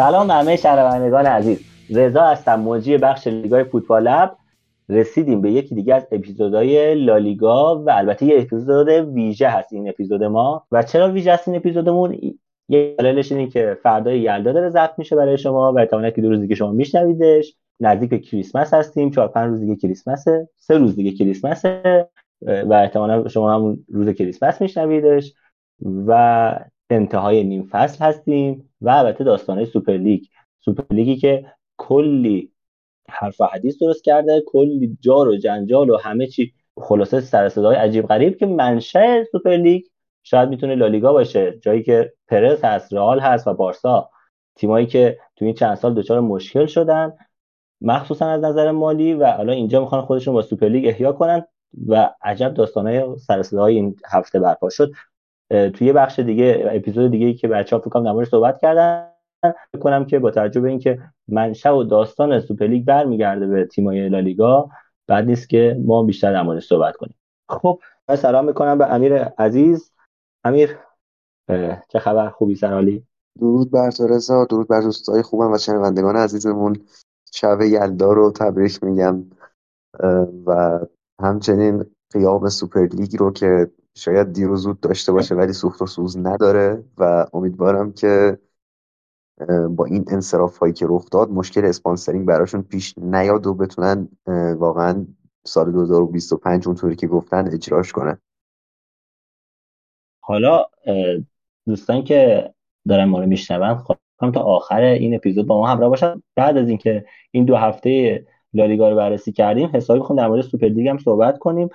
سلام به همه شنوندگان عزیز. رضا هستم موجی بخش لیگای فوتبال لب. رسیدیم به یکی دیگه از اپیزودهای لالیگا و البته یه اپیزود ویژه هست این اپیزود ما. و چرا ویژه هست این اپیزودمون؟ یه دلیلش اینه که فردای یلدا داره ضبط میشه برای شما و احتمالاً که دو روز دیگه شما میشنویدش. نزدیک به کریسمس هستیم چهار پنج روز دیگه کریسمسه سه روز دیگه کریسمسه و احتمالا شما هم روز کریسمس میشنویدش. و انتهای نیم فصل هستیم و البته داستانهای سوپر لیگ. سوپر لیگی که کلی حرف و حدیث درست کرده کلی جار و جنجال و همه چی. خلاصه سر صدای عجیب غریب که منشأ سوپر لیگ شاید می‌تونه لالیگا باشه. جایی که پرز هست رئال هست و بارسا. تیمایی که تو این چند سال دچار مشکل شدن مخصوصا از نظر مالی و حالا اینجا می‌خوان خودشون با سوپر لیگ احیا کنن و عجب داستانهای سر این هفته برپا شد. توی یه بخش دیگه اپیزود دیگه که بچه‌ها فکر کنم صحبت کردن کنم که با توجه به اینکه منشأ و داستان سوپرلیگ برمیگرده به تیمای لالیگا بعد نیست که ما بیشتر در صحبت کنیم. خب من سلام می‌کنم به امیر عزیز. امیر چه خبر؟ خوبی سرالی درود بر تو رضا درود بر دوستای خوبم و شنوندگان عزیزمون. شب یلدا رو تبریک میگم. و همچنین قیام سوپرلیگ رو که شاید دیر و زود داشته باشه ولی سوخت و سوز نداره و امیدوارم که با این انصراف هایی که رخ داد مشکل sponsoring براشون پیش نیاد و بتونن واقعا سال 2025 اونطوری که گفتن اجراش کنن. حالا دوستان که دارن ما رو میشنون خواهم تا آخر این اپیزود با ما همراه باشن. بعد از اینکه این دو هفته لالیگا رو بررسی کردیم حسابی می‌خوام در مورد سوپر لیگ هم صحبت کنیم.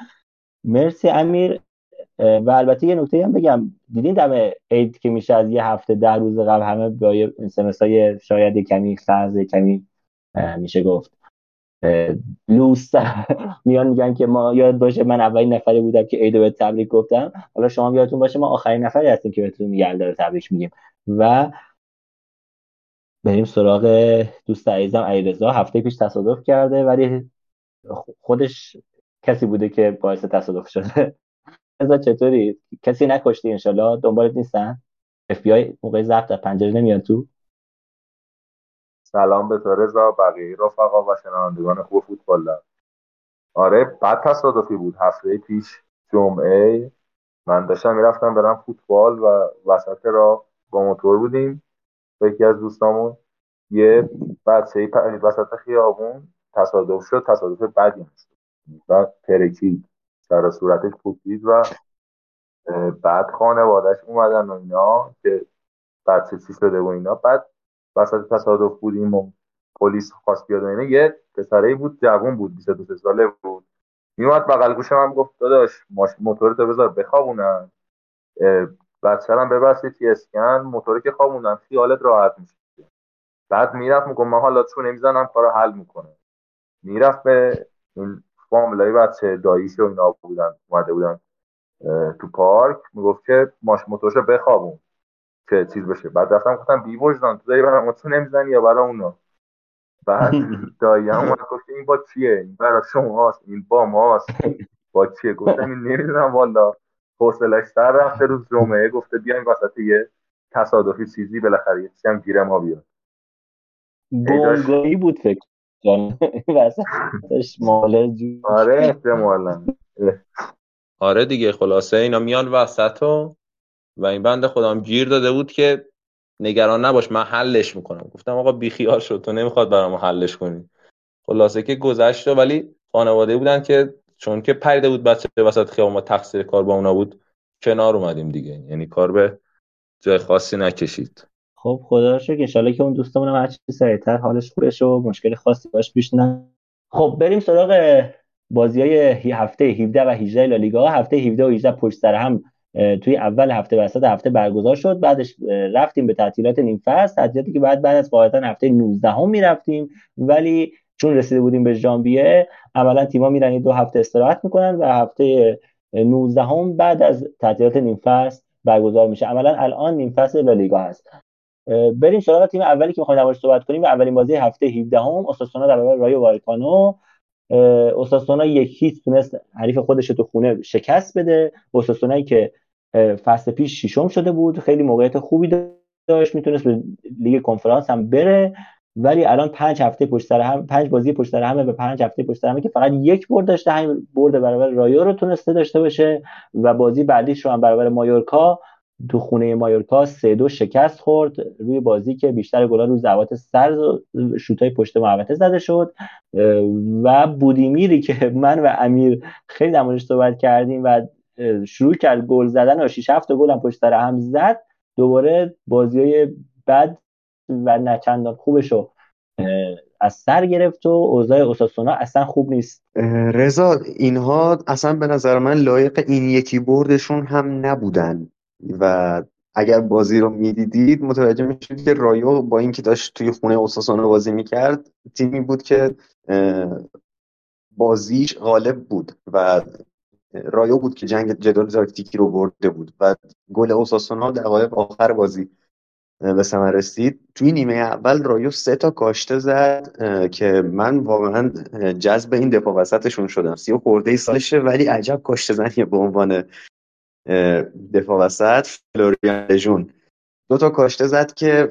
مرسی امیر. و البته یه نکته هم بگم. دیدین دم عید که میشه از یه هفته ده روز قبل همه با یه های شاید کمی خرز کمی میشه گفت. لوس میان میگن که ما یاد باشه من اولین نفری بودم که عید به تبریک گفتم. حالا شما یادتون باشه ما آخرین نفری هستیم که بهتون یلدا رو تبریک میگیم. و بریم سراغ دوست عزیزم علیرضا. هفته پیش تصادف کرده ولی خودش کسی بوده که باعث تصادف شده. ازا چطوری؟ کسی نکشتی انشالله؟ دنبالت نیستن؟ اف بی آی موقع ضبط از پنجره نمیاد تو؟ سلام به تو رضا بقیه رفقا و شنوندگان خوب فوتبال آره بعد تصادفی بود. هفته پیش جمعه من داشتم می‌رفتم برم فوتبال و وسط را با موتور بودیم. یکی از دوستامون یه بچه وسط خیابون تصادف شد. تصادف بدی و ترکید. سر صورتش پوکید و بعد خانوادهش اومدن و اینا که بچه چی شده و اینا. بعد وسط تصادف بودیم و پلیس خواست بیاد و اینا. یه پسره بود جوون بود 22 ساله بود. میومد بغل گوش من گفت داداش موتورتو بذار بخوابونن بچه هم ببرسی تی اسکن موتوری که خوابوندن خیالت راحت میشه. بعد می‌رفت میگم من حالا چون نمی‌زنم کارو حل می‌کنه می‌رفت به این فامیلای بچه داییش و اینا بودن اومده بودن تو پارک. می‌گفت که ماش موتورشو بخوابون که چیز بشه. بعد رفتم گفتم بی وجدان تو داری برای تو نمی‌زنی یا برای اونا؟ بعد دایی هم گفت این با چیه؟ این برای شماست این با ماست. با چیه؟ گفتم این نمی‌دونم والا حوصلش سر رفته روز جمعه. گفته بیایم وسط یه تصادفی چیزی بالاخره یه چیزی هم گیره ما بیاد. بونگایی بود فکر وسطش آره احتمالا. آره دیگه خلاصه اینا میان وسط و و این بنده خودم گیر داده بود که نگران نباش من حلش می‌کنم. گفتم آقا بیخیال شد تو نمی‌خواد برام حلش کنی. خلاصه که گذشت ولی خانواده بودن که چون که پریده بود بچه وسط خیابون ما تقصیر کار با اونا بود کنار اومدیم دیگه. یعنی کار به جای خاصی نکشید. خب خدا رو شکر. که اون دوستمون هم هرچی سریعتر حالش خوبش و مشکل خاصی باش پیش نه. خب بریم سراغ بازی های هفته 17 و 18 لالیگا. هفته 17 و 18 پشت سر هم توی اول هفته وسط هفته برگزار شد. بعدش رفتیم به تعطیلات نیم فصل. تعطیلاتی که بعد بعد از قاعدتا هفته 19 هم می‌رفتیم. ولی چون رسیده بودیم به ژانویه عملا تیم‌ها میرن دو هفته استراحت می‌کنن و هفته 19 هم بعد از تعطیلات نیم فصل برگزار میشه. عملا الان نیم فصل لالیگا هست. بریم سراغ تیم اولی که می‌خوایم دربارش صحبت کنیم. اولین بازی هفته 17 هم اوساسونا در برابر رایو والکانو اوساسونا یک هیچ تونست حریف خودش تو خونه شکست بده. اوساسونایی که فصل پیش ششم شده بود خیلی موقعیت خوبی داشت می‌تونست به لیگ کنفرانس هم بره. ولی الان پنج هفته پشت سر هم پنج بازی پشت سر همه به پنج هفته پشت سر همه که فقط یک برد داشته همین برد برابر رایو رو تونسته داشته باشه و بازی بعدیش رو هم برابر مایورکا تو خونه مایورکا سه دو شکست خورد. روی بازی که بیشتر گلا روی ضربات سر شوتای پشت محوطه زده شد. و بودیمیری که من و امیر خیلی در صحبت کردیم و شروع کرد گل زدن و 6 7 گل هم پشت سر هم زد دوباره بازی های بد و نچندان خوبش رو از سر گرفت و اوضاع اوساسونا اصلا خوب نیست. رضا اینها اصلا به نظر من لایق این یکی بردشون هم نبودن. و اگر بازی رو می‌دیدید متوجه میشید که رایو با اینکه داشت توی خونه اوساسونا بازی می‌کرد تیمی بود که بازیش غالب بود و رایو بود که جنگ جدال تاکتیکی رو برده بود و گل اوساسونا دقایق آخر بازی به ثمر رسید. توی نیمه اول رایو سه تا کاشته زد که من واقعا جذب این دفاع وسطشون شدم. سی و خورده سالشه ولی عجب کاشته زنیه به عنوان دفاع وسط فلوریان لژون. دو تا کاشته زد که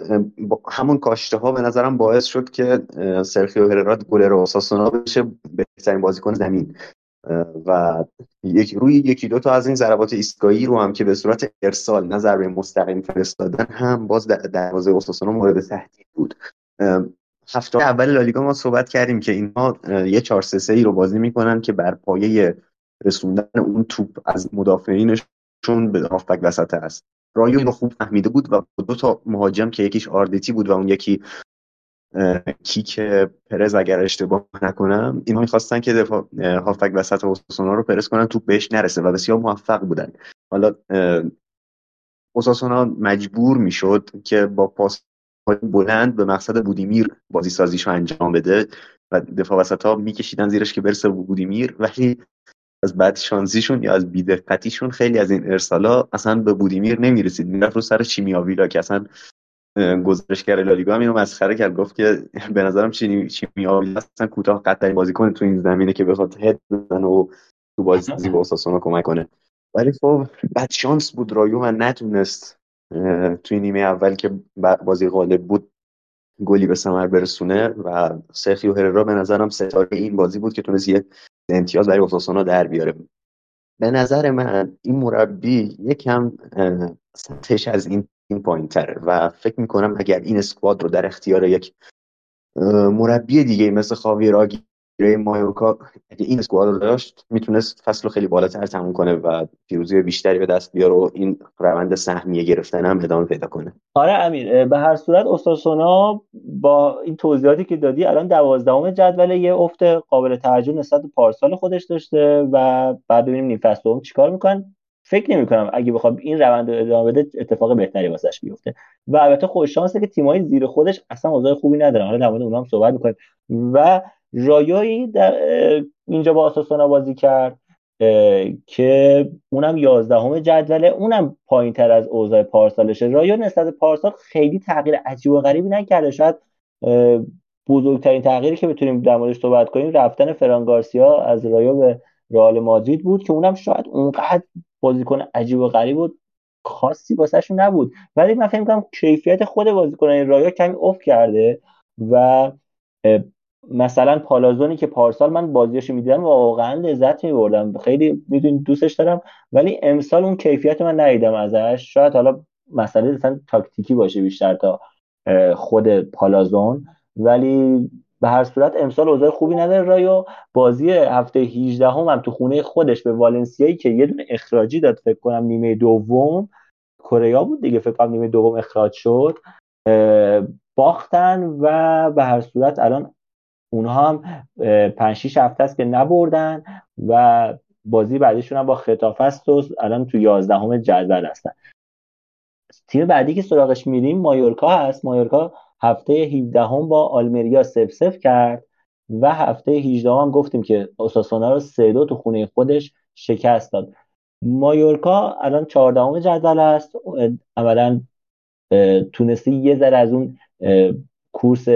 همون کاشته ها به نظرم باعث شد که سرخیو هررات گلر اوساسونا بشه بهترین بازیکن زمین. و یک روی یکی دو تا از این ضربات ایستگاهی رو هم که به صورت ارسال نه ضربه مستقیم فرستادن هم باز دروازه اوساسونا مورد تهدید بود. هفته اول لالیگا ما صحبت کردیم که اینها یه 4 3 ای رو بازی می‌کنن که بر پایه رسوندن اون توپ از مدافعینشون به هافبک وسط است. رایو اینو خوب فهمیده بود و دو تا مهاجم که یکیش RDT بود و اون یکی کیکه پرز اگر اشتباه نکنم اینا می‌خواستن که دفاع هافبک وسط اوساسونا رو پرس کنن توپ بهش نرسه و بسیار موفق بودن. حالا اوساسونا مجبور می‌شد که با پاس بلند به مقصد بودیمیر بازی سازیشو انجام بده و دفاع وسط ها میکشیدن زیرش که برسه بودیمیر ولی از بد شانزیشون یا از بیدقتیشون خیلی از این ارسالا اصلا به بودیمیر نمی‌رسید. می‌رفت رو سر چیمیاویلا که اصلا گزارشگر لالیگا هم اینو مسخره کرد. گفت که به نظرم چی چیمیاوی اصلا کوتاه قد بازیکن تو این زمینه که بخواد هد بزنه و تو بازی با اوساسونا کمک کنه. ولی خب بد شانس بود. رایو و نتونست توی نیمه اول که بازی غالب بود گلی به ثمر برسونه و سرخیو هررا به نظرم ستاره این بازی بود که تونست یه امتیاز برای اوساسونا در بیاره. به نظر من این مربی یکم سطحش از این این پایین تره و فکر می‌کنم اگر این اسکواد رو در اختیار یک مربی دیگه مثل خاویر آگیره مایورکا اگه این اسکواد رو داشت می‌تونست فصل خیلی بالاتر تموم کنه و پیروزی بیشتری به دست بیاره و این روند سهمیه گرفتن هم ادامه پیدا کنه. آره امیر به هر صورت استاسونا با این توضیحاتی که دادی الان دوازدهم جدول یه افت قابل توجه نسبت به پارسال خودش داشته و بعد ببینیم نیم فصل چیکار می‌کنن فکر نمی کنم اگه بخوام این روند رو ادامه بده اتفاق بهتری واسش بیفته. و البته خوش شانسه که تیمای زیر خودش اصلا اوضاع خوبی ندارن. حالا در مورد اونها هم صحبت می‌کنیم. و رایایی در اینجا با آساسونا بازی کرد که اونم یازدهم جدوله اونم پایین تر از اوضاع پارسالشه. رایو نسبت پارسال خیلی تغییر عجیب و غریبی نکرده. شاید بزرگترین تغییری که بتونیم در موردش صحبت کنیم رفتن فرانگارسیا از رایو به رئال مادرید بود که اونم شاید اونقدر بازیکن عجیب و غریب بود خاصی واسهشون نبود. ولی من فکر می‌کنم کیفیت خود بازیکنان رایا کمی افت کرده و مثلا پالازونی که پارسال من بازیاشو می‌دیدم واقعا لذت میبردم. خیلی می‌دونی دوستش دارم ولی امسال اون کیفیت من ندیدم ازش. شاید حالا مسئله مثلا تاکتیکی باشه بیشتر تا خود پالازون. ولی به هر صورت امسال اوضاع خوبی نداره. رایو بازی هفته 18 هم, هم تو خونه خودش به والنسیایی که یه دونه اخراجی داد فکر کنم نیمه دوم. کره بود دیگه فکر کنم نیمه دوم اخراج شد. باختن و به هر صورت الان اونها هم 5 6 هفته است که نبردن و بازی بعدیشون هم با خطاف است و الان تو 11 همه جدول هستن. تیم بعدی که سراغش میریم مایورکا هست. مایورکا هفته 17 هم با آلمریا سف سف کرد و هفته 18 هم گفتیم که اوساسونا رو 3 دو تو خونه خودش شکست داد. مایورکا الان 14 جدول است. عملا تونسته یه ذره از اون کورس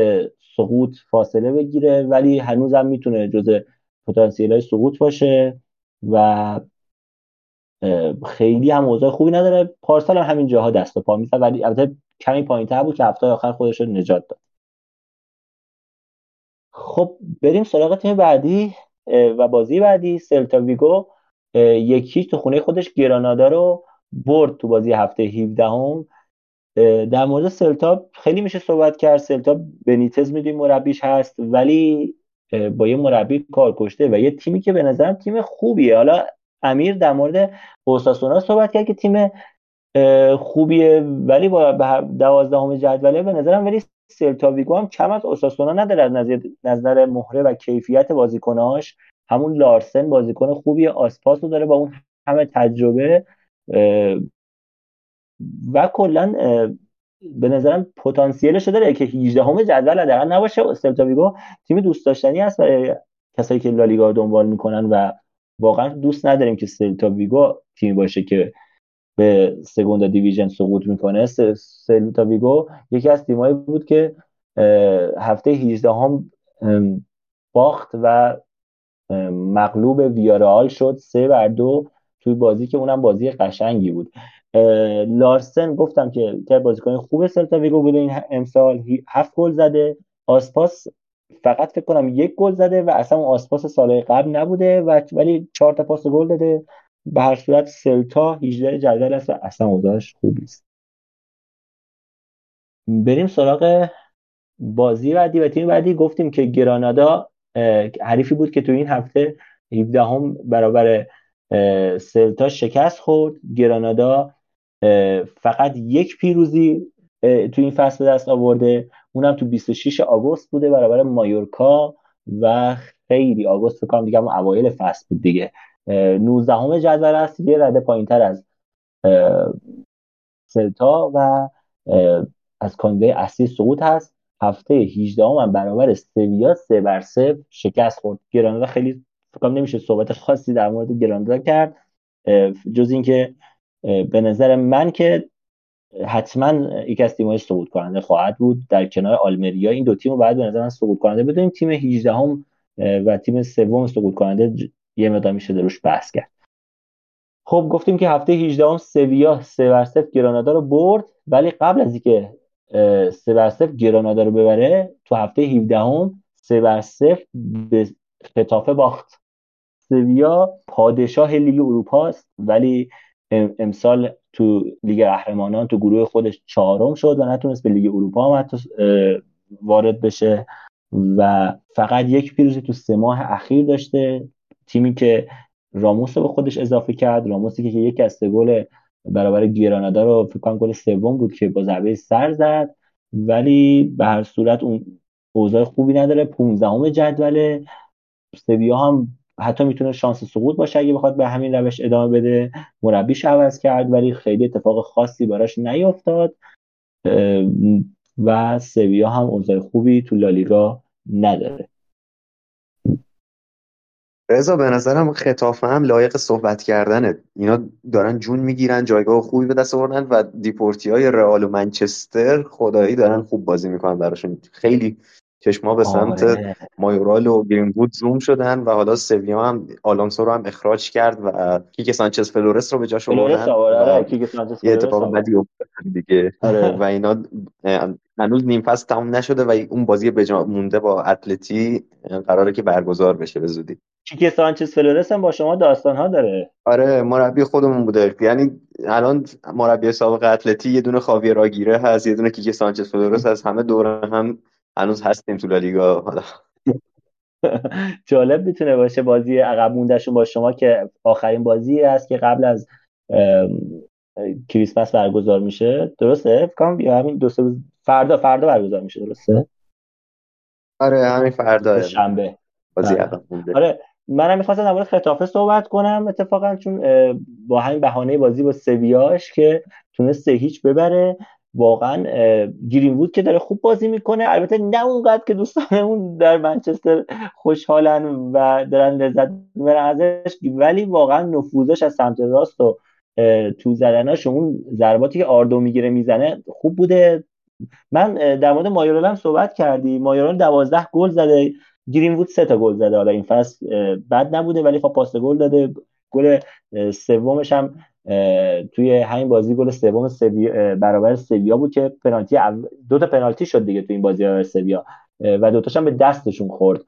سقوط فاصله بگیره ولی هنوزم می‌تونه جز پتانسیل های سقوط باشه و خیلی هم اوضاع خوبی نداره. پارسال هم همین جاها دست و پا می‌زد ولی البته کمی پایینتر بود که هفته آخر خودش رو نجات داد. خب بریم سراغ تیم بعدی و بازی بعدی سلتا ویگو یکی تو خونه خودش گرانادا رو برد تو بازی هفته 17 هم در مورد سلتا خیلی میشه صحبت کرد. سلتا بنیتز می‌دونیم مربیش هست ولی با یه مربی کار کشته و یه تیمی که به نظرم تیم خوبیه. حالا امیر در مورد اوساسونا صحبت کرد که تیم خوبیه ولی با دوازدهم جدوله به نظرم ولی سلتا ویگو هم کم از اوساسونا نداره از نظر, نظر مهره و کیفیت بازیکناش همون لارسن بازیکن خوبی آسپاس رو داره با اون همه تجربه و کلا به نظرم پتانسیلش داره. که 18 همه جدول حداقل نباشه. سلتا تیم دوست داشتنی است برای کسایی که لالیگا دنبال می‌کنن و واقعا دوست نداریم که سلتا ویگو تیمی باشه که به سگوندا دیویژن سقوط می‌کنه. سلتا ویگو یکی از تیمایی بود که هفته 18 هم باخت و مغلوب ویارال شد. سه بر دو توی بازی که اونم بازی قشنگی بود. لارسن گفتم که که بازیکن خوب سلتا ویگو بوده این امسال. هفت گل زده. آسپاس فقط فکر کنم یک گل زده و اصلا اون آسپاس سال قبل نبوده و ولی چهار تا پاس گل داده. به هر صورت سلتا 18 جدول است و اصلا اوضاعش خوب نیست. بریم سراغ بازی بعدی و تیم بعدی. گفتیم که گرانادا حریفی بود که تو این هفته 17 هم برابر سلتا شکست خورد. گرانادا فقط یک پیروزی تو این فصل دست آورده. اونم تو 26 آگوست بوده برابر مایورکا و خیلی آگوست فکر دیگه هم اوایل فصل بود دیگه. 19 همه جدول است یه رده پایین تر از سلتا و از کاندیدای اصلی سقوط هست. هفته 18 هم برابر سویا سه بر سه شکست خورد. گرانادا خیلی فکر نمیشه صحبت خاصی در مورد گرانادا کرد. جز اینکه به نظر من که حتما یک از تیم‌های سقوط کننده خواهد بود. در کنار آلمریا این دو تیم رو بعد به نظر من سقوط کننده بدونیم. تیم 18 هم و تیم سوم سقوط کننده یه مقدار میشه دروش بحث کرد. خب گفتیم که هفته 18 هم سویا سه بر گرانادا رو برد ولی قبل از اینکه سه بر گرانادا رو ببره تو هفته 17 هم سه بر به خطافه باخت. سویا پادشاه لیگ اروپا است ولی امسال تو لیگ قهرمانان تو گروه خودش چهارم شد و نتونست به لیگ اروپا هم حتی وارد بشه و فقط یک پیروزی تو سه ماه اخیر داشته. تیمی که راموس رو به خودش اضافه کرد راموسی که یکی از سه گل برابر گیرانادا رو فکر کنم گل سوم بود که با ضربه سر زد. ولی به هر صورت اون اوضاع خوبی نداره. 15 جدول سویا هم حتی می‌تونه شانس سقوط باشه اگه بخواد به همین روش ادامه بده. مربیش عوض کرد ولی خیلی اتفاق خاصی براش نیافتاد. و سویا هم اوضاع خوبی تو لالیگا نداره. رضا به نظرم ختافه هم لایق صحبت کردنه. اینا دارن جون می‌گیرن جایگاه خوبی به دست آوردن و دیپورتی های رئال و منچستر خدایی دارن خوب بازی می‌کنن براشون. خیلی چشما به سمت آره. مایورال و گرینوود زوم شدن و حالا سویا هم آلونسو رو هم اخراج کرد و کیکه سانچز فلورس رو به جاش آوردن. آره، یه اتفاق بدی افتاد دیگه. آره. و اینا هنوز نیم فصل تموم نشده و اون بازی بجا مونده با اتلتی قراره که برگزار بشه به زودی. کیکه سانچز فلورس هم با شما داستان ها داره. آره مربی خودمون بوده. یعنی الان مربی سابق اتلتی یه دونه خاویر آگیره هست یه دونه کیکه سانچز فلورس از همه دوره هم هنوز هستیم تو لالیگا. حالا. جالب می‌تونه باشه بازی عقب موندهشون با شما که آخرین بازی است که قبل از کریسمس برگزار میشه. درسته؟ فکر یا همین دو روز فردا فردا برگزار میشه درسته؟ آره همین فردا. شنبه. بازی بله. عقب مونده. آره منم می‌خواستم در مورد خطافه صحبت کنم. اتفاقا چون با همین بهانه بازی با سویاش که تونست هیچ ببره. واقعا گرین بود که داره خوب بازی می‌کنه. البته نه اونقدر که دوستانمون در منچستر خوشحالن و دارن لذت می‌برن ازش ولی واقعا نفوذش از سمت راست و تو زدناش اون ضرباتی که آردو می‌گیره می‌زنه خوب بوده. من در مورد مایورال هم صحبت کردی. مایورال دوازده گل زده. گرین وود سه تا گل زده. حالا این فصل بد نبوده ولی خب پاس گل داده. گل سومش هم توی همین بازی گل سوم سویا برابر سویا بود که پنالتی دو تا پنالتی شد دیگه تو این بازی برابر سویا. و دوتاش هم به دستشون خورد.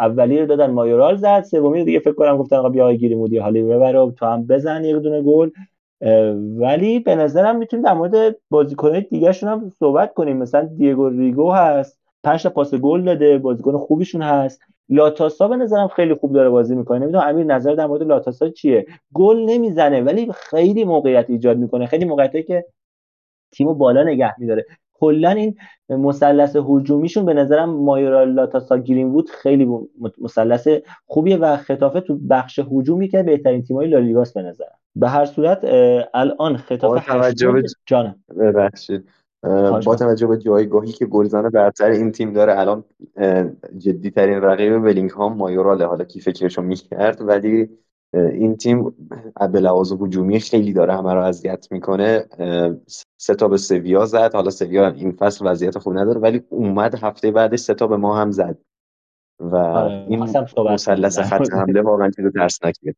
اولی رو دادن مایورال زد سومی دیگه فکر کنم گفتن آقا بیا گیری مودی حالی ببر تو هم بزن یک دونه گل. ولی به نظرم می‌تونیم در مورد بازیکنهای دیگه هم صحبت کنیم. مثلا دیگو ریگو هست پنج تا پاس گل داده بازیکن خوبیشون هست. لاتاسا به نظرم خیلی خوب داره بازی می‌کنه. نمی‌دونم امیر نظر در مورد لاتاسا چیه؟ گل نمی‌زنه ولی خیلی موقعیت ایجاد می‌کنه. خیلی موقعیتی که تیمو بالا نگه میداره. کلا این مثلث هجومیشون به نظرم مایورا لاتاسا گرین بود خیلی مثلث خوبیه و خطافه تو بخش هجومی که بهترین تیمای لالیگاس به نظرم. به هر صورت الان خطافه توجه جانم ببخشید. با توجه به جایگاهی که گلزن برتر این تیم داره الان جدی ترین رقیب ولینگهام مایوراله. حالا کی فکرشو می‌کرد ولی این تیم به لحاظ هجومی خیلی داره همه رو اذیت می‌کنه. سه تا به سویا زد. حالا سویا این فصل وضعیت خوب نداره ولی اومد هفته بعدش سه تا به ما هم زد. و آره، این مثلث خط حمله واقعا چیز ترسناکیه.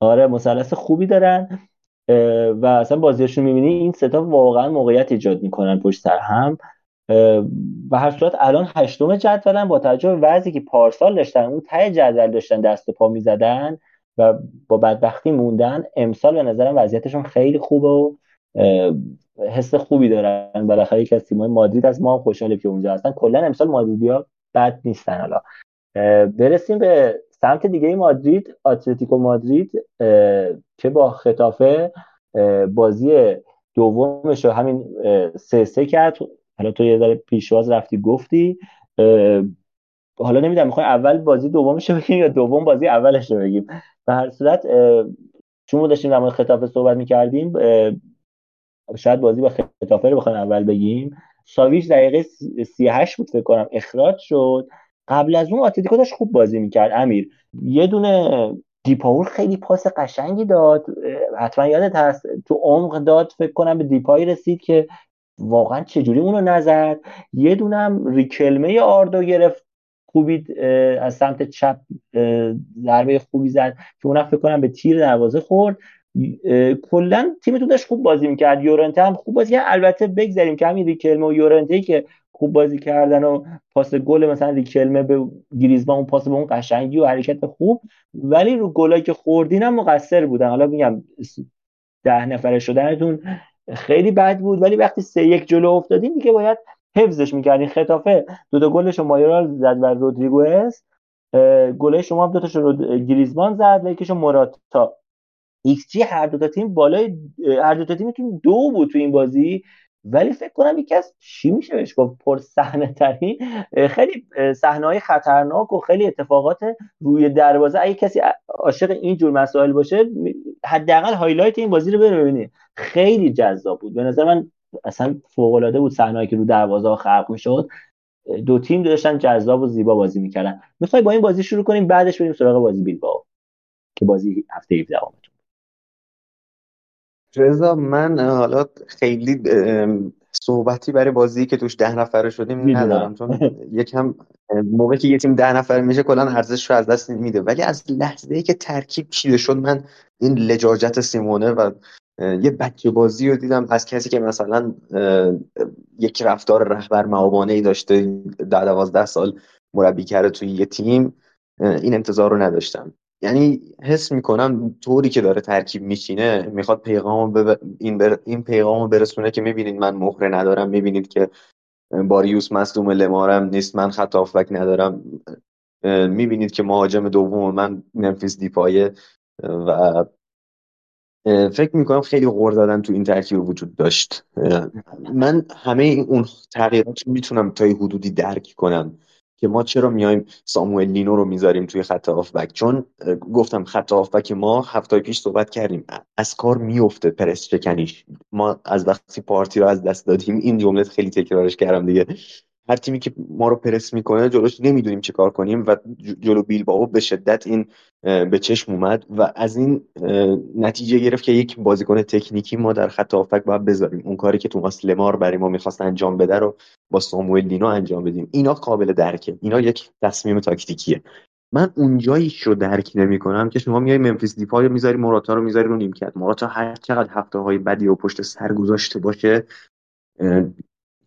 آره مثلث خوبی دارن. و اصلا بازیشون می‌بینی این ستا واقعا موقعیت ایجاد می‌کنن پشت سر هم. و هر صورت الان هشتم جدولن با توجه به وضعی که پارسال داشتن اون ته جدول داشتن دست و پا می‌زدن و با بدبختی موندن امسال به نظرم وضعیتشون خیلی خوبه و حس خوبی دارن. بالاخره یک از تیم‌های مادرید از ما هم خوشحاله که اونجا هستن. کلا امسال مادریدیا بد نیستن حالا. برسیم به سمت دیگه مادرید اتلتیکو مادرید که با خطافه بازی دومش رو همین سه سه کرد. حالا تو یه ذره پیشواز رفتی گفتی. حالا نمی‌دونم می‌خوای اول بازی دومش رو بگیم یا دوم بازی اولش رو بگیم؟ به هر صورت چون داشتیم در خطافه صحبت می‌کردیم شاید بازی با خطافه رو بخوایم اول بگیم. ساویچ دقیقه 38 بود فکر کنم اخراج شد. قبل از اون آتلتیکو داشت خوب بازی می‌کرد امیر. یه دونه دیپاور خیلی پاس قشنگی داد. حتما یادت هست تو عمق داد فکر کنم به دیپایی رسید که واقعا چجوری اونو نزد. یه دونم ریکلمه آردو گرفت خوبی از سمت چپ ضربه خوبی زد که اونم فکر کنم به تیر دروازه خورد. کلا تیمتون داشت خوب بازی می‌کرد. یورنته هم خوب بازی کرد. البته بگذاریم که همین ریکلمه و یورنته که خوب بازی کردن و پاس گل مثلا ریکلمه به گریزمان اون پاس به اون قشنگی و حرکت خوب. ولی رو گلایی که خوردین هم مقصر بودن. حالا میگم ده نفره شدنتون خیلی بد بود. ولی وقتی سه یک جلو افتادین دیگه باید حفظش می‌کردین. ختافه دو تا گلش مایورال زد و رودریگوز. گله شما هم دو تاشو گریزمان زد و یکیشو موراتا. ایکس جی هر دو تا تیم بالای هر دو تا تیمتون دو بود تو این بازی. ولی فکر کنم یکی از چی میشه بهش گفت؟ پر صحنه ترین خیلی صحنه های خطرناک و خیلی اتفاقات روی دروازه. اگه کسی عاشق این جور مسائل باشه حداقل هایلایت این بازی رو ببینید خیلی جذاب بود. به نظر من اصلا فوق العاده بود صحنه‌ای که رو دروازه خلق می‌شد. دو تیم داشتن جذاب و زیبا بازی می‌کردن. می‌خوای با این بازی شروع کنیم؟ بعدش بریم سراغ بازی بیلبائو که بازی هفته 17 رضا من حالا خیلی صحبتی برای بازی که توش ده نفره شدیم ندارم. چون یکم موقعی که یه تیم ده نفره میشه کلا ارزش رو از دست میده. ولی از لحظه ای که ترکیب چیده شد من این لجاجت سیمونه و یه بچه بازی رو دیدم از کسی که مثلا یک رفتار رهبر معابانه ای داشته ده دوازده سال مربی کرده توی یه تیم این انتظار رو نداشتم. یعنی حس می‌کنم طوری که داره ترکیب میشینه می‌خواد پیغام بب... این, بر... این پیغام برسونه که می‌بینید من مهره ندارم می‌بینید که باریوس مصدوم لمارم نیست من خط آفک ندارم. می‌بینید که مهاجم دوم من نمفیس دیپایه و فکر می‌کنم خیلی غور دادن تو این ترکیب وجود داشت. من همه اون تغییرات می‌تونم تا حدودی درک کنم. که ما چرا میایم ساموئل لینو رو می‌ذاریم توی خط هافبک؟ چون گفتم خط هافبک ما هفته پیش صحبت کردیم. از کار میفته پرس چکنیش. ما از وقتی پارتی رو از دست دادیم این جمله خیلی تکرارش کردم دیگه. هر تیمی که ما رو پرس می‌کنه جلوش نمی‌دونیم چه کار کنیم و جلو بیلبائو به شدت این به چشم اومد و از این نتیجه گرفت که یک بازیکن تکنیکی ما در خط هافک باید بذاریم. اون کاری که توماس لمار برای ما می‌خواست انجام بده رو با ساموئل دینو انجام بدیم. اینا قابل درکه. اینا یک تصمیم تاکتیکیه. من اونجاییش رو درک نمی‌کنم که شما میای ممفیس دیپای می‌ذاری موراتا رو می‌ذاری رو نیمکت. موراتا هر چقدر هفته های بدی و پشت سر گذاشته باشه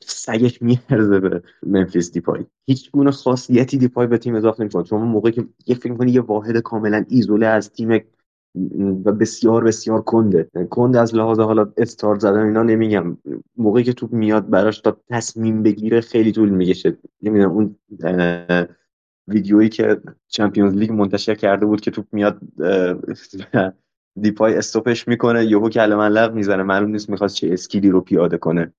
سگش میارزه به ممفیس دیپای. هیچ گونه خاصیتی دیپای به تیم اضافه نمی‌کنه. شما موقعی که یه feel می‌کنی یه واحد کاملا ایزوله از تیم و بسیار بسیار کنده. کنده از لحاظ حالا استارت زدن اینا نمیگم. موقعی که توپ میاد براش تا تصمیم بگیره خیلی طول می‌کشه. نمی‌دونم اون ویدیویی که Champions League منتشر کرده بود که توپ میاد دیپای stop ش می‌کنه. یهو کله ملق می‌زنه. معلوم نیست می‌خواست چه skill ی رو پیاده کنه.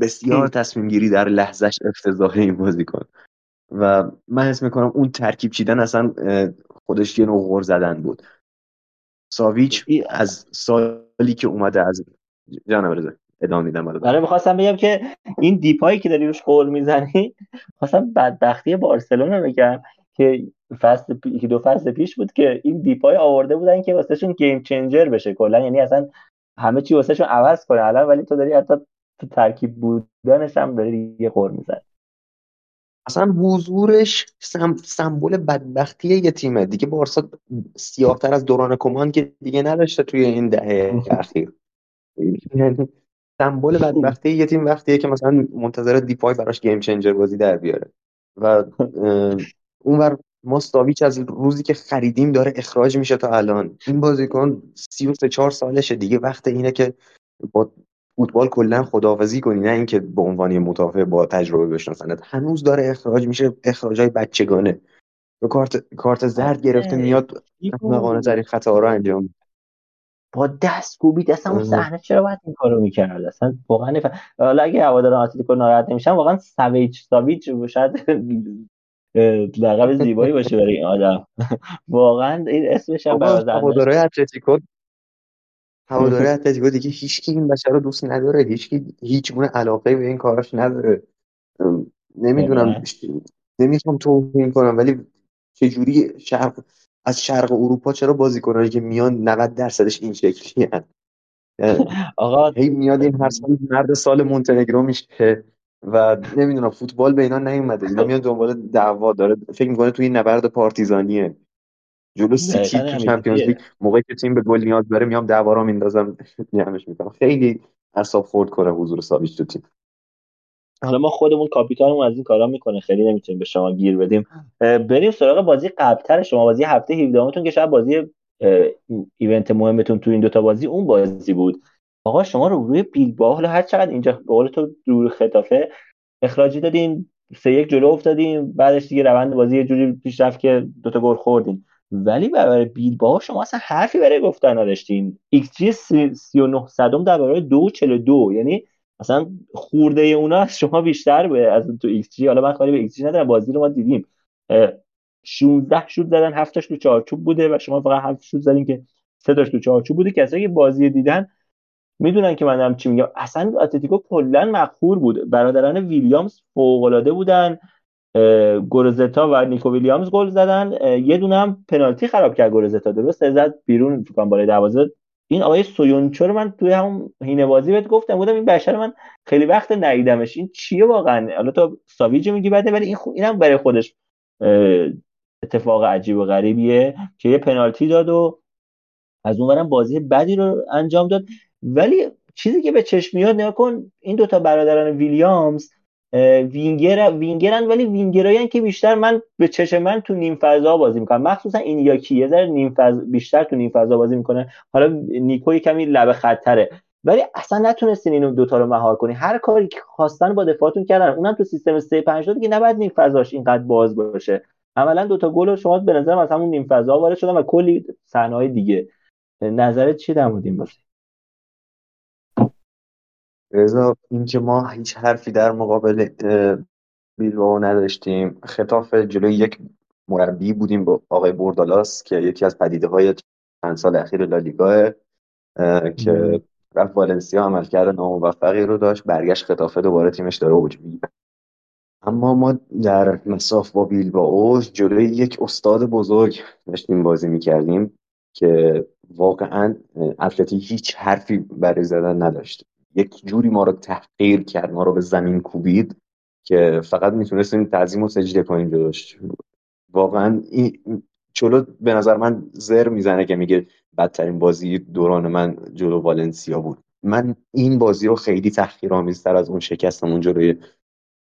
بسیار تصمیم گیری در لحظهش افتضاح این بازیکن و من حس می‌کنم اون ترکیب چیدن اصلا خودش یه نوع غور زدن بود. ساویچ از سالی که اومده از جانم رزه ادامه میدم برای می‌خواستم بگم که این دیپایی که داری روش قول می‌زنی خواستم بدبختی بارسلونا بگم که فصل که دو فصل پیش بود که این دیپای آورده بودن که واسهشون گیم چنجر بشه. کلا یعنی اصلا همه چی واسهشون عوض کنه الان ولی تو داری حتی تو ترکیب بودنش هم داری یه قور می‌زنی اصلا حضورش سم... سمبل بدبختی یه تیمه. دیگه بارسا سیاهتر از دوران کمان که دیگه نداشته توی این دهه اخیر. یعنی سمبل بدبختی یه تیم وقتیه که مثلا منتظر دیپای براش گیم چنجر بازی در بیاره. و اونور ما ستاویچ از روزی که خریدیم داره اخراج میشه تا الان. این بازیکن 33 4 سالشه دیگه. وقت اینه که با فوتبال کلا خداحافظی کنی نه اینکه به عنوان مدافع با تجربه بشناسنت. هنوز داره اخراج میشه اخراجای بچگانه رو کارت کارت زرد گرفته میاد احمقانه ترین خطا رو انجام با دست کوبید اصلا اون صحنه چرا باید این کارو می‌کرد؟ اصلا واقعا حالا اگه هوادار اتلتیکو ناراحت نمیشن واقعا سویچ ساویچ شاید لقب زیبایی باشه برای این آدم. واقعا این اسمش هم هوادارهای اتلتیکو هواداری اتلتیکو دیگه هیچکی این بچه رو دوست نداره. هیچکی هیچ گونه علاقه به این کاراش نداره. نمی‌دونم. نمی‌خوام توهین کنم ولی چجوری شرق از شرق اروپا چرا بازیکنایی که میان 90 درصدش این شکلی هن. آقا هی میاد این هر سال مرد سال مونتنگرو میشه و نمی‌دونم فوتبال به اینا نیومده. اینا میان دنبال دعوا داره فکر می‌کنه توی نبرد پارتیزانیه. جلو سیتی تو چمپیونز لیگ موقعی که تیم به گل نیاز داره میام دعوا رو میندازم جمعش می‌کنم. خیلی اعصاب خورد کنه حضور ساویچ تو تیم. حالا ما خودمون کاپیتانمون از این کارا می‌کنه. خیلی نمی‌تونیم به شما گیر بدیم. بریم سراغ بازی قبلتر شما. بازی هفته 17 تون که شاید بازی event مهمتون تو این دوتا بازی اون بازی بود. آقا شما روبروی بیلبائو حالا هر چقدر اینجا به قول تو روی خطافه اخراجی دادین سه یک جلو افتادیم بعدش دیگه روند بازی یه جوری پیش رفت که دوتا گل خوردیم ولی برای بیلبائو شما اصلا حرفی برای گفتن نداشتین. ایکس جی 39 صدم در برابر 242 یعنی اصلا خورده اونا از شما بیشتر به از تو ایکس جی. حالا من کاری به ایکس جی ندارم. بازی رو ما دیدیم. 16 شوت زدن 7 تاش تو چارچوب بوده و شما فقط 7 شوت زدین که سه تاش تو چارچوب بوده. کسایی که بازی دیدن می‌دونن که من دارم چی میگم. اصلا اتلتیکو کلا مقهور بود. برادران ویلیامز فوق العاده بودن. گورزتا و نیکو ویلیامز گل زدن. یه دونه هم پنالتی خراب کرد گورزتا درست زد بیرون فکر بالای دروازه این آقای سویونچو رو من توی همون هینه بازی بهت گفتم بودم این بشر من خیلی وقت ندیدمش. این چیه واقعا؟ حالا تو ساویج میگی بده ولی این خو... اینم برای خودش اتفاق عجیب و غریبیه که یه پنالتی داد و از اونورم بازی بدی رو انجام داد. ولی چیزی که به چشم میاد نگاه کن این دوتا برادران ویلیامز وینگر وینگرن ولی وینگرایی که بیشتر من به چشم من تو نیم فضا بازی می‌کنم. مخصوصا این یاکی یه ذره نیم فضا بیشتر تو نیم فضا بازی می‌کنه. حالا نیکو کمی لب خطره ولی اصلا نتونستین اینو دوتا رو مهار کنی. هر کاری که خواستن با دفاعتون کردن. اونم تو سیستم 3 5 دیگه نباید نیم فضاش اینقدر باز باشه. عملا دوتا گل شما به نظر از همون نیم فضا وارد شدن و کلی صحنه دیگه. نظرت چی در مورد این رضا اینکه ما هیچ حرفی در مقابل بیلبائو نداشتیم. خطاف جلوی یک مربی بودیم با آقای بوردالاس که یکی از پدیده های چند سال اخیر لالیگاه که رفت والنسیا عمل کرده ناموفقی رو داشت. برگشت خطافه دوباره تیمش داره اوج می‌گیره. اما ما در مساف با بیلبائو جلوی یک استاد بزرگ داشتیم بازی می‌کردیم که واقعا اتلتی هیچ حرفی برای زدن نداشت. یک جوری ما رو تحقیر کرد ما رو به زمین کوبید که فقط می‌تونستیم تعظیم و سجده کنیم جلوش. واقعا این جلو به نظر من زر می‌زنه که میگه بدترین بازی دوران من جلو والنسیا بود. من این بازی رو خیلی تحقیرآمیزتر از اون شکستمون جلوی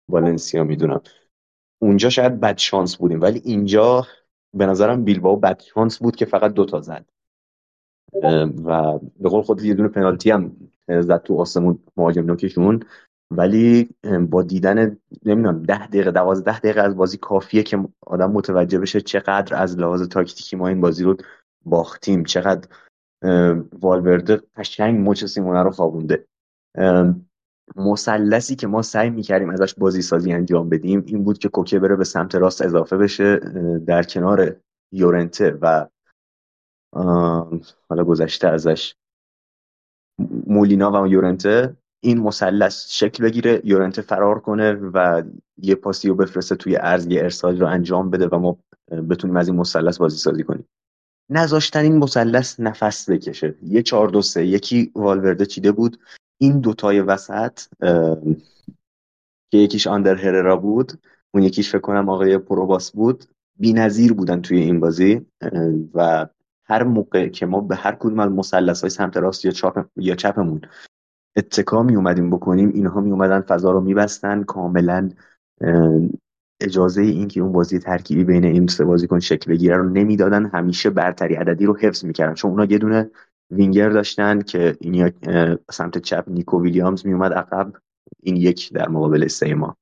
والنسیا می‌دونم. اونجا شاید بد شانس بودیم ولی اینجا به نظرم بیلباو بد شانس بود که فقط دوتا زد. و به قول خود یه دونه پنالتی هم زد تو آسمون مهاجم نوکشون. ولی با دیدن نمی‌دونم ده دقیقه دوازده دقیقه از بازی کافیه که آدم متوجه بشه چقدر از لحاظ تاکتیکی ما این بازی رو باختیم. چقدر والورده قشنگ مچ سیمونه رو خوابونده. مثلثی که ما سعی می‌کردیم ازش بازی سازی انجام بدیم این بود که کوکه بره به سمت راست اضافه بشه در کنار یورنته و حالا گذشته ازش. مولینا و یورنته این مثلث شکل بگیره یورنته فرار کنه و یه پاسی رو بفرسته توی ارز یه ارسال رو انجام بده و ما بتونیم از این مثلث بازی سازی کنیم. نذاشتن این مثلث نفس بکشه. یه چهار دو سه یکی والورده چیده بود. این دوتای وسط که یکیش آندر هررا بود اون یکیش فکر کنم آقای پروباس بود نظیر بودن توی این بازی و هر موقع که ما به هر کدوم از مثلث های سمت راست یا چپ یا چپمون اتکا می اومدیم بکنیم اینها می اومدن فضا رو میبستن کاملا اجازه این که اون بازی ترکیبی بین این سه بازیکن شکل بگیره رو نمی‌دادن همیشه برتری عددی رو حفظ می‌کردن. چون اونا یه دونه وینگر داشتن که این سمت چپ نیکو ویلیامز میومد عقب این یک در مقابل سه ما.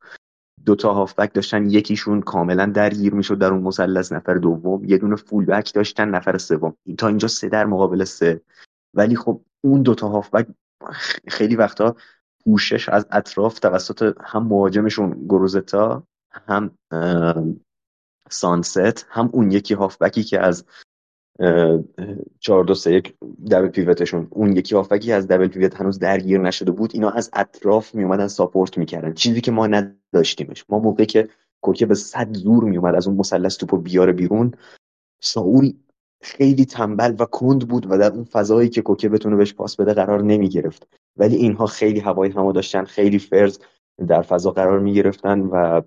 دو تا هافبک داشتن یکیشون کاملا درگیر می‌شد در اون مثلث نفر دوم یه دونه فول بک داشتن نفر سوم. تا اینجا سه در مقابل سه. ولی خب اون دو تا هافبک خیلی وقتا پوشش از اطراف توسط هم مهاجمشون گروزتا هم سانست هم اون یکی هافبکی که از چهار دو سه یک دبل پیوتشون. اون یکی هافبکی از دبل پیوت هنوز درگیر نشده بود. اینا از اطراف می اومدن ساپورت می‌کردن. چیزی که ما نداشتیمش. ما موقعی که کوکه به صد زور می اومد از اون مثلث توپو بیاره بیرون ساول خیلی تنبل و کند بود و در اون فضایی که کوکه بتونه بهش پاس بده قرار نمی گرفت ولی اینها خیلی هوای همو داشتن خیلی فرز در فضا قرار می گرفتن و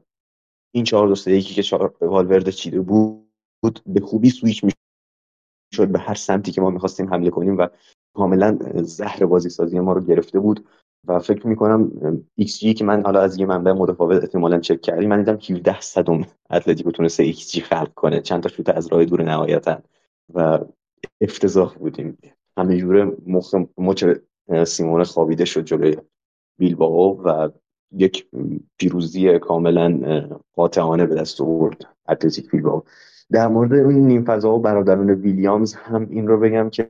این چهار دوسته یکی که والورد چیده بود به خوبی سویچ می شد به هر سمتی که ما می‌خواستیم حمله کنیم و کاملا زهر بازی سازی ما رو گرفته بود. و فکر می‌کنم ایکس جی که من حالا از یه منبع متفاوت احتمالا چک کردیم من دیدم 17 صدم اتلتیکو تونسته ایکس جی خلق کنه. چند تا شوت از راه دور نهایتا. و افتضاح بودیم. همه جوره مخ مچ سیمون خوابیده شد جلوی بیلباو و یک پیروزی کاملا قاطعانه به دست آورد اتلتیک بیلباو در مورد اون نیم فضا و برادران ویلیامز هم این رو بگم که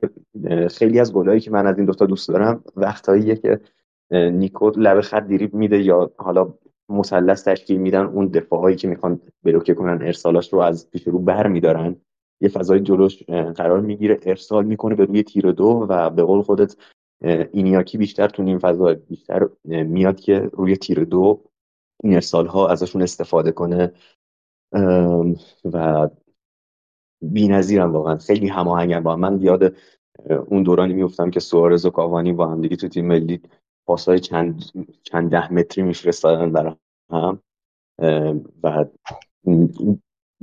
خیلی از گلایی که من از این دوتا دوست دارم وقتاییه که نیکو لب خط دیریب میده یا حالا مثلث تشکیل میدن اون دفاعهایی که می‌خوان بلوکه کنن ارسالاش رو از پیش رو بر میدارن. یه فضای جلوش قرار می‌گیره ارسال می‌کنه به روی تیر دو و به قول خودت اینیاکی بیشتر تو نیم فضا بیشتر میاد که روی تیر دو این ارسال ها ازشون استفاده کنه. و بی نظیرم واقعا. خیلی هماهنگن با من یاد اون دورانی میفتم که سوارز و کاوانی با هم دیگه تو تیم ملی پاسای چند چند ده متری میفرستادن برای هم. و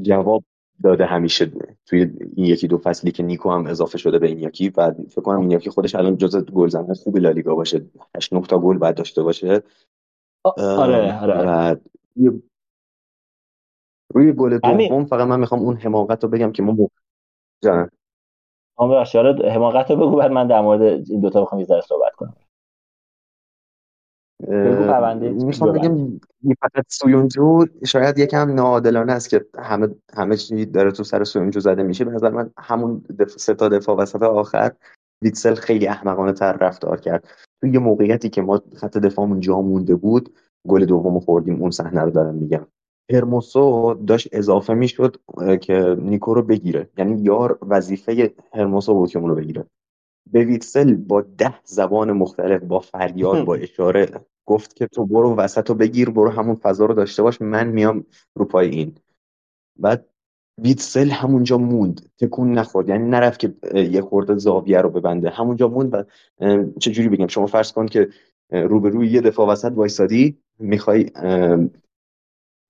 جواب داده همیشه توی این یکی دو فصلی که نیکو هم اضافه شده به این یکی و فکر کنم این یکی خودش الان جز گلزنه خوب لالیگا باشه. 8 9 تا گل بعد داشته باشه. آره آره و روی گل دوم فقط من می‌خوام اون حماقت رو بگم که ما جان هم حماقت رو بگو بعد من در مورد این دوتا بخوام یه صحبت کنم. می‌خوام بگم فقط سویونجو شاید یکم ناعادلانه است که همه همه چی داره تو سر سویونجو زده میشه. به نظر من همون دف... سه تا دفاع وسط آخر ویتسل خیلی احمقانه تر رفتار کرد. تو یه موقعیتی که ما خط دفاعمون جا مونده بود گل دوم خوردیم اون صحنه رو دارم میگم. هرموسو داشت اضافه می‌شد که نیکو رو بگیره. یعنی یار وظیفه هرموسو بود که اونو بگیره. به ویتسل با ده زبان مختلف با فریاد با اشاره گفت که تو برو وسط رو بگیر برو همون فضا رو داشته باش من میام رو پای این. بعد ویتسل همونجا موند. تکون نخورد. یعنی نرفت که یه خورده زاویه رو ببنده. همونجا موند و چجوری بگم؟ شما فرض کن که روبروی یه دفاع وسط وایسادی می‌خوای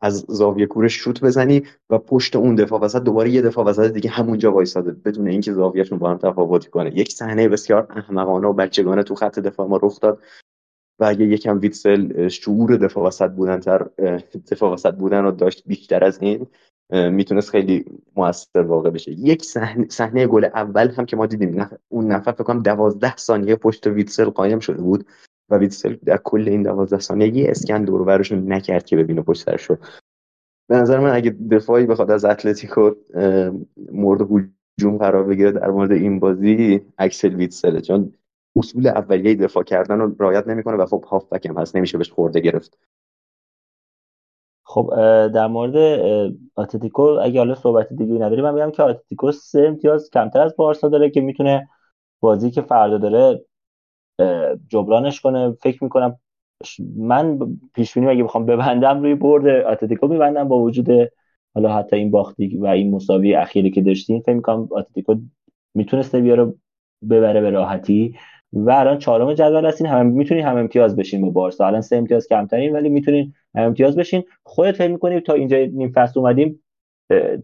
از زاویه کورش شوت بزنی و پشت اون دفاع وسط دوباره یه دفاع وسط دیگه همونجا وایساده بدون اینکه زاویهشون با هم تفاوتی کنه. یک صحنه بسیار احمقانه و بچگانه تو خط دفاع ما رخ داد و اگه یکم ویتسل شعور دفاع وسط بودن تر دفاع وسط بودن رو داشت بیشتر از این می‌تونست خیلی موثر واقع بشه. یک صحنه صحنه گل اول هم که ما دیدیم اون نفر فکر کنم 12 ثانیه پشت ویتسل قایم شده بود. و ویتسل در کل این 12 ثانیه یه اسکن دور نکرد که ببینه پشت سرش رو. به نظر من اگه دفاعی بخواد از اتلتیکو مورد هجوم قرار بگیره در مورد این بازی اکسل ویتسل چون اصول اولیه دفاع کردن رو رعایت نمی‌کنه و خب هافبک هم هست نمیشه بهش خرده گرفت. خب در مورد آتلتیکو اگه حالا صحبت دیگه نداری من میگم که آتلتیکو سه امتیاز کمتر از بارسا داره که می‌تونه بازی که فردا داره جبرانش کنه. فکر می‌کنم من پیش بینی اگه بخوام ببندم روی برد آتلتیکو میبندم با وجود حالا حتی این باختی و این مساوی اخیری که داشتین فکر می‌کنم آتلتیکو می‌تونسته بیاره ببره به راحتی. و الان چهارم جدول هستین. هم می‌تونین هم امتیاز بشین با بارسا. الان سه امتیاز کمترین ولی می‌تونین هم امتیاز بشین. خودت فکر می‌کنی تا اینجا نیم فصل اومدیم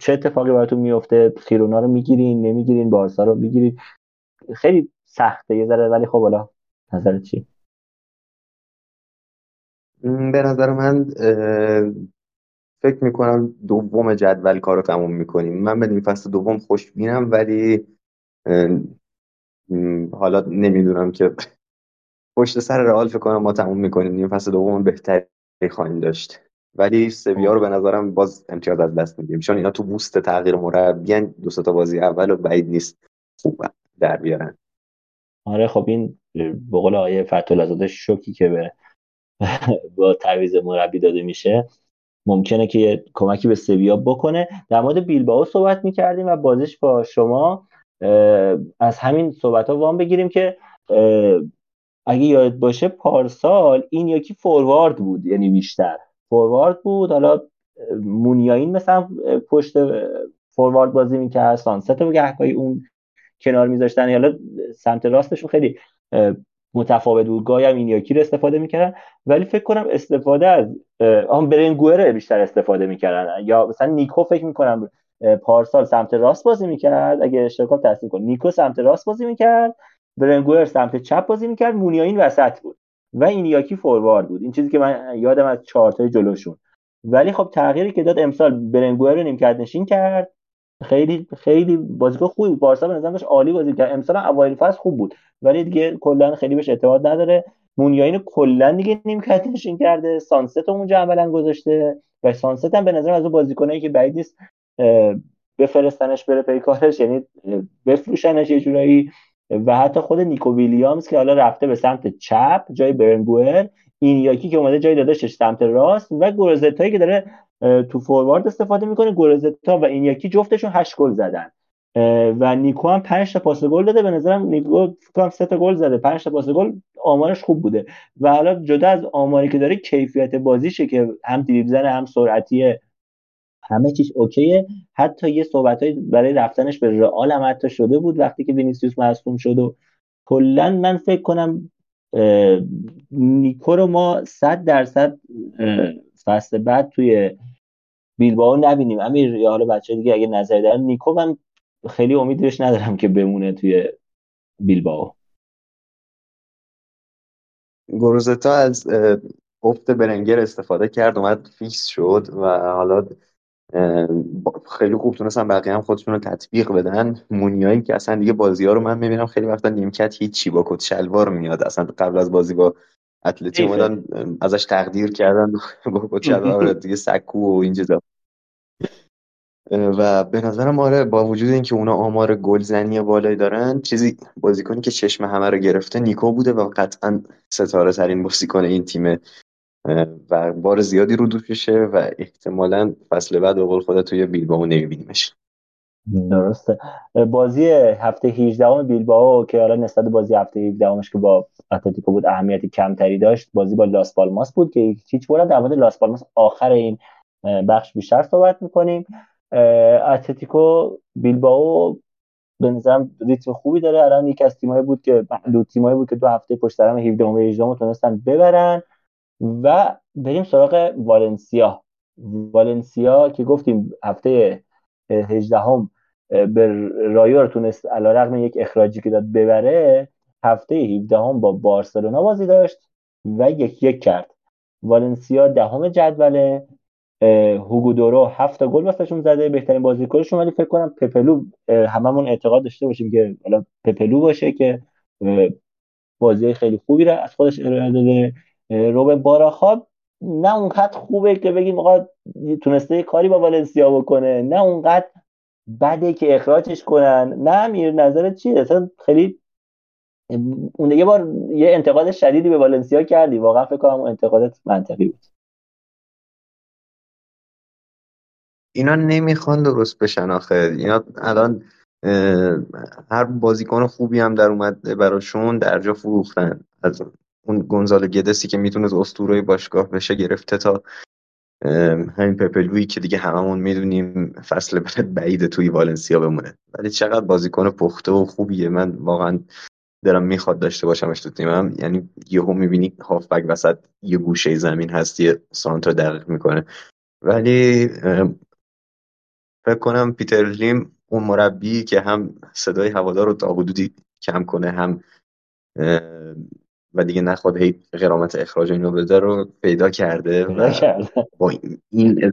چه اتفاقی براتون میفته خیرونا رو می‌گیرین نمی‌گیرین بارسا رو می‌گیرین. خیلی سخته یه ذره ولی خب حالا نظرت چی؟ به نظر من فکر می‌کنم دوم جدول کار رو تموم می‌کنیم. من به فصل دوم خوش بینم ولی حالا نمی‌دونم که پشت سر رئال فکر کنم ما تموم می‌کنیم. نیم فصل دوم بهتری خواهیم داشت. ولی سویا رو به نظرم باز امتیاز از دست میدیم. چون اینا تو بوست تغییر مربی دو تا بازی اول و بعید نیست. خوب در بیارن. آره خب این به قول آیه فتول شوکی که به با تعویض مربی داده میشه ممکنه که کمکی به سویا بکنه. در مورد بیلباو صحبت می‌کردیم و بازش با شما از همین صحبت ها وام بگیریم که اگه یاد باشه پارسال این یکی فوروارد بود یعنی بیشتر فوروارد بود. حالا مونیاین مثلا پشت فوروارد بازی می‌کرد. سانست و گهگاهی اون کنار میذاشتن. حالا سمت راستشون خیلی متفاوت بود. گاهی هم این یکی رو استفاده می‌کردن ولی فکر کنم استفاده از آن برنگوئر بیشتر استفاده می‌کردن. یا مثلا نیکو فکر می‌کنم پارسال سمت راست بازی می‌کرد اگه اشتراک تصدیق کن نیکو سمت راست بازی می‌کرد برنگوئر سمت چپ بازی می‌کرد. مونیاین وسط بود و این یاکی فوروارد بود. این چیزی که من یادم از چارتای جلوشون. ولی خب تغییری که داد امسال برنگوئر رو نیمکت نشین کرد. خیلی خیلی بازیکن خوبی بود. بارسا به نظرم عالی بازی کرد. امسال اوایل فصل خوب بود. ولی دیگه کلا خیلی بهش اعتماد نداره. مونیاین کلا دیگه نیمکت نشین کرده سانست اونجا عملا گذاشته. و سانست هم به نظر از اون بازیکنایی که بعید نیست بفرستنش بره پی کارش. یعنی بفروشنش یه جورایی. و حتی خود نیکو ویلیامز که حالا رفته به سمت چپ جای برنگوئر این یاکی که اومده جای داداشش سمت راست و گورزتایی که داره تو فوروارد استفاده می‌کنه. گورزتا و این یکی جفتشون هشت گل زدن. و نیکو هم 5 تا پاس گل داده. به نظرم نیکو فکر 3 تا گل زده. 5 تا پاس گل آمارش خوب بوده. و حالا جدا از آماری که داره کیفیت بازیشه که هم دریبل زنه هم سرعتیه همه چیز اوکیه. حتی یه صحبت برای رفتنش به رئال هم حتی شده بود وقتی که وینیسیوس مصدوم شد و کلا من فکر کنم نیکو رو ما 100 درصد فصل بعد توی بیلباو نبینیم. امیر یا حالا بچه دیگه اگه نظری دارن نیکو من خیلی امیدش ندارم که بمونه توی بیلباو گروزتا از افت برنگر استفاده کرد اومد فیکس شد و حالا خیلی خوب تونستن بقیه هم خودشون رو تطبیق بدن. مونیاین که اصلا دیگه بازی ها رو من می‌بینم خیلی وقتا نیمکت هیچی با کت شلوار میاد. اصلا قبل از بازی با اتلتی اومدن ازش تقدیر کردن با کت شلوار دیگه سکو و این چیزا. و به نظرم آره با وجود اینکه اونا آمار گلزنی بالایی دارن چیزی بازیکنی که چشم همه رو گرفته نیکو بوده و قطعا ستاره ترین بازیکن این تیمه. و بار زیادی رو دوششه و احتمالا فصل بعد به قول خودت توی بیلباو نمیبینیمش. درسته. بازی هفته 18 بیلباو که حالا نسبت بازی هفته 17 که با اتلتیکو بود اهمیت کمتری داشت بازی با لاس پالماس بود که هیچ بولا در مورد لاس پالماس آخر این بخش بیشتر صحبت می‌کنیم. اتلتیکو بیلباو به نظرم ریتم خوبی داره. الان یکی از تیمایی بود که دو تیمایی بود که دو هفته پشت سر هم 17 و 18 تونستن ببرن. و بریم سراغ والنسیا. والنسیا که گفتیم هفته 18 هم به رایو تونست علیرغم یک اخراجی که داد ببره هفته 17 هم با بارسلونا بازی داشت و یک یک کرد. والنسیا دهم جدوله هوگو دورو هفت گل واسهشون زده بهترین بازیکنشون ولی فکر کنم پپلو هممون اعتقاد داشته باشیم که حالا پپلو باشه که بازی خیلی خوبی را از خودش ارائه داده. روبن باراخاب نه اونقدر خوبه که بگیم آقا تونسته کاری با والنسیا بکنه نه اونقدر بده که اخراجش کنن. نه میر نظرت چیه؟ اصلا خیلی اون یه بار یه انتقاد شدیدی به والنسیا کردی. واقعا فکر کنم انتقادت منطقی بود. اینا نمی‌خوان درست بشن آخه. اینا الان هر بازیکن خوبی هم در اومده براشون در جا فروختن. از اون گونزال گدسی که می‌تونه اسطوره باشگاه بشه گرفته تا همین پپلویی که دیگه هممون می‌دونیم فصل بعد بعید توی والنسیا بمونه. ولی چقدر بازیکن پخته و خوبیه. من واقعا دارم می‌خواد داشته باشمش تو تیمم. یعنی یهو می‌بینی هافبک وسط یه گوشه زمین هست یه سانتر دقیق می‌کنه. ولی فکر کنم پیتر لیم اون مربی که هم صدای هوادار رو تا حدودی کم کنه هم و دیگه نخواد هی غرامت اخراج اینو بده رو پیدا کرده و با این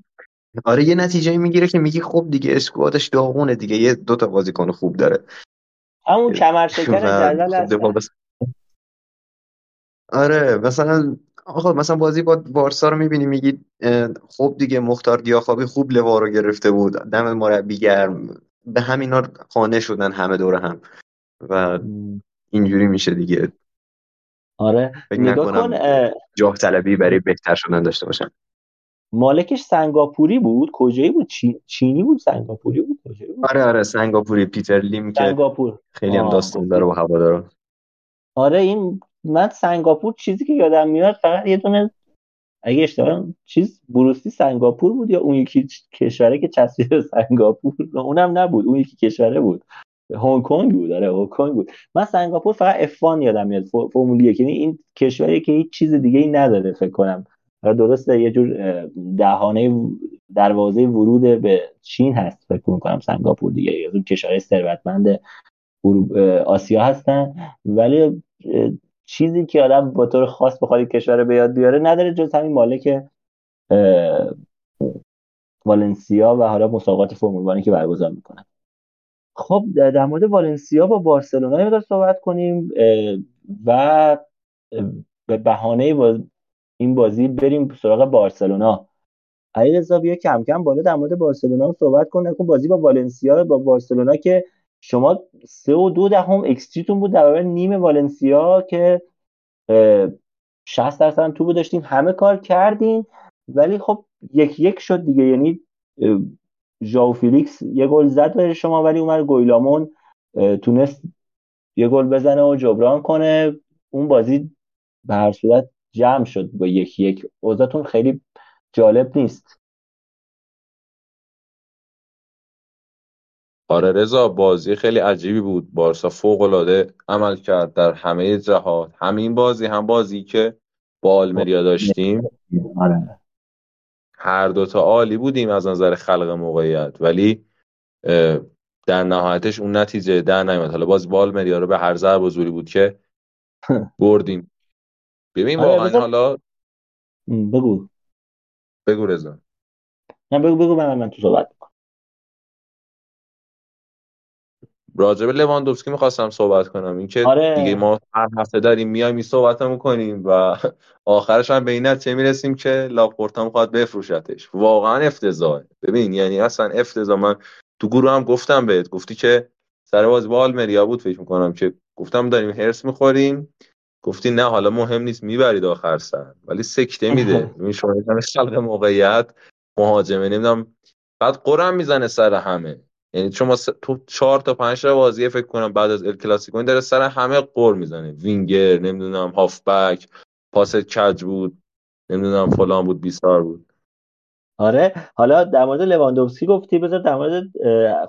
آره یه نتیجه می‌گیره که میگی خب دیگه اسکوادش داغونه دیگه یه دو تا بازیکن خوب داره. همون کمر شکن خب آره مثلا آقا مثلا بازی با بارسا رو می‌بینی میگی خب دیگه مختار دیاخابی خوب لوا رو گرفته بود دم مربی گرم. به همینا خانه شدن همه دور هم. و اینجوری میشه دیگه. آره. نگاه کن جاه طلبی برای بهتر شدن داشته باشن. مالکش سنگاپوری بود؟ کجایی بود؟ چینی بود سنگاپوری بود؟ کجایی بود؟ آره آره سنگاپوری پیتر لیم سنگاپور. که خیلی هم داستان داره با هوادارا آره این من سنگاپور چیزی که یادم میاد فقط یه دونه اگه اشتباه چیز بروسی سنگاپور بود یا اون یکی کشوره که چسبید سنگاپور؟ اونم نبود اون یکی کشوره بود. هنگ کنگ بود آره هنگ کنگ بود. من سنگاپور فقط افان یادم میاد فرمول یک. یعنی این کشوری که هیچ چیز دیگه ای نداره فکر کنم. درسته یه جور دهانه دروازه ورود به چین هست فکر کنم سنگاپور دیگه. از اون کشورهای ثروتمند آسیا هستن. ولی چیزی که آدم با طور خاص بخواد کشور به یاد بیاره نداره جز همین مالک والنسیا و حالا مسابقات فرمول که برگزار می‌کنن. خب در مورد والنسیا با بارسلونا یه صحبت کنیم و به بهانه این بازی بریم سراغ بارسلونا. علیرضا بیا کم کم بالا در مورد بارسلونا صحبت کن. نکن بازی با والنسیا با بارسلونا که شما سه و دو دهم اکستریتون بود در نیم والنسیا که 60 درصد تو داشتین همه کار کردین ولی خب یک یک شد دیگه. یعنی ژاو فیلیکس یه گل زد برای شما ولی اومد گویلامون تونست یه گل بزنه و جبران کنه. اون بازی به هر صورت جمع شد با یک یک. اوضاعتون خیلی جالب نیست. آره رضا بازی خیلی عجیبی بود. بارسا فوق العاده عمل کرد در همه جهات. همین بازی هم بازی که با آلمریا داشتیم. آره. هر دوتا عالی بودیم از نظر خلق موقعیت. ولی در نهایتش اون نتیجه در نیومد. حالا باز بال رو به هر ضرب زوری بود که بردیم. ببین آره، واقعا حالا بگو. بگو رضا. نه بگو بگو من من تو صحبت راجب لواندوفسکی می‌خواستم صحبت کنم. اینکه آره. دیگه ما هر هفته داریم میایم این صحبت می‌کنیم و آخرش هم به این نتیجه می‌رسیم که لاپورتا می‌خواد بفروشتش. واقعا افتضاحه. ببین یعنی اصلا افتضاح. من تو گروه هم گفتم بهت گفتی که سر بازی با آلمریا بود فکر می‌کنم که گفتم داریم هرس می‌خوریم. گفتی نه حالا مهم نیست می‌برید آخر سر. ولی سکته میده. ببین شما خلق موقعیت مهاجمه نمی‌دونم. بعد غرم می‌زنه سر همه. یعنی شما تو چهار تا پنج تا بازی فکر کنم بعد از ال کلاسیکو این داره سر همه غر می‌زنه. وینگر نمی‌دونم هافبک پاس کج بود نمی‌دونم فلان بود بیسار بود. آره حالا در مورد لواندوفسکی گفتی بذار در مورد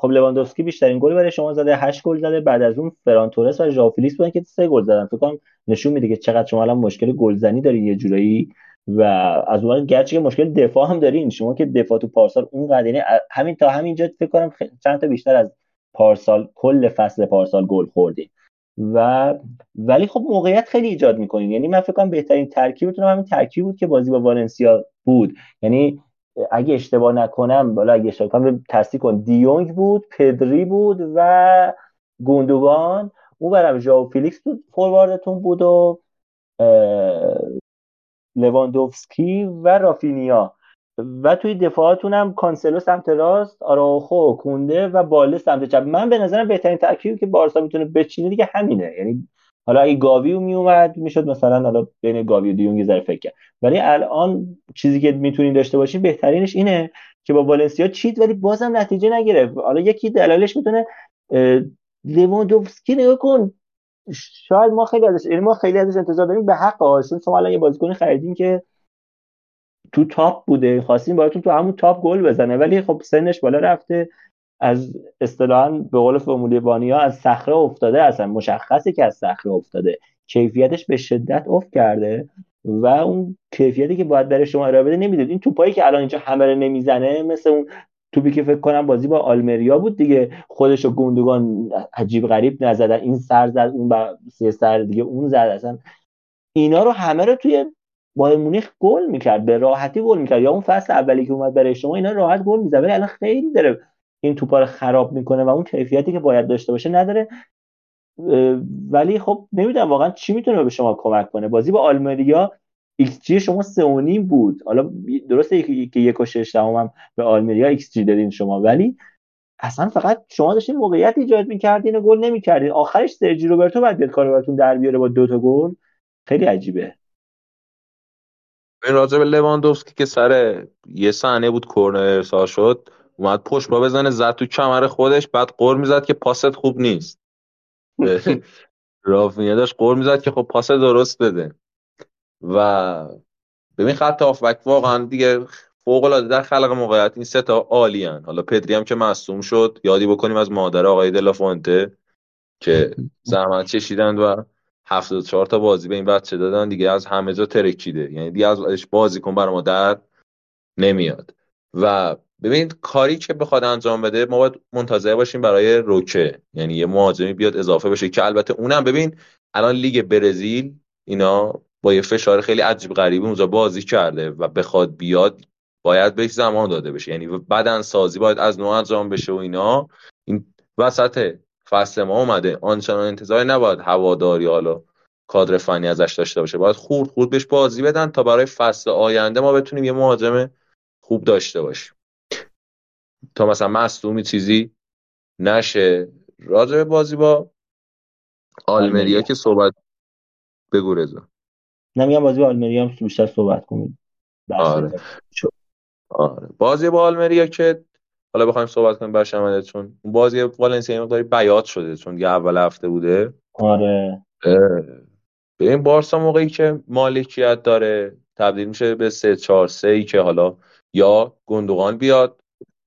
خب لواندوفسکی بیشترین گل برای شما زده 8 گل زده بعد از اون فران تورس و ژاو بودن که 3 گل زدن. فکر کنم نشون میده که چقدر شما الان مشکل گلزنی دارین یه جورایی و از اون گرچه مشکل دفاع هم دارین شما که دفاع تو پارسال اون یعنی همین تا همینجا فکر کنم چند تا بیشتر از پارسال کل فصل پارسال گل خوردین. و ولی خب موقعیت خیلی ایجاد می‌کنین. یعنی من فکر کنم بهترین ترکیبتون همین ترکیب بود که بازی با والنسیا بود. یعنی اگه اشتباه نکنم بالا اگه اشتباه کنم تصدیق کن دیونگ بود پدری بود و گوندوگان. اون ورم ژائو فیلیکس بود فورواردتون بود و لواندوفسکی و رافینیا. و توی دفاعاتون هم کانسلو سمت راست آراخو کونده و بالده سمت چپ. من به نظرم بهترین ترکیبی که بارسا می‌تونه بچینه دیگه همینه. یعنی حالا اگه گاویو میومد می‌شد مثلا حالا بین گاوی و دیونگ ذره فکر کرد. ولی الان چیزی که می‌تونین داشته باشین بهترینش اینه که با والنسیا چید ولی بازم نتیجه نگرفت. حالا یکی دلایلش می‌تونه لواندوفسکی نگاه کن. شاید ما خیلی ازش یعنی ما خیلی ازش انتظار داریم. به حق آسون شما الان یه بازیکن خریدین که تو تاپ بوده. خواستیم باهاتون تو همون تاپ گل بزنه. ولی خب سنش بالا رفته. از اصطلاحا به قول فرمولی بانیا از صخره افتاده. اصلا مشخصه که از صخره افتاده. کیفیتش به شدت افت کرده و اون کیفیتی که باید برای شما ارائه بده نمی‌دید این توپایی که الان اینجا همه نمی‌زنه مثل اون توپی که فکر کنم بازی با آلمریا بود دیگه خودش و گوندوگان عجیب غریب نزدن. این سر زد اون با سه سر دیگه اون زد. اصلا اینا رو همه رو توی با مونیخ گل می‌کرد به راحتی گل می‌کرد. یا اون فصل اولی که اومد برای شما اینا راحت گل می‌زد. ولی الان خیلی داره این توپا رو خراب می‌کنه و اون کیفیتی که باید داشته باشه نداره. ولی خب نمی‌دونم واقعا چی می‌تونه به شما کمک کنه. بازی با آلمریا ایکس جی شما سه و نیم بود. حالا درسته که یک و شش هم به آلمریا ایکس جی دادین شما ولی اصلا فقط شما داشتین موقعیت ایجاد می‌کردین و گل نمی‌کردین. آخرش سرجی روبرتو بعد بیاد کارو براتون در بیاره با دو تا گل. خیلی عجیبه. این راجع به لواندوفسکی که سر یه صحنه بود کرنر ارسال شد اومد پشت پا بزنه زد تو کمر خودش بعد غر می‌زد که پاست خوب نیست. رافینیا داشت قور می‌زد که خب پاس درست بده. و ببین خط آفبک واقعا دیگه فوق العاده در خلق موقعیت این سه تا عالی حالا پدری هم که مصدوم شد یادی بکنیم از مادر آقای دلافونته که زحمت چشیدن و 74 تا بازی به این بچه دادن دیگه از همه جا ترکیده. یعنی دیگه ازش بازی کن برای ما در نمیاد. و ببینید کاری که بخواد انجام بده ما باید منتظر باشیم برای روکه. یعنی یه مهاجمی بیاد اضافه بشه که البته اونم ببین الان لیگ برزیل اینا با یه فشار خیلی عجیب غریبی اونجا بازی کرده و بخواد بیاد باید بهش زمان داده بشه. یعنی بدن سازی باید از نوع انجام بشه و اینا. این وسط فصل ما اومده. آنچنان انتظاری نباید هواداری حالا کادر فنی ازش داشته باشه. باید خورد خورد بهش بازی بدن تا برای فصل آینده ما بتونیم یه مهاجم خوب داشته باشیم. تا مثلا مصدومی چیزی نشه. راجع به بازی با آلمریا. که صحبت بگو رضا. نمیگم بازی با آلمریا هم بیشتر صحبت کنیم. آره. آره. بازی با آلمریا که حالا بخوایم صحبت کنیم بر چون بازی والنسیا مقداری بیات شده چون دیگه اول هفته بوده. آره. این بارسا موقعی که مالکیت داره تبدیل میشه به سه چهار سه ای که حالا یا گندوغان بیاد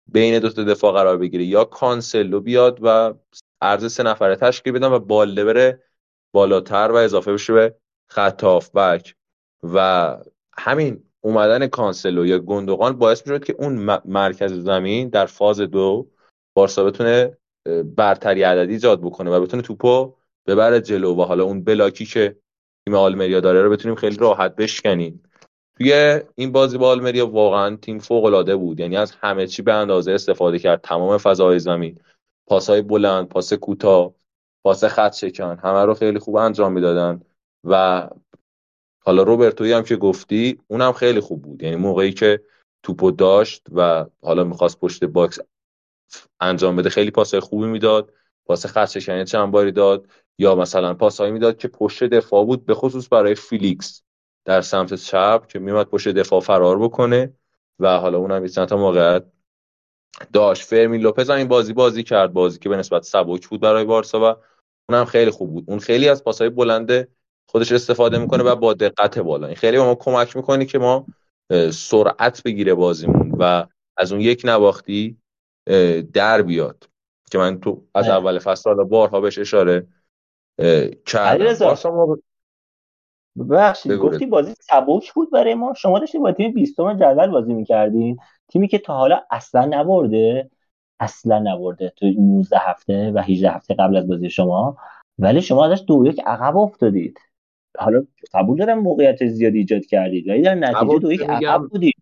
بین دو تا دفاع قرار بگیره یا کانسلو بیاد و عرض سه نفره تشکیل بدن و بالده بره بالاتر و اضافه بشه به خط بک و همین اومدن کانسلو یا گندوغان باعث می‌شد که اون مرکز زمین در فاز دو بارسا بتونه برتری عددی ایجاد بکنه و بتونه توپو ببره جلو و حالا اون block ی که تیم آلمریا داره رو بتونیم خیلی راحت بشکنیم. توی این بازی با آلمریا واقعا تیم فوق العاده بود یعنی از همه چی به اندازه استفاده کرد. تمام فضای زمین پاسهای بلند پاس کوتاه پاس خط شکن همه رو خیلی خوب انجام می‌دادن. و حالا روبرتوی هم که گفتی اونم خیلی خوب بود. یعنی موقعی که توپو داشت و حالا می‌خواست پشت box انجام بده خیلی پاسهای خوبی می‌داد. پاس خط شکنی چند باری داد. یا مثلا پاسهایی می‌داد که پشت دفاع بود به خصوص برای فیلیکس در سمت چپ که میومد پشت دفاع فرار بکنه و حالا اونم یه تا موقعیت داشت. فرمین لوپز این بازی بازی کرد بازی که به نسبت سبک بود برای بارسا و اونم خیلی خوب بود. اون خیلی از پاسهای بلنده خودش استفاده می‌کنه و با دقت بالا. این خیلی به ما کمک می‌کنه که ما سرعت بگیره بازیمون و از اون یک نواختی در بیاد. که من تو از اول فصل حالا بارها بهش اشاره کردم. ببخشید. گفتی بازی سبک بود برای ما. شما داشتین با تیم 20 جدول بازی می‌کردین. تیمی که تا حالا اصلا نبرده اصلا نبرده تو 19 هفته و 18 هفته قبل از بازی شما. ولی شما ازش دو یک عقب افتادید. حالا قبول دارم موقعیت زیادی ایجاد کردید ولی در نتیجه دو یک. عقب بودید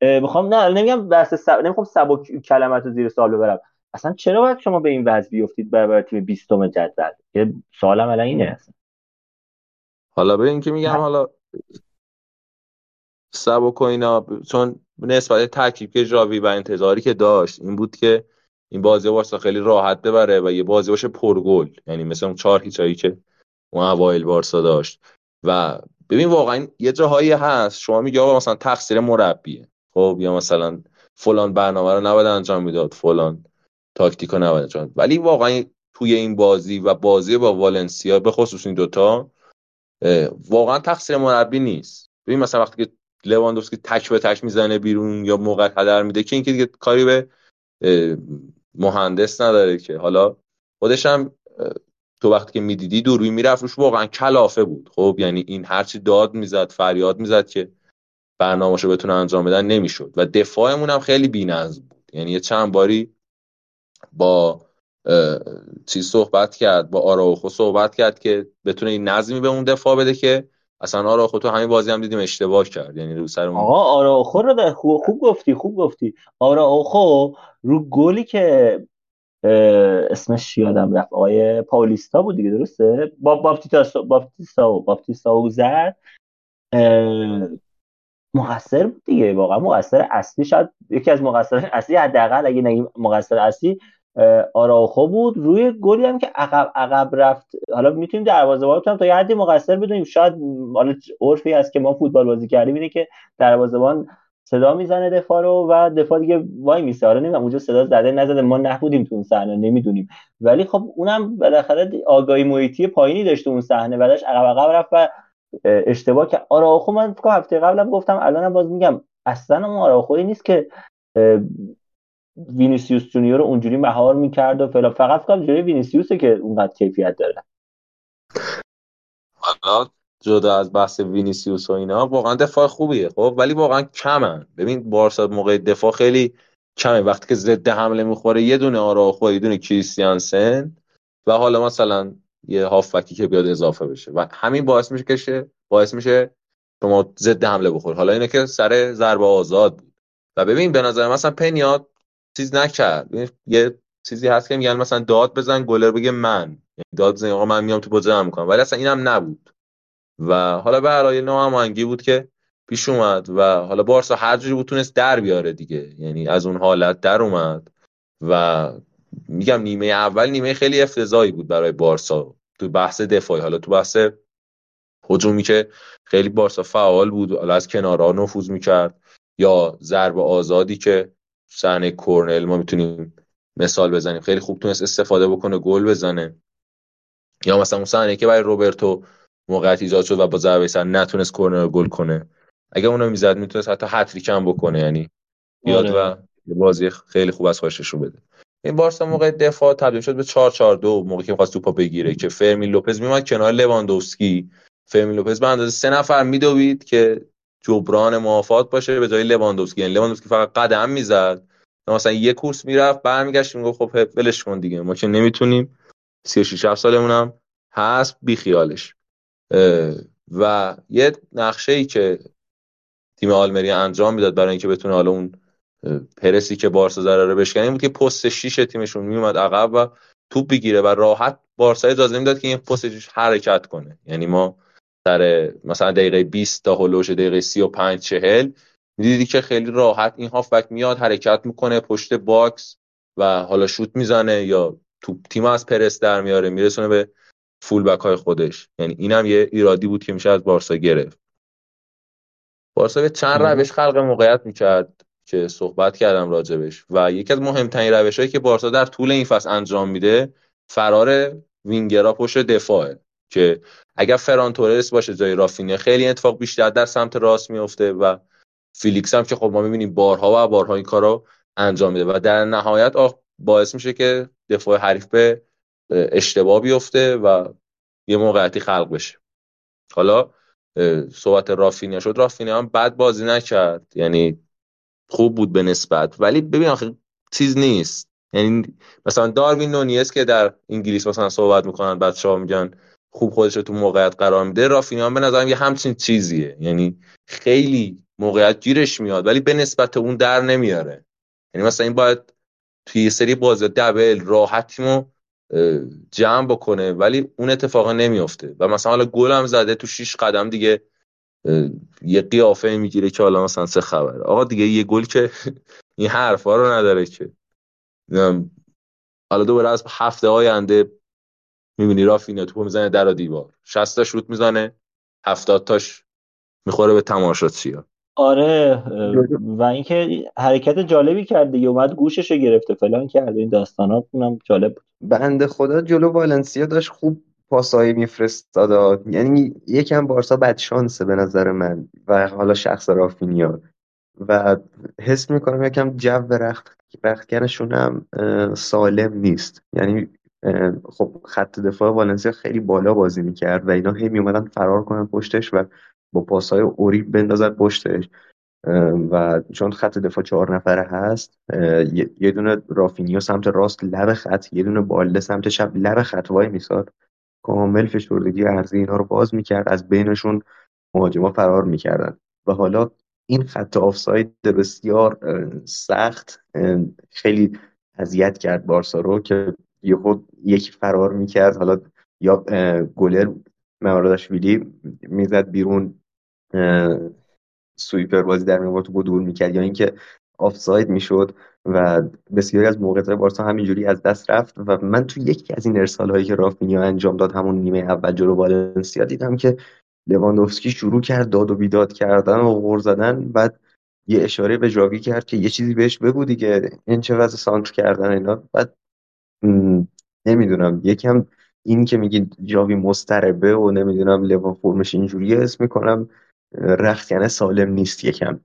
اه، می‌خوام نه نمیگم بحث سب... نمی‌خوام سبک کلمت رو زیر سوال ببرم. اصلا چرا باید شما به این وضع بیفتید برای تیم 20 جدول؟ یه سوالم الان اینه اصلا. حالا به این که میگم حالا سبک و اینا چون نسبت ترکیب که جاوی و انتظاری که داشت این بود که این بازی بارسا خیلی راحت ببره و یه بازی باشه پرگل یعنی مثل اون چهار هیچایی که اون اوایل بارسا داشت. و ببین واقعا یه جاهایی هست. شما میگی آقا مثلا تقصیر مربیه. خب یا مثلا فلان برنامه رو نباید انجام می‌داد. فلان تاکتیک رو نباید انجام. ولی واقعا توی این بازی و بازی با والنسیا به خصوص این دوتا واقعا تقصیر مربی نیست. ببین مثلا وقتی که لواندوفسکی تک به تک می‌زنه بیرون یا موقع هدر میده که اینکه دیگه کاری به مهندس نداره که. حالا خودش هم تو وقتی که می‌دیدی دوربین می‌رفت روش واقعا کلافه بود. خب یعنی این هرچی داد می‌زد فریاد می‌زد که برنامه‌شو بتونه انجام بدن نمی‌شد. و دفاعمون هم خیلی بی‌نظم بود. یعنی یه چند باری با چیز صحبت کرد با آراوخو صحبت کرد که بتونه این نظمی به اون دفاع بده که اصلا آراوخو تو همین بازی هم دیدیم اشتباه کرد. یعنی رو سر اون آقا آراوخو رو در خوب, خوب گفتی خوب گفتی. آراوخو رو گلی که اسمش یادم رفت؟ آقای پاولیستا بود دیگه درسته؟ با باپتیستا باپتیستا باپتیستا زد مقصر بود دیگه واقعا مقصر اصلی. شاید یکی از مقصرین اصلی حداقل اگه نگیم مقصر اصلی آراوخو بود. روی گلی هم که عقب عقب رفت. حالا می‌تونیم دروازه‌بان هم تا یه حدی مقصر بدونیم. شاید حالا عرفی هست که ما فوتبال بازی کردیم اینه که دروازه‌بان صدا می‌زنه دفاع رو و دفاع دیگه وای میسه. حالا نمی‌دونم اونجا صدا زده نزده. ما نبودیم تو اون صحنه نمی‌دونیم. ولی خب اونم بالاخره آگاهی محیطی پایینی داشته اون صحنه بعدش عقب عقب رفت و اه، اشتباه کرد. آراوخو من فکر هفته قبلم گفتم الانم باز میگم اصلا اون آراوخویی نیست که وینیسیوس جونیور رو اونجوری مهار می‌کرد و فلان. فقط فقط جلوی وینیسیوسه که اونقدر کیفیت داره. حالا جدا از بحث وینیسیوس و اینا واقعا دفاع خوبیه خب؟ ولی واقعا کمن. ببین بارسا موقع دفاع خیلی کمه. وقتی که ضد حمله می‌خوره یه دونه آراخو یه دونه کریستیانسن و حالا مثلا یه هافبکی که بیاد اضافه بشه. و همین باعث میشه که باعث میشه شما ضد حمله بخور حالا اینه که سر ضربه آزاد بود. و ببین به نظر مثلا پنیات چیز نکرد. یه- چیزی هست که میگن مثلا داد بزن گلر بگه من. یعنی داد بزن آقا من میام تو بازی می‌کنم. ولی اصلا اینم نبود. و حالا به هر ناهماهنگی بود که پیش اومد و حالا بارسا هر جوری بود تونست در بیاره دیگه. یعنی از اون حالت در اومد و میگم نیمه اول نیمه خیلی افتضاحی بود برای بارسا تو بحث دفاعی. حالا تو بحث هجومی که خیلی بارسا فعال بود حالا از کنارها نفوذ می‌کرد یا ضربه آزادی که صحنه کورنل ما می‌تونیم مثال بزنیم خیلی خوب تونست استفاده بکنه گل بزنه. یا مثلا اون صحنه که برای روبرتو موقعیت ایجاد شد و با ضربه سر نتونست کورنر رو گل کنه. اگه اونو می‌زد می‌تونست حتی هتریک هم بکنه یعنی بیاد آره. و بازی خیلی خوب از خودش رو بده. این بارسا موقع دفاع تبدیل شد به 4 4 2 موقعی که می‌خواست توپا بگیره که فرمین لوپز میومد کنار لواندوفسکی. فرمین لوپز به اندازه سه نفر میدوید که جبران مافات باشه به جای لواندوفسکی. یعنی لواندوفسکی فقط قدم می‌زد. مثلا یه کورس می‌رفت برمیگشت می‌گفت خب ولش کن دیگه. ما که نمی‌تونیم. 36 7 سالمون هم هست بی خیالش و یه نقشه ای که تیم آلمریا انجام می‌داد برای اینکه بتونه حالا اون پرسی که بارسا داره رو بشکنه این بود که پست 6 تیمشون میومد عقب و توپ بگیره و راحت بارسا اجازه نمی‌داد که این پست 6 حرکت کنه. یعنی ما در مثلا دقیقه 20 تا هلوش دقیقه 35 40 می‌دیدی که خیلی راحت این هافبک میاد حرکت می‌کنه پشت box و حالا شوت می‌زنه یا توپ تیم از پرس در میاره میرسونه به fullback های خودش. یعنی اینم یه ایرادی بود که میشه از بارسا گرفت. بارسا به چند. روش خلق موقعیت می‌کرد که صحبت کردم راجبش. و یکی از مهمترین روش هایی که بارسا در طول این فصل انجام میده فرار وینگرا پشت دفاعه. که اگر فران تورس باشه جای رافینیا خیلی اتفاق بیشتر در سمت راست میفته و فیلیکس هم که خب ما می‌بینیم بارها و بارها این کارو انجام میده. و در نهایت آخ باعث میشه که دفاع حریف به اشتباه بیفته و یه موقعیتی خلق بشه. حالا صحبت رافینیا شد. رافینیا هم بد بازی نکرد. یعنی خوب بود به نسبت. ولی ببین آخه چیز نیست. یعنی مثلا داروین نونیز که در انگلیس مثلا صحبت می‌کنن بچه‌ها میگن خوب خودش رو تو موقعیت قرار میده. رافینیا به نظرم یه همچین چیزیه. یعنی خیلی موقعیت گیرش میاد ولی به نسبت اون در نمیاره. یعنی مثلا این باید توی سری بازی دبل راحتیمو جمع بکنه ولی اون اتفاق نمیافته. و مثلا حالا گل هم زده تو 6 قدم دیگه یه قیافه می‌گیره که حالا مثلا سه خبره. آقا دیگه یه گل که این حرفا رو نداره که. حالا دوباره از هفته آینده می‌بینی رافینیا توپ می‌زنه در دیوار. 60 تا شوت می‌زنه 70 تاش می‌خوره به تماشاچی‌ها. آره و اینکه حرکت جالبی کرد دیگه اومد گوشش رو گرفته فلان کرد. این داستانات اونم جالب بود. بنده خدا جلو والنسیا داشت خوب پاسایی میفرستاد. یعنی یکم بارسا بد شانسه به نظر من و حالا شخص رافینیا. و حس می‌کنم یکم جو رخت رختکنشون هم سالم نیست. یعنی خب خط دفاع والنسیا خیلی بالا بازی می‌کرد و اینا هی میومدن فرار کنن پشتش و با پاسهای اوری بندازن پشتش و چون خط دفاع چهار نفره هست یه دونه رافینیا سمت راست لب خط یه دونه بالده سمت چپ لب خط وای میساد. کامل فشردگی ارزی اینا رو باز می‌کرد از بینشون مهاجما فرار می‌کردن. و حالا این خط آفساید بسیار سخت خیلی اذیت کرد بارسا رو که خود یکی فرار می‌کرد. حالا یا گلر مماراداشویلی می‌زد بیرون سویپر بازی در میورد تو دور می‌کرد یا اینکه آفساید می‌شد و بسیاری از موقعیت بارسا همینجوری از دست رفت و من تو یکی از این ارسال هایی که رافینیا انجام داد همون نیمه اول جلو والنسیا دیدم که لواندوفسکی شروع کرد داد و بیداد کردن و غور زدن بعد یه اشاره به جاوی کرد که یه چیزی بهش بگو دیگه این چه وضع سانتر کردن اینا. بعد نمی‌دونم یکم این که میگی جاوی مستربه و نمی‌دونم لوا فرمش اینجوری اسم می‌کنم. رختکنه سالم نیست یکم.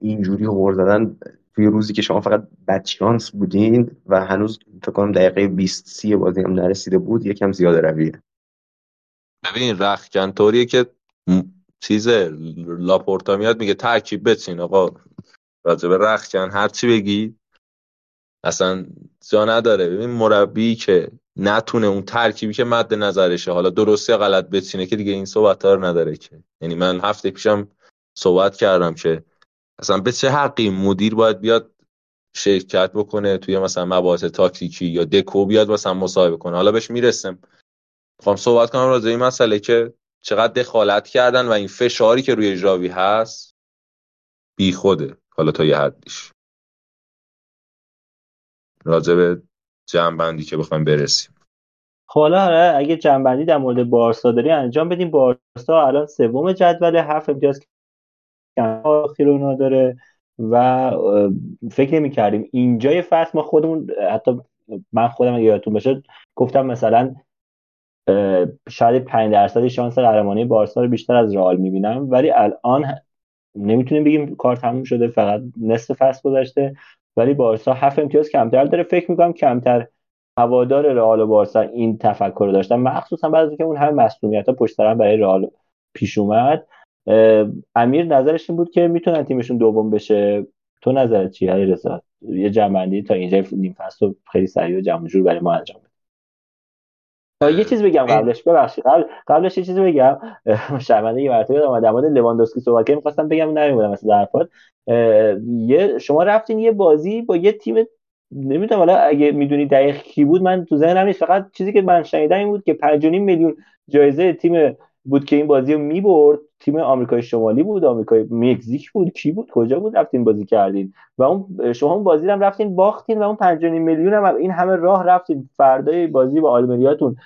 اینجوری غور زدن توی روزی که شما فقط بدشانس بودین و هنوز فکر کنم دقیقه 20 سی بازی هم نرسیده بود یکم زیاده رویه ببین رختکن طوریه که چیز لاپورتا میاد میگه ترکیب بچین آقا. راجب رختکن هر چی بگی اصلا جا نداره. ببین مربی که نتونه اون ترکیبی که مد نظرشه. حالا درستی یا غلط بچینه که دیگه این صحبت رو نداره که. یعنی من هفته پیشم صحبت کردم که اصلا به چه حقی مدیر باید بیاد شرکت بکنه توی مثلا مباحث تاکتیکی یا دکو بیاد مثلا مصاحبه کنه حالا بهش می‌رسم می‌خوام صحبت کنم راجع این مسئله که چقدر دخالت کردن و این فشاری که روی جاوی هست بی خوده حالا تا یه حدیش. راجع به جنبندی که بخوایم برسیم. حالا آره، اگه جنبندی در مورد بارسا داری انجام بدیم. بارسا الان سوم جدول هفت امتیاز اونا داره و فکر نمی کردیم اینجای فصل ما خودمون حتی من خودم اگه یادتون باشه گفتم مثلا شاید 5 درصد شانس قهرمانی بارسا رو بیشتر از رئال می‌بینم. ولی الان نمی‌تونیم بگیم کار تموم شده فقط نصف فصل گذشته. ولی بارسا هفت امتیاز کمتر داره. فکر می‌کنم کمتر هوادار رئال و بارسا این تفکر رو داشتن. مخصوصا بعد از که اون همه مسئولیت ها پشت برای رئال پیش اومد امیر نظرش این بود که می‌تونن تیمشون دوم بشه. تو نظرت چیه علی رضا یه جمعندی تا اینجا نیم فصل خیلی سریع و جمع جور برای ما انجام یه چیز بگم قبلش ببخشید. قبل قبلش یه چیزی بگم. شرمنده یه مرتبه اومد. در مورد لواندوسکی صحبت کردم می‌خواستم بگم نمی‌بودم مثلا حرفات. یه شما رفتین یه بازی با یه تیم نمی‌دونم حالا اگه می‌دونی دقیق کی بود من تو ذهنم نیست. فقط چیزی که من شنیدم این بود که 5.5 میلیون جایزه تیم بود که این بازی رو می‌برد. تیم آمریکای شمالی بود آمریکای مکزیک بود. کی بود؟ کجا بود؟ رفتین بازی کردین. و اون شما اون بازی هم رفتین باختین و اون 5 میلیون هم این همه راه رفتین. فردای بازی با آلمریاتون.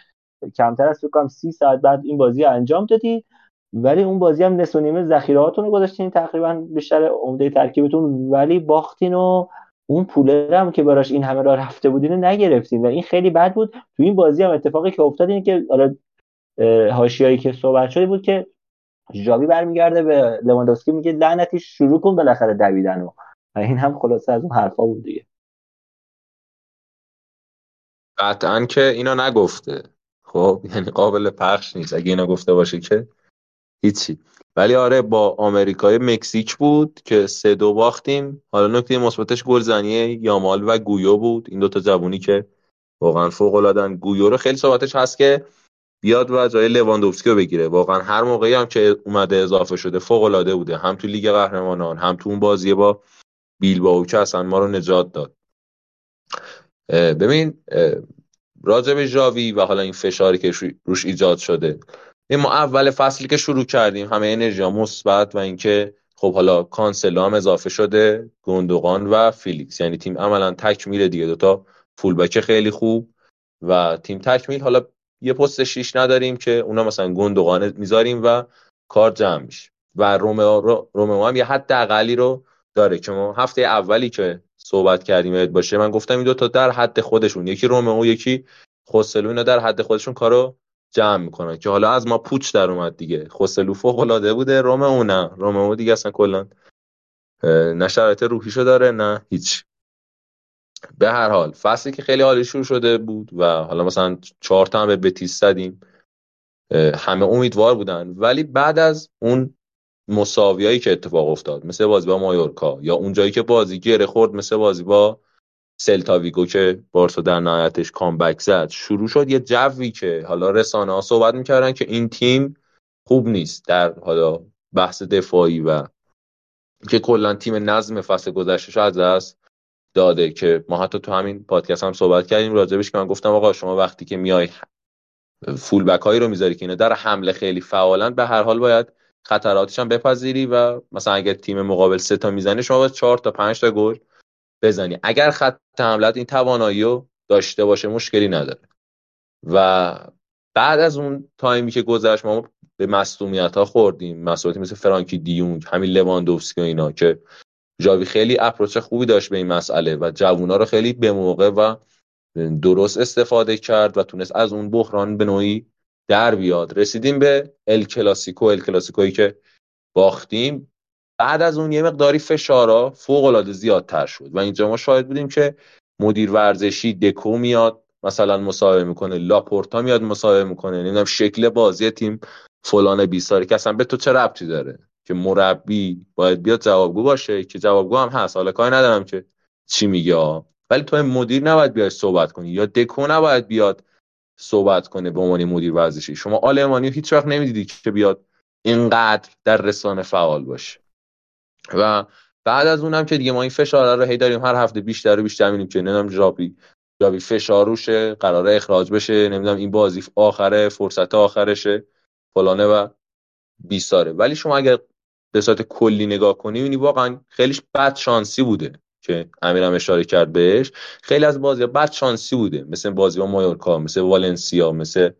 کمتر از فکر 30 ساعت بعد این بازی انجام دادید ولی اون بازی هم نصف نیمه ذخیرهاتون رو گذاشتین تقریبا بیشتر عمده ترکیبتون. ولی باختین و اون پوله هم که براش این همه راه رفته بودین نگرفتین. و این خیلی بد بود. تو این بازی هم اتفاقی که افتاد این که حاشیه‌ای که صحبت شده بود که ژاوی برمیگرده به لواندوفسکی میگه لعنتی شروع کن بالاخره دویدن و این هم خلاصه از اون حرفا بود دیگه. قطعا که اینا نگفته. خب یعنی قابل پخش نیست. اگه اینا گفته باشه که هیچی. ولی آره با آمریکای مکزیک بود که سه دو باختیم. حالا نکته مثبتش گلزنی یامال و گویو بود. این دوتا جوونی که واقعا فوق العادن گویو رو خیلی صحبتش هست که بیاد و جای لواندوفسکی رو بگیره. واقعا هر موقعی هم که اومده اضافه شده فوق العاده بوده. هم تو لیگ قهرمانان هم تو اون بازی با بیلبائو که اصلا ما رو نجات داد. ببین راجع به ژاوی و حالا این فشاری که روش ایجاد شده. ما اول فصلی که شروع کردیم همه انرژی مثبت و اینکه خب حالا کانسلو هم اضافه شده گندوقان و فیلیکس. یعنی تیم عملا تکمیل دیگه. دوتا فولبک خیلی خوب و تیم تکمیل حالا یه پست شیش نداریم که اونا مثلا گندوقان می‌ذاریم و کار جمع میشه. و رومئو رومئو هم یه حد اقلی رو داره که ما هفته اولی که صحبت کردیم باشه من گفتم این دو تا در حد خودشون یکی رومئو یکی خوسلو اینا در حد خودشون کارو جمع می‌کنن که حالا از ما پوچ در اومد دیگه. خوسلو فوق العاده بوده رومئو نه. رومئو دیگه اصلا کلا نه شرایط روحیشو داره نه هیچ. به هر حال فصلی که خیلی عالی شروع شده بود و حالا مثلا چهار تا به بتیس زدیم همه امیدوار بودن. ولی بعد از اون مساویایی که اتفاق افتاد مثل بازی با مایورکا یا اون جایی که بازی گره خورد مثل بازی با سلتاویگو که بارسا در نهایتش کامبک زد شروع شد یه جوی که حالا رسانه ها صحبت می‌کردن که این تیم خوب نیست در حالا بحث دفاعی و که کلا تیم نظم فصل گذشتهش از دست داده که ما حتی تو همین پادکست هم صحبت کردیم راجبش که من گفتم آقا شما وقتی که میای فول بک هایی رو می‌ذاری که اینا در حمله خیلی فعالن به هر حال باید خطراتش هم بپذیری و مثلا اگر تیم مقابل سه تا می‌زنه شما باید چهار تا پنج تا گل بزنی. اگر خط حملت این توانایی رو داشته باشه مشکلی نداره. و بعد از اون تایمی که گذشت ما به مصدومیت ها خوردیم مسئولیتی مثل فرانکی دیونگ همین لواندوفسکی و اینا که جاوی خیلی اپروچ خوبی داشت به این مسئله و جوونا رو خیلی به موقع و درست استفاده کرد و تونست از اون بحران به نوعی در بیاد. رسیدیم به ال کلاسیکو. ال کلاسیکویی که باختیم. بعد از اون یه مقداری فشارا فوق العاده زیادتر شد و اینجا ما شاهد بودیم که مدیر ورزشی دکو میاد مثلا مصاحبه می‌کنه لاپورتا میاد مصاحبه می‌کنه نمی‌دونم شکل بازی تیم فلان بیساری که اصلا به تو چه ربطی داره؟ که مربی باید بیاد جوابگو باشه که جوابگو هم هست. حالا کاری ندارم که چی میگه ولی تو مدیر نباید بیاد صحبت کنی یا دکو نباید بیاد صحبت کنه به عنوان مدیر ورزشی. شما آلمانی هیچ وقت نمی‌دیدی که بیاد اینقدر در رسانه فعال باشه. و بعد از اونم که دیگه ما این فشار رو هی داریم هر هفته بیشتر و بیشتر می‌بینیم که نمی‌دونم جابی جابی فشار روشه قراره اخراج بشه نمی‌دونم این بازی آخره فرصت آخرشه فلانه و بیساره. ولی شما اگر به صورت کلی نگاه کنی می‌بینی واقعا خیلیش بد شانسی بوده که امیرم اشاره کرد بهش. خیلی از بازی بد شانسی بوده مثل بازی با مایورکا مثل والنسیا مثل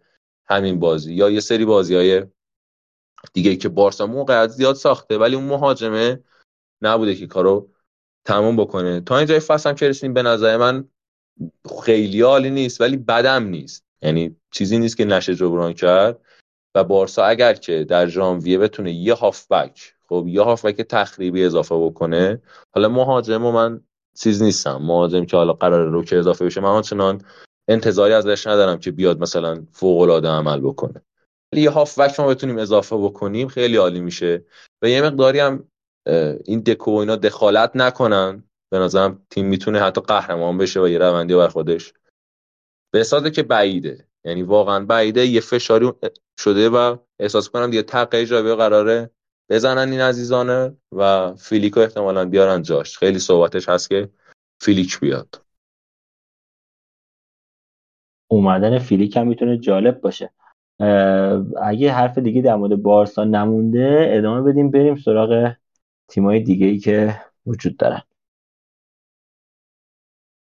همین بازی یا یه سری بازی های دیگه که بارسا موقعیت زیاد ساخته ولی اون مهاجمه نبوده که کارو تموم بکنه. تا اینجای فصل هم که به نظر من خیلی عالی نیست ولی بدم نیست. یعنی چیزی نیست که نشه جبران کرد. و بارسا اگر که در ژانویه بتونه یه هافبک خب یه هافبک تخریبی اضافه بکنه. حالا مهاجم و من چیز نیستم. مهاجم که حالا قرار رو که اضافه بشه من آنچنان انتظاری ازش ندارم که بیاد مثلا فوق العاده عمل بکنه. ولی یه هافبک ما بتونیم اضافه بکنیم خیلی عالی میشه. و یه مقداری هم این دکو اینا دخالت نکنن. به نظرم تیم می‌تونه حتی قهرمان بشه و یه روندی بر خودش. به که بعیده. یعنی واقعا بعیده یه فشاری شده و احساس کنم دیگه تقه جاوی قراره بزنن این عزیزانه و فیلیکو احتمالا بیارن جاش. خیلی صحبتش هست که فیلیک بیاد. اومدن فیلیک هم می‌تونه جالب باشه. اگه حرف دیگه در مورد بارسا نمونده ادامه بدیم بریم سراغ تیمای دیگه ای که وجود دارن.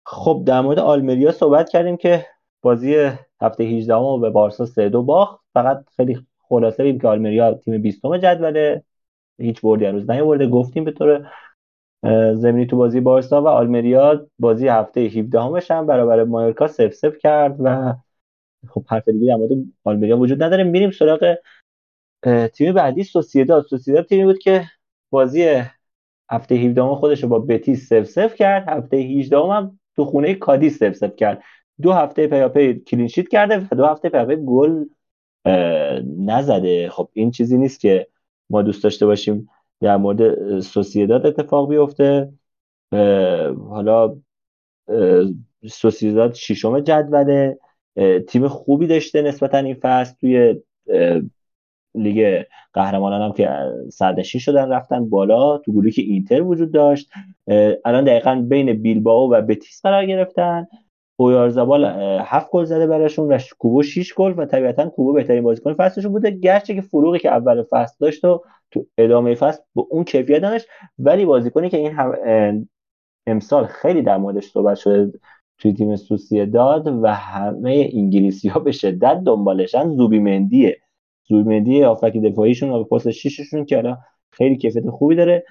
خب در مورد آلمریا صحبت کردیم که بازی هفته 18 رو به بارسا 3 دو باخت. فقط خیلی خلاصه بیم که آلمریا تیم 20 جدوله. هیچ بردی هنوز نیورده گفتیم به طور زمینی تو بازی بارسا و آلمریا بازی هفته 17 همش هم برابر مایورکا سف سف کرد و خب حرف دیگه در مورد آلمریا وجود نداره. میریم سراغ تیم بعدی سوسییداد سوسییداد تیمی بود که بازی هفته 17 خودش رو با بتیس سف سف کرد. هفته 18 هم تو خونه کادی سف سف کرد. دو هفته پیاپی کلین شیت کرده و دو هفته پیاپی گل نزده. خب این چیزی نیست که ما دوست داشته باشیم در مورد سوسیداد اتفاق بیفته. حالا سوسیداد ششم جدوله. تیم خوبی داشته نسبتا این فصل توی لیگ قهرمانان هم که سردشین شدن رفتن بالا. تو گروهی که اینتر وجود داشت. الان دقیقا بین بیلباو و بتیس قرار گرفتن. اویارزابال هفت گل زده براشون و کوبو 6 گل و طبیعتا کوبو بهترین بازیکن فصلشون بوده. گرچه که فروغی که اول فصل داشت و تو ادامه فصل به اون کیفیت داشت ولی بازیکنی که این هم امسال خیلی در موردش صحبت شده توی تیم سوسیه داد و همه انگلیسی ها به شدت دنبالشن زوبی مندیه زوبی مندی آفک دفاعیشون و پست شیششون که الان خیلی کیفیت خوبی داره.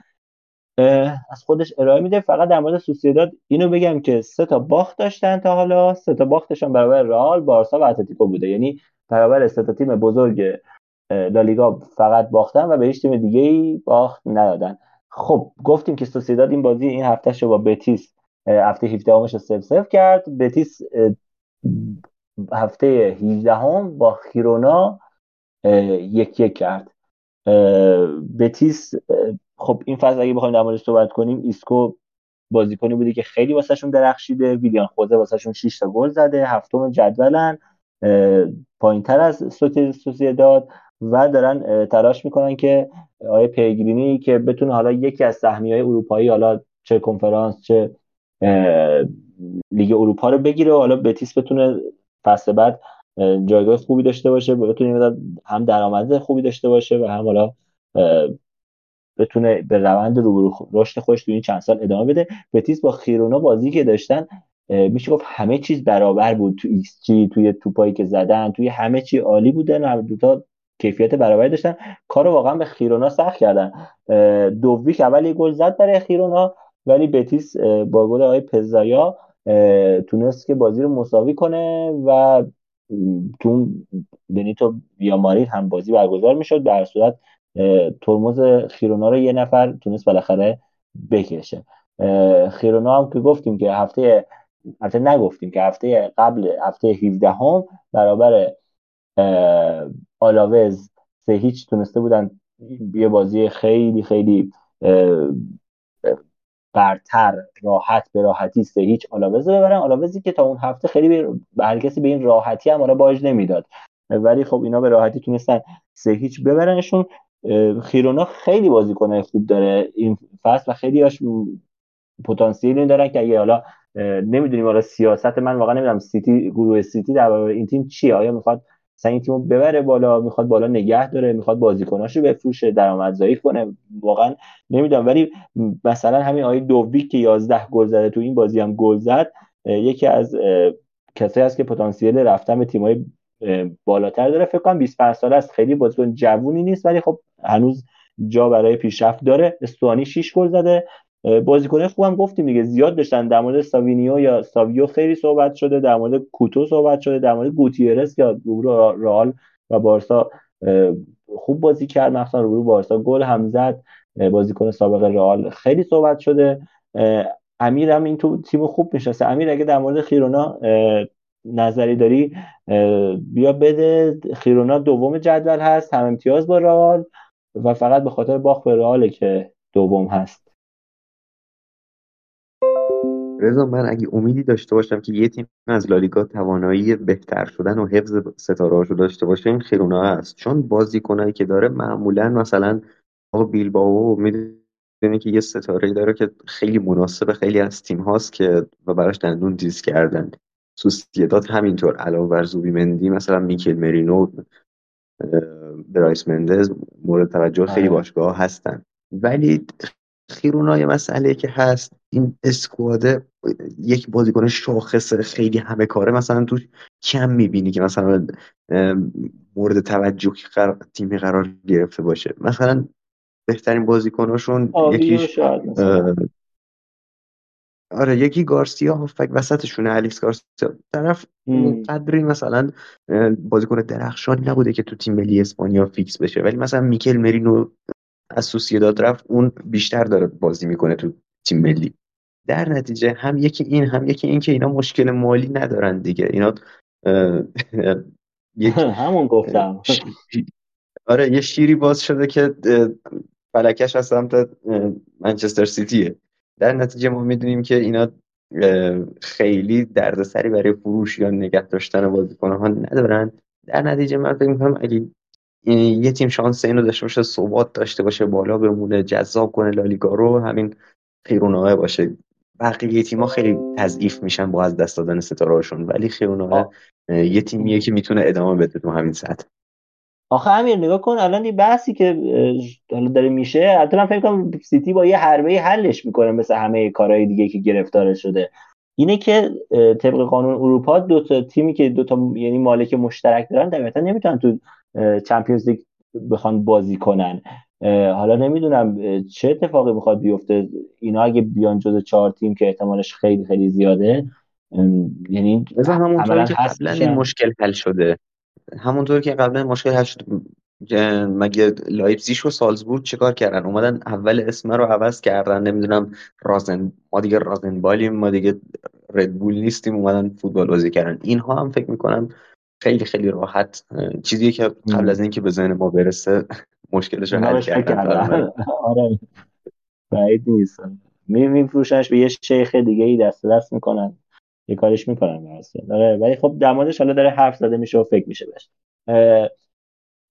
از خودش ارائه میده. فقط در مورد سوسیداد اینو بگم که سه تا باخت داشتن تا حالا. سه تا باختشون برابر رئال بارسا و اتلتیکو بوده. یعنی برابر سه تا تیم بزرگ لالیگا فقط باختن و به هیچ تیم دیگه ای باخت ندادن. خب گفتیم که سوسیداد این بازی این هفته شو با بتیس هفته 17 همش صفر صفر کرد. بتیس هفته 18 هم با خیرونا یک یک کرد. بتیس خب این فصل اگه بخوایم در موردش صحبت کنیم ایسکو بازیکنی بوده که خیلی واسهشون درخشیده ویلیان خوزه واسهشون 6 تا گل زده هفتم جدولن پایینتر از سوسیداد و دارن تلاش می‌کنن که آیه پیگرینی که بتونه حالا یکی از سهمی های اروپایی حالا چه کنفرانس چه لیگ اروپا رو بگیره و حالا بتیس بتونه فصل بعد جایگاه خوبی داشته باشه بتونه هم درآمد خوبی داشته باشه و هم حالا بتونه به روند روبرو رشد خودش تو این چند سال ادامه بده. بتیس با خیرونا بازی که داشتن میشه گفت همه چیز برابر بود. تو ایکس جی توی توپایی که زدن توی همه چی عالی بودن هر دوتا کیفیت برابری داشتن. کار واقعا به خیرونا سخت کردن. دوبیک اول گل زد برای خیرونا ولی بتیس با گل آقای پزلا تونست که بازی رو مساوی کنه و تو بنیتو ویامارین هم بازی برگزار می‌شد به هر صورت ترمز خیرونا رو یه نفر تونست بالاخره بکشه. خیرونا هم که گفتیم که هفته هفته نگفتیم که هفته قبل هفته 17 هم برابر آلاوز سه هیچ تونسته بودن یه بازی خیلی خیلی برتر راحت به راحتی سه هیچ آلاوز ببرن. آلاوزی که تا اون هفته خیلی به به این راحتی هم حالا باج نمی‌داد. ولی خب اینا به راحتی تونستن سه هیچ ببرنشون. خیرونا خیلی بازیکنه خوب داره. این فصل و خیلی هاش پتانسیلی دارن که اگه حالا نمی‌دونیم حالا سیاست من واقعا نمی‌دونم سیتی گروه سیتی در این تیم چیه؟ آیا می‌خواد این تیمو ببره بالا می‌خواد بالا نگه داره می‌خواد بازیکناشو بفروشه درآمدزایی کنه. واقعا نمی‌دونم. ولی مثلا همین آقای دوبیک که 11 گل زده تو این بازی هم گل زد یکی از کسایی هست که پتانسیل رفتن به تیمای بالاتر داره. فکر کنم 25 ساله است. خیلی بازیکن جوونی نیست ولی خب هنوز جا برای پیشرفت داره. استوانی 6 گل زده. بازیکن خوبم گفتیم دیگه زیاد داشتن در مورد ساوینیو یا ساویو خیلی صحبت شده در مورد کوتو صحبت شده در مورد گوتیرس که روبرو رئال و بارسا خوب بازی کرد. مخصوصا روبرو بارسا گل هم زد. بازیکن سابق رئال خیلی صحبت شده. امیر هم این تو تیم خوب می‌شناسه امیر اگه در مورد خیرونا نظری داری؟ بیا بده. خیرونا دوم جدول هست. هم امتیاز با رئال و فقط به خاطر باخت به رئاله که دوم هست. رضا من اگه امیدی داشته باشم که یه تیم از لالیگا توانایی بهتر شدن و حفظ ستاره رو داشته باشه این خیرونا هست. چون بازیکنایی که داره معمولا مثلا آقا بیلباو می‌دونی که یه ستاره داره که خیلی مناسب خیلی از تیم هاست که و براش دندون دیز کردن. سوسیداد همینطور علاوه بر مندی مثلا میکل مرینو برایس مندز مورد توجه خیلی آره. باشگاه هستن. ولی خیرونا مسئله که هست این اسکواده یک بازیکن شاخص خیلی همه کاره. مثلا تو کم می‌بینی که مثلا مورد توجه تیمی قرار گرفته باشه. مثلا بهترین بازیکناشون یکیش آره یکی گارسیا هافک وسطشونه الیکس گارسیا. طرف قدری مثلا بازیکن درخشانی نبوده که تو تیم ملی اسپانیا فیکس بشه. ولی مثلا میکل مرینو از سوسیداد رفت اون بیشتر داره بازی می‌کنه تو تیم ملی. در نتیجه هم یکی این هم یکی این که اینا مشکل مالی ندارن دیگه. اینا همون گفتم. آره یه شیری باز شده که فلکش از سمت منچستر سیتیه. در نتیجه ما می‌دونیم که اینا خیلی دردسری برای فروش یا نگه داشتن بازیکن ها ندارن. در نتیجه من فکر می‌کنم اگه یه تیم شانس اینو داشته باشه ثبات داشته باشه بالا بمونه جذاب کنه لالیگا رو همین خیروناه باشه. بقیه تیم‌ها خیلی تضعیف میشن با از دست دادن ستارهاشون ولی خیروناه یه تیمیه که می‌تونه ادامه بده تو همین سطح. آخه امیر نگاه کن الان این بحثی که حالا داره میشه البته من فکر کنم سیتی با یه حربه حلش می‌کنه مثل همه کارهای دیگه که گرفتار شده. اینه که طبق قانون اروپا دو تا تیمی که دو تا یعنی مالک مشترک دارن طبیعتا نمی‌تونن تو چمپیونز لیگ بخوان بازی کنن. حالا نمی‌دونم چه اتفاقی می‌خواد بیفته. اینا اگه بیان جز چهار تیم که احتمالش خیلی خیلی زیاده یعنی همونطور که قبلا این مشکل حل شده. همونطور که قبلا مشکل حل شده. مگه لایپزیش و سالزبورگ چیکار کردن؟ اومدن اول اسم رو عوض کردن نمی‌دونم رازن ما دیگه رازن بالیم ما دیگه ردبول نیستیم اومدن فوتبال بازی کردن. اینها هم فکر می‌کنم خیلی خیلی راحت چیزی که قبل از اینکه به ذهن ما برسه مشکلش رو حل کردن. آره. بعید نیست. میفروشنش به یه شیخ دیگه ای دست دست می‌کنن. یه کارش می‌کنن آره ولی خب در موردش حالا داره حرف زده میشه و فکر میشه بهش.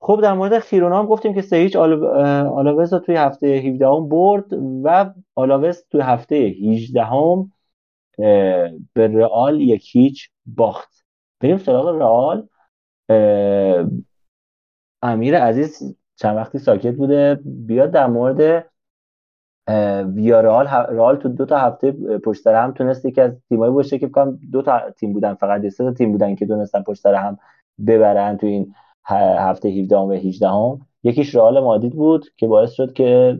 خب در مورد خیرونا هم گفتیم که سه هیچ آلاوز توی هفته 17 هم برد و آلاوز توی هفته 18 هم به رئال یک هیچ باخت. بریم سراغ رئال. امیر عزیز چند وقتی ساکت بوده؟ بیاد در مورد ویارال رئال تو دو تا هفته پشت سر هم تونست یکی از تیمایی باشه که بکنم دو تا تیم بودن فقط سه تا تیم بودن که تونستن پشت سر هم ببرن تو این هفته 17 و 18 هم. یکیش رئال مادید بود که باعث شد که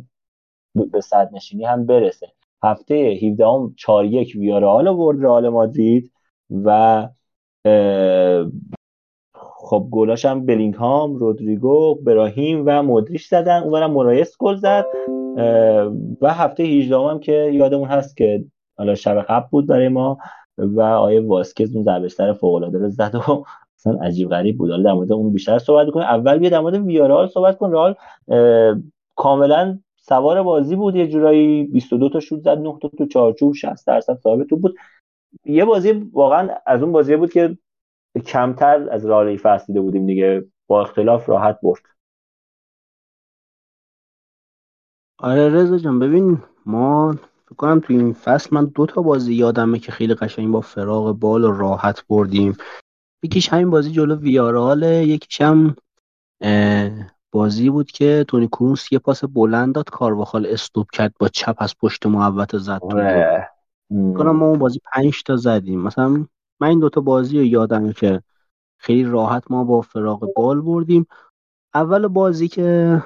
به صد نشینی هم برسه. هفته 17 هم 4 1 ویارال آورد رئال مادرید و خب گلاش هم بلینگهام رودریگو براهیم و مدریش زدن. اونورم مرایس گل زد. و هفته 18 هم که یادمون هست که حالا شب قبل بود برای ما و آیه واسکز اون ضربه فوق العاده رو زد و اصلا عجیب غریب بود. حالا در مورد اون بیشتر صحبت کنیم. اول بیا در مورد ویارال صحبت کن. رال کاملا سوار بازی بود. یه جورایی 22 تا شوت زد 9 تا تو چارچوب 60 درصد صاحب تو بود. یه بازی واقعا از اون بازی بود که کمتر از رال فصلیده بودیم دیگه. با اختلاف راحت برد. آره رضا جان ببین ما فکر کنم تو این فصل من دو تا بازی یادمه که خیلی قشنگ با فراغ بال و راحت بردیم. یکیش همین بازی جلو ویاراله یکیش هم بازی بود که تونی کرونس یه پاس بلند داد کارواخال استوب کرد با چپ از پشت محوت زد آره. کنم ما اون بازی پنج تا زدیم. مثلا من این دوتا بازی رو یادمه که خیلی راحت ما با فراغ بال بردیم. اول بازی که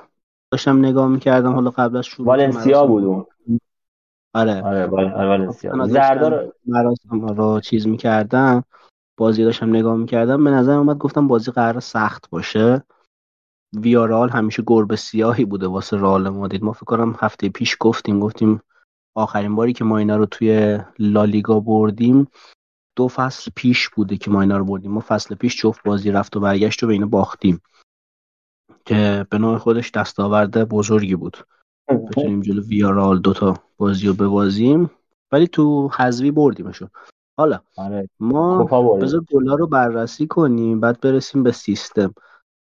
داشتم نگاه می‌کردم حالا قبل از شروع والنسیا بود اون. آره. آره والنسیا. زردار مراسم رو چیز می‌کردم. بازی داشتم نگاه می‌کردم به نظر اومد گفتم بازی قرار سخت باشه. ویارال همیشه گربه سیاهی بوده واسه رال مادید ما فکر کنم هفته پیش گفتیم گفتیم آخرین باری که ما اینا رو توی لالیگا بردیم دو فصل پیش بوده که ما اینا رو بردیم. ما فصل پیش جفت بازی رفت و برگشت و به اینا باختیم. که به نوع خودش دستاورد بزرگی بود. بتونیم جلو ویارال دوتا بازی رو ببازیم. ولی تو حذوی بردیمشون حالا آره. ما بذار گلا رو بررسی کنیم بعد برسیم به سیستم.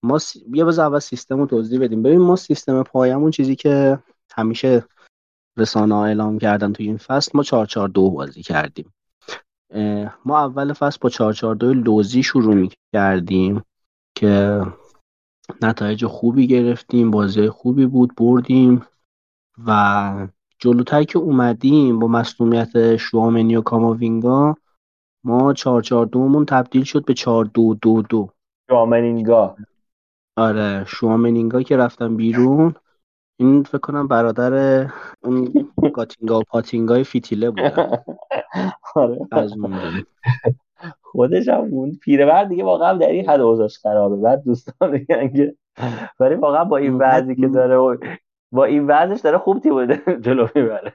ما سی... یه بذار اول سیستم رو توضیح بدیم. ببین ما سیستم پایمون چیزی که همیشه رسانه ها اعلام کردن تو این فصل ما 442 بازی کردیم. ما اول فصل با 442 لوزی شروع کردیم که نتایج خوبی گرفتیم بازی خوبی بود بردیم و جلوتر که اومدیم با مسئولیت شوامنی و کاماوینگا ما 442 مون تبدیل شد به 4222 شوامنینگا. آره شوامنینگا که رفتن بیرون. این فکر کنم برادر اون گاتینگا و پاتینگای فیتیله بودن. آره. از خودش هم اون پیرمرد دیگه واقعا در این حد اوضاعش خرابه. بعد دوستان میگن که ولی واقعا با این وضعی که داره با این وضعش داره خوب تیم بوده جلو می‌بره.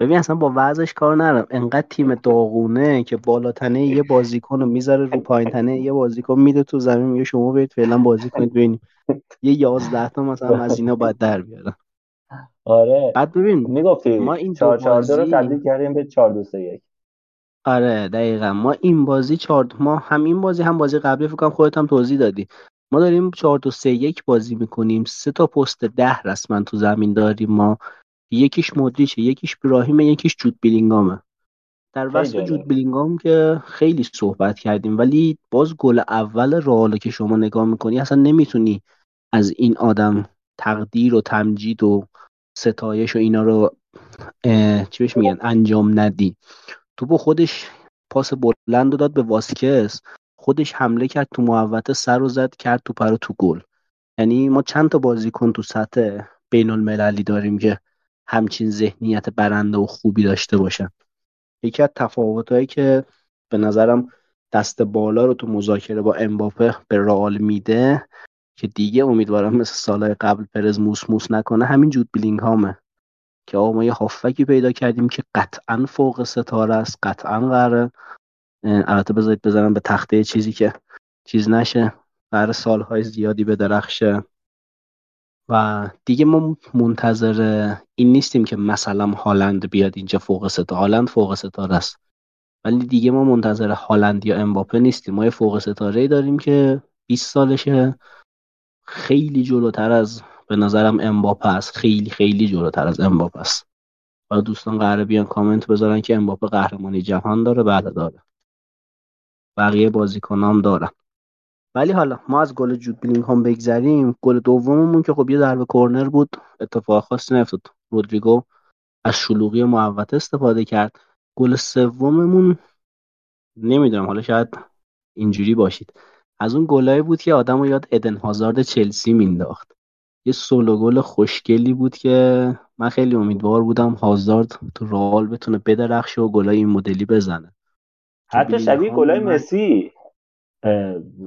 ببین اصلا با وضعش کار نرم انقدر تیم داغونه که بالاتنه یه بازیکن رو می‌ذاره رو پایین تنه یه بازیکن میده تو زمین میگه شما برید فعلا بازی کنید ببینیم. یه یازده تا مثلا از اینا باید در بیارن آره. بعد ببین می‌گفتی ما این 4 دو 4 2 رو بازی- تبدیل کردیم به 4 2 3 1 آره دقیقا. ما این بازی چهار ما هم این بازی هم بازی قبلی فکر کنم خودت هم توضیح دادی. ما داریم چهار دو سه یک بازی می‌کنیم. سه تا پست ده رسما تو زمین داریم ما. یکیش مدریچه یکیش براهیمه یکیش جود بیلینگامه. در وصف. جود بیلینگام که خیلی صحبت کردیم ولی باز گل اول رئال که شما نگاه می‌کنی اصلا نمی‌تونی از این آدم تقدیر و تمجید و ستایش و اینا رو چی بهش میگن انجام ندی. توپو خودش پاس بلند رو داد به واسکس. خودش حمله کرد تو محوطه سر رو زد کرد تو رو تو گل. یعنی ما چند تا بازیکن تو سطح بین المللی داریم که همچین ذهنیت برنده و خوبی داشته باشن. یکی از تفاوتهایی که به نظرم دست بالا رو تو مذاکره با امباپه به رئال میده که دیگه امیدوارم مثل سالهای قبل پرز موس موس نکنه همین جود بیلینگهامه. که آقا ما یه هافکی پیدا کردیم که قطعا فوق ستاره است قطعا قراره البته بذارید بزنم به تخته چیزی که چیز نشه قرار سالهای زیادی به درخشه و دیگه ما منتظر این نیستیم که مثلا هالند بیاد اینجا فوق ستاره هالند فوق ستاره است. ولی دیگه ما منتظر هالند یا امباپه نیستیم. ما یه فوق ستاره داریم که 20 سالشه. خیلی جلوتر از به نظرم امباپه است. خیلی خیلی جلوتر از امباپه است. حالا دوستان قراره بیان کامنت بذارن که امباپه قهرمانی جهان داره بله داره. بقیه بازیکنام دارن ولی حالا ما از گل جود بلینگهام بگذریم. گل دوممون که خب یه ضربه کرنر بود اتفاق خاصی نیفتاد. رودریگو از شلوغی محوطه استفاده کرد. گل سوممون نمی‌دونم حالا شاید اینجوری باشید. از اون گلایی بود که آدمو یاد ادن هازارد چلسی مینداخت یه سولو گل خوشگلی بود که من خیلی امیدوار بودم هازارد تو رئال بتونه بدرخشه و گلای این مدلی بزنه. حتی شبیه گلای مسی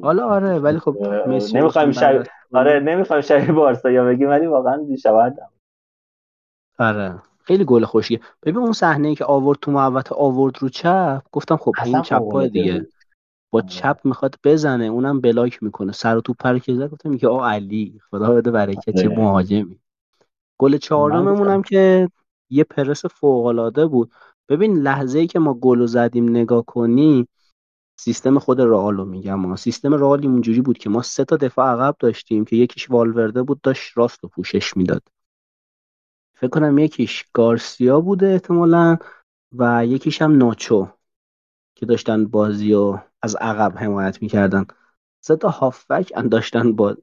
حالا آره ولی خب مسی نمی‌خوایم گفتیم شبیه آره نمی‌خوایم شبیه بارسا یا بگیم ولی واقعا بیشبه آره خیلی گل خوشیه ببین اون صحنه ای که آورد تو محوطه آورد رو چپ گفتم خب این چپ پای دیگه. با آره. چپ می‌خواد بزنه اونم بلاک می‌کنه سر و توپ پر که زد گفتم که آ علی خدا بده برکت چه آره. مهاجمی گل چهارممون. هم که یه پرس فوق العاده بود ببین لحظه ای که ما گل زدیم نگاه کنی سیستم خود رئال رو میگم ما سیستم رئال اینجوری بود که ما سه تا دفاع عقب داشتیم که یکیش والورده بود داشت راست رو پوشش می‌داد. فکر کنم یکیش گارسیا بوده احتمالا و یکیش هم ناچو که داشتن بازی رو از عقب حمایت می‌کردن. سه تا هافبک داشتن با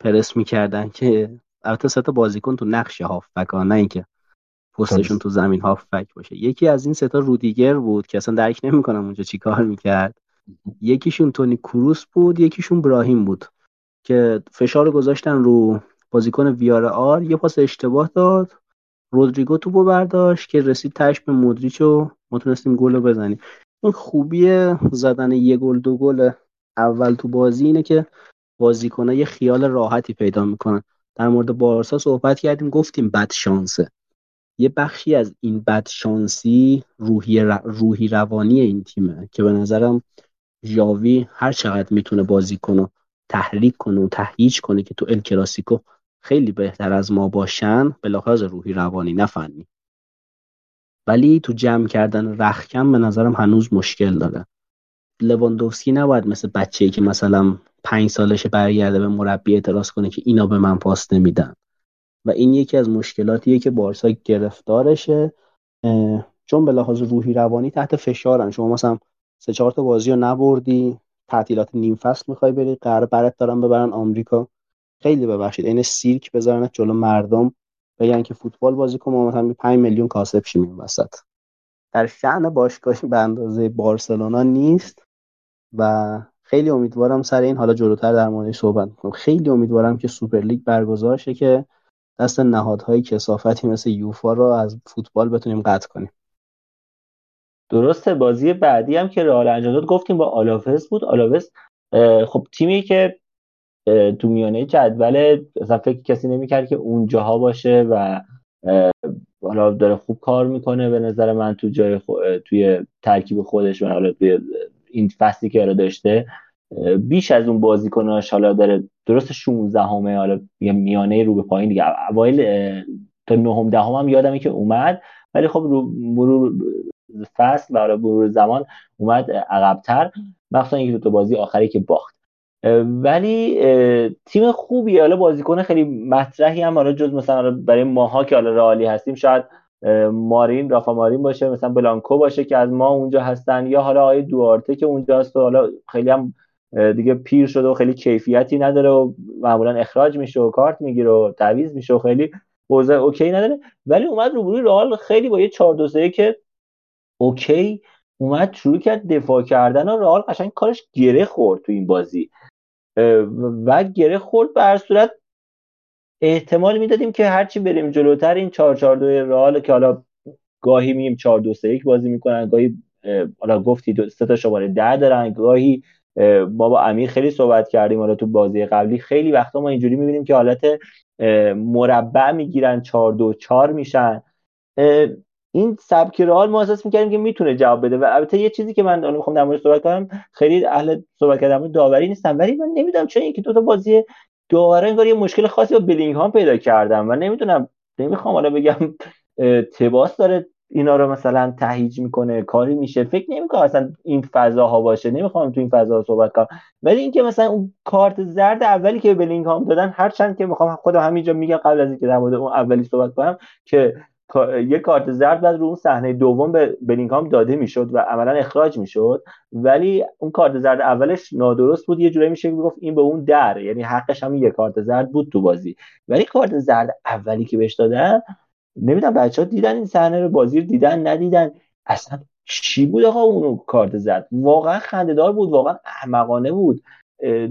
پرس می‌کردن که البته سه تا بازیکن تو نقش هافبک ها نه اینکه پستشون تو زمین هافبک باشه. یکی از این سه تا رودیگر بود که اصلا درک نمی‌کنم اونجا چیکار می‌کرد. یکیشون تونی کروس بود یکیشون براهیم بود که فشار گذاشتن رو بازیکن ویار یه پاس اشتباه داد. رودریگو توپو برداشت که رسید تش به مودریچ و ما تونستیم گل رو بزنیم. این خوبی زدن یه گل دو گل اول تو بازی اینه که بازیکن‌ها یه خیال راحتی پیدا می‌کنن. در مورد بارسا صحبت کردیم گفتیم بد شانسه. یه بخشی از این بد شانسی روحی, روحی روانی این تیمه که به نظرم ژاوی هر چقدر می‌تونه بازی کنه تحریک کنه و تهییج کنه که تو ال کلاسیکو خیلی بهتر از ما باشن به لحاظ روحی روانی نه ولی تو جمع کردن رخکم به نظرم هنوز مشکل داره. لواندوفسکی نباید مثل بچه‌ای که مثلا پنج سالشه برگرده به مربی اعتراض کنه که اینا به من پاس نمیدن. و این یکی از مشکلاتیه که بارسا گرفتارشه. چون به لحاظ روحی روانی تحت فشارن. شما مثلا سه چهار تا بازی رو نبردی تعطیلات نیم فصل می‌خوای بری قرار برات دارن ببرن آمریکا. خیلی ببخشید این سیرک بذارن جلو مردم. بگن که فوتبال بازی کن ما مثلا 5 میلیون کاسب شیم وسط. در شأن باشگاهی به اندازه بارسلونا نیست و خیلی امیدوارم سر این حالا جلوتر در موردش صحبت می‌کنم. خیلی امیدوارم که سوپر لیگ برگزار شه که دست نهادهای کسافتی مثل یوفا رو از فوتبال بتونیم قطع کنیم. درسته بازی بعدی هم که رئال انجام داد گفتیم با آلاوز بود. آلاوز خب تیمی که تو میانه جدول اصلا فکر کسی نمی‌کرد که اونجاها باشه و حالا داره خوب کار می‌کنه به نظر من تو جای توی ترکیب خودش و حالا توی این فصلی که داشته. بیش از اون بازیکناش حالا داره درست 16 همه حالا یه میانه رو به پایین دیگه. اوایل تا نهم دهم هم یادمه که اومد ولی خب رو مرور فصل و مرور زمان اومد عقبتر. مخصوصا یک دو تا بازی آخری که باخت. ولی تیم خوبی حالا بازیکن خیلی مطرحی هم حالا جز مثلا برای ماها که حالا رئالی هستیم شاید مارین رافا مارین باشه مثلا بلانکو باشه که از ما اونجا هستن یا حالا آقای دوارته که اونجا هست و حالا خیلی هم دیگه پیر شده و خیلی کیفیتی نداره و معمولا اخراج میشه و کارت می‌گیره و تعویض میشه و خیلی اوضاع OK نداره. ولی اومد روبروی رئال خیلی با یه 4 2 که OK اومد شروع کرد دفاع کردن و رئال قشنگ کارش گره خورد تو این بازی. و گره خورد به هر صورت احتمال می‌دادیم که هرچی بریم جلوتر این 4 4 2 رئال که حالا گاهی میان 4 2 3 1 بازی می‌کنن گاهی حالا گفتی دو سه تا شماره 10 دارن گاهی ما با امیر خیلی صحبت کردیم حالا تو بازی قبلی. خیلی وقتا ما اینجوری می‌بینیم که حالت مربع می‌گیرن 4 2 4 میشن. این سبک رئال ما احساس می‌کردیم که می‌تونه جواب بده. و البته یه چیزی که من الان می‌خوام در مورد صحبت کنم خیلی اهل صحبت کردن داوری نیستم ولی من نمی‌دونم چرا اینکه دو تا بازی داوره انگار یه مشکل خاصی با بلینگهام پیدا کردم و نمی‌دونم نمی‌خوام حالا بگم تباس داره اینا رو مثلا تهیج می‌کنه کاری میشه. فکر نمی‌کنم اصلا این فضاها باشه. نمی‌خوام تو این فضا صحبت کنم. ولی اینکه مثلا اون کارت زرد اولی که بلینگهام دادن هرچند که می‌خوام خودم همینجا میگم قبل از اینکه در مورد اون اولی صحبت کنم که یه کارت زرد بعد رو اون صحنه دوم به بلینگهام داده می‌شد و عملا اخراج می‌شد. ولی اون کارت زرد اولش نادرست بود. یه جورایی میشه گفت این به اون در. یعنی حقش هم یه کارت زرد بود تو بازی. ولی کارت زرد اولی که بهش دادن نمی‌دونم بچه ها دیدن این صحنه رو بازی رو دیدن ندیدن. اصلا چی بود آقا اون کارت زرد واقعا خندهدار بود واقعا احمقانه بود.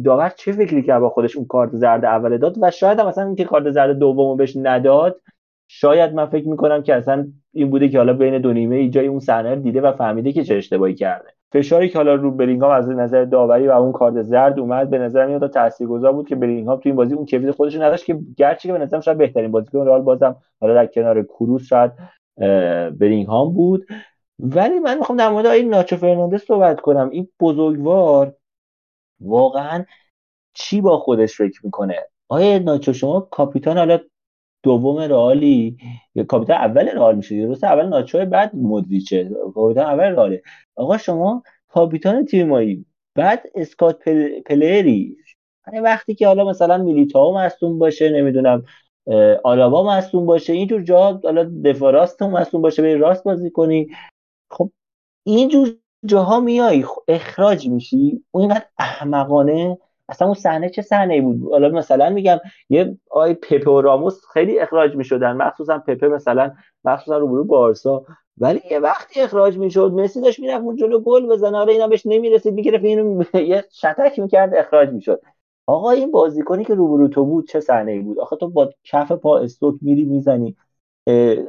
داور چه فکری کرد با خودش اون کارت زرد اول داد؟ و شاید هم مثلا اینکه کارت زرد دومو بهش نداد شاید من فکر می‌کنم که اصلا این بوده که حالا بین دو نیمه جای اون صحنه دیده و فهمیده که چه اشتباهی کرده. فشاری که حالا رو برینگهام از نظر داوری و اون کارت زرد اومد به نظر میاد تاثیرگذار بود که برینگهام تو این بازی اون کیفیت خودش نداشت که گرچه که به نظرم شاید بهترین بازیکن رئال بازم حالا در کنار کروس شاید برینگهام بود. ولی من می‌خوام در مورد این ناچو فرناندز صحبت کنم. این بزرگوار واقعا چی با خودش فکر می‌کنه؟ آیا ناچو شما کاپیتان حالا دوم رئالی. کاپیتان اول رئال میشه. درست اول ناچو بعد مودریچه کاپیتان اول رئاله. آقا شما کاپیتان تیمایی. بعد squad pl... player ی. یعنی وقتی که حالا مثلا میلیتائو مصدوم باشه نمی‌دونم آلابا مصدوم باشه اینجور جا حالا دفاع راست مصدوم باشه به راست بازی کنی. خب اینجور جاها میای اخراج میشی. اون اینقدر احمقانه اصلا اون صحنه چه صحنه بود؟ حالا مثلا میگم یه آی پپه و راموس خیلی اخراج می‌شدن مخصوصا پپه مثلا مخصوصا رو بارسا. ولی یه وقتی اخراج می‌شد مسی داشت می‌رفت اون جلو گل بزنه. آره اینا بهش نمی‌رسید می‌گرفت اینو یه شتک می‌کرد اخراج می‌شد. آقا این بازیکنی که روبرو تو بود چه صحنه ای بود؟ آخه تو با کف پا استوک میری می‌زنی.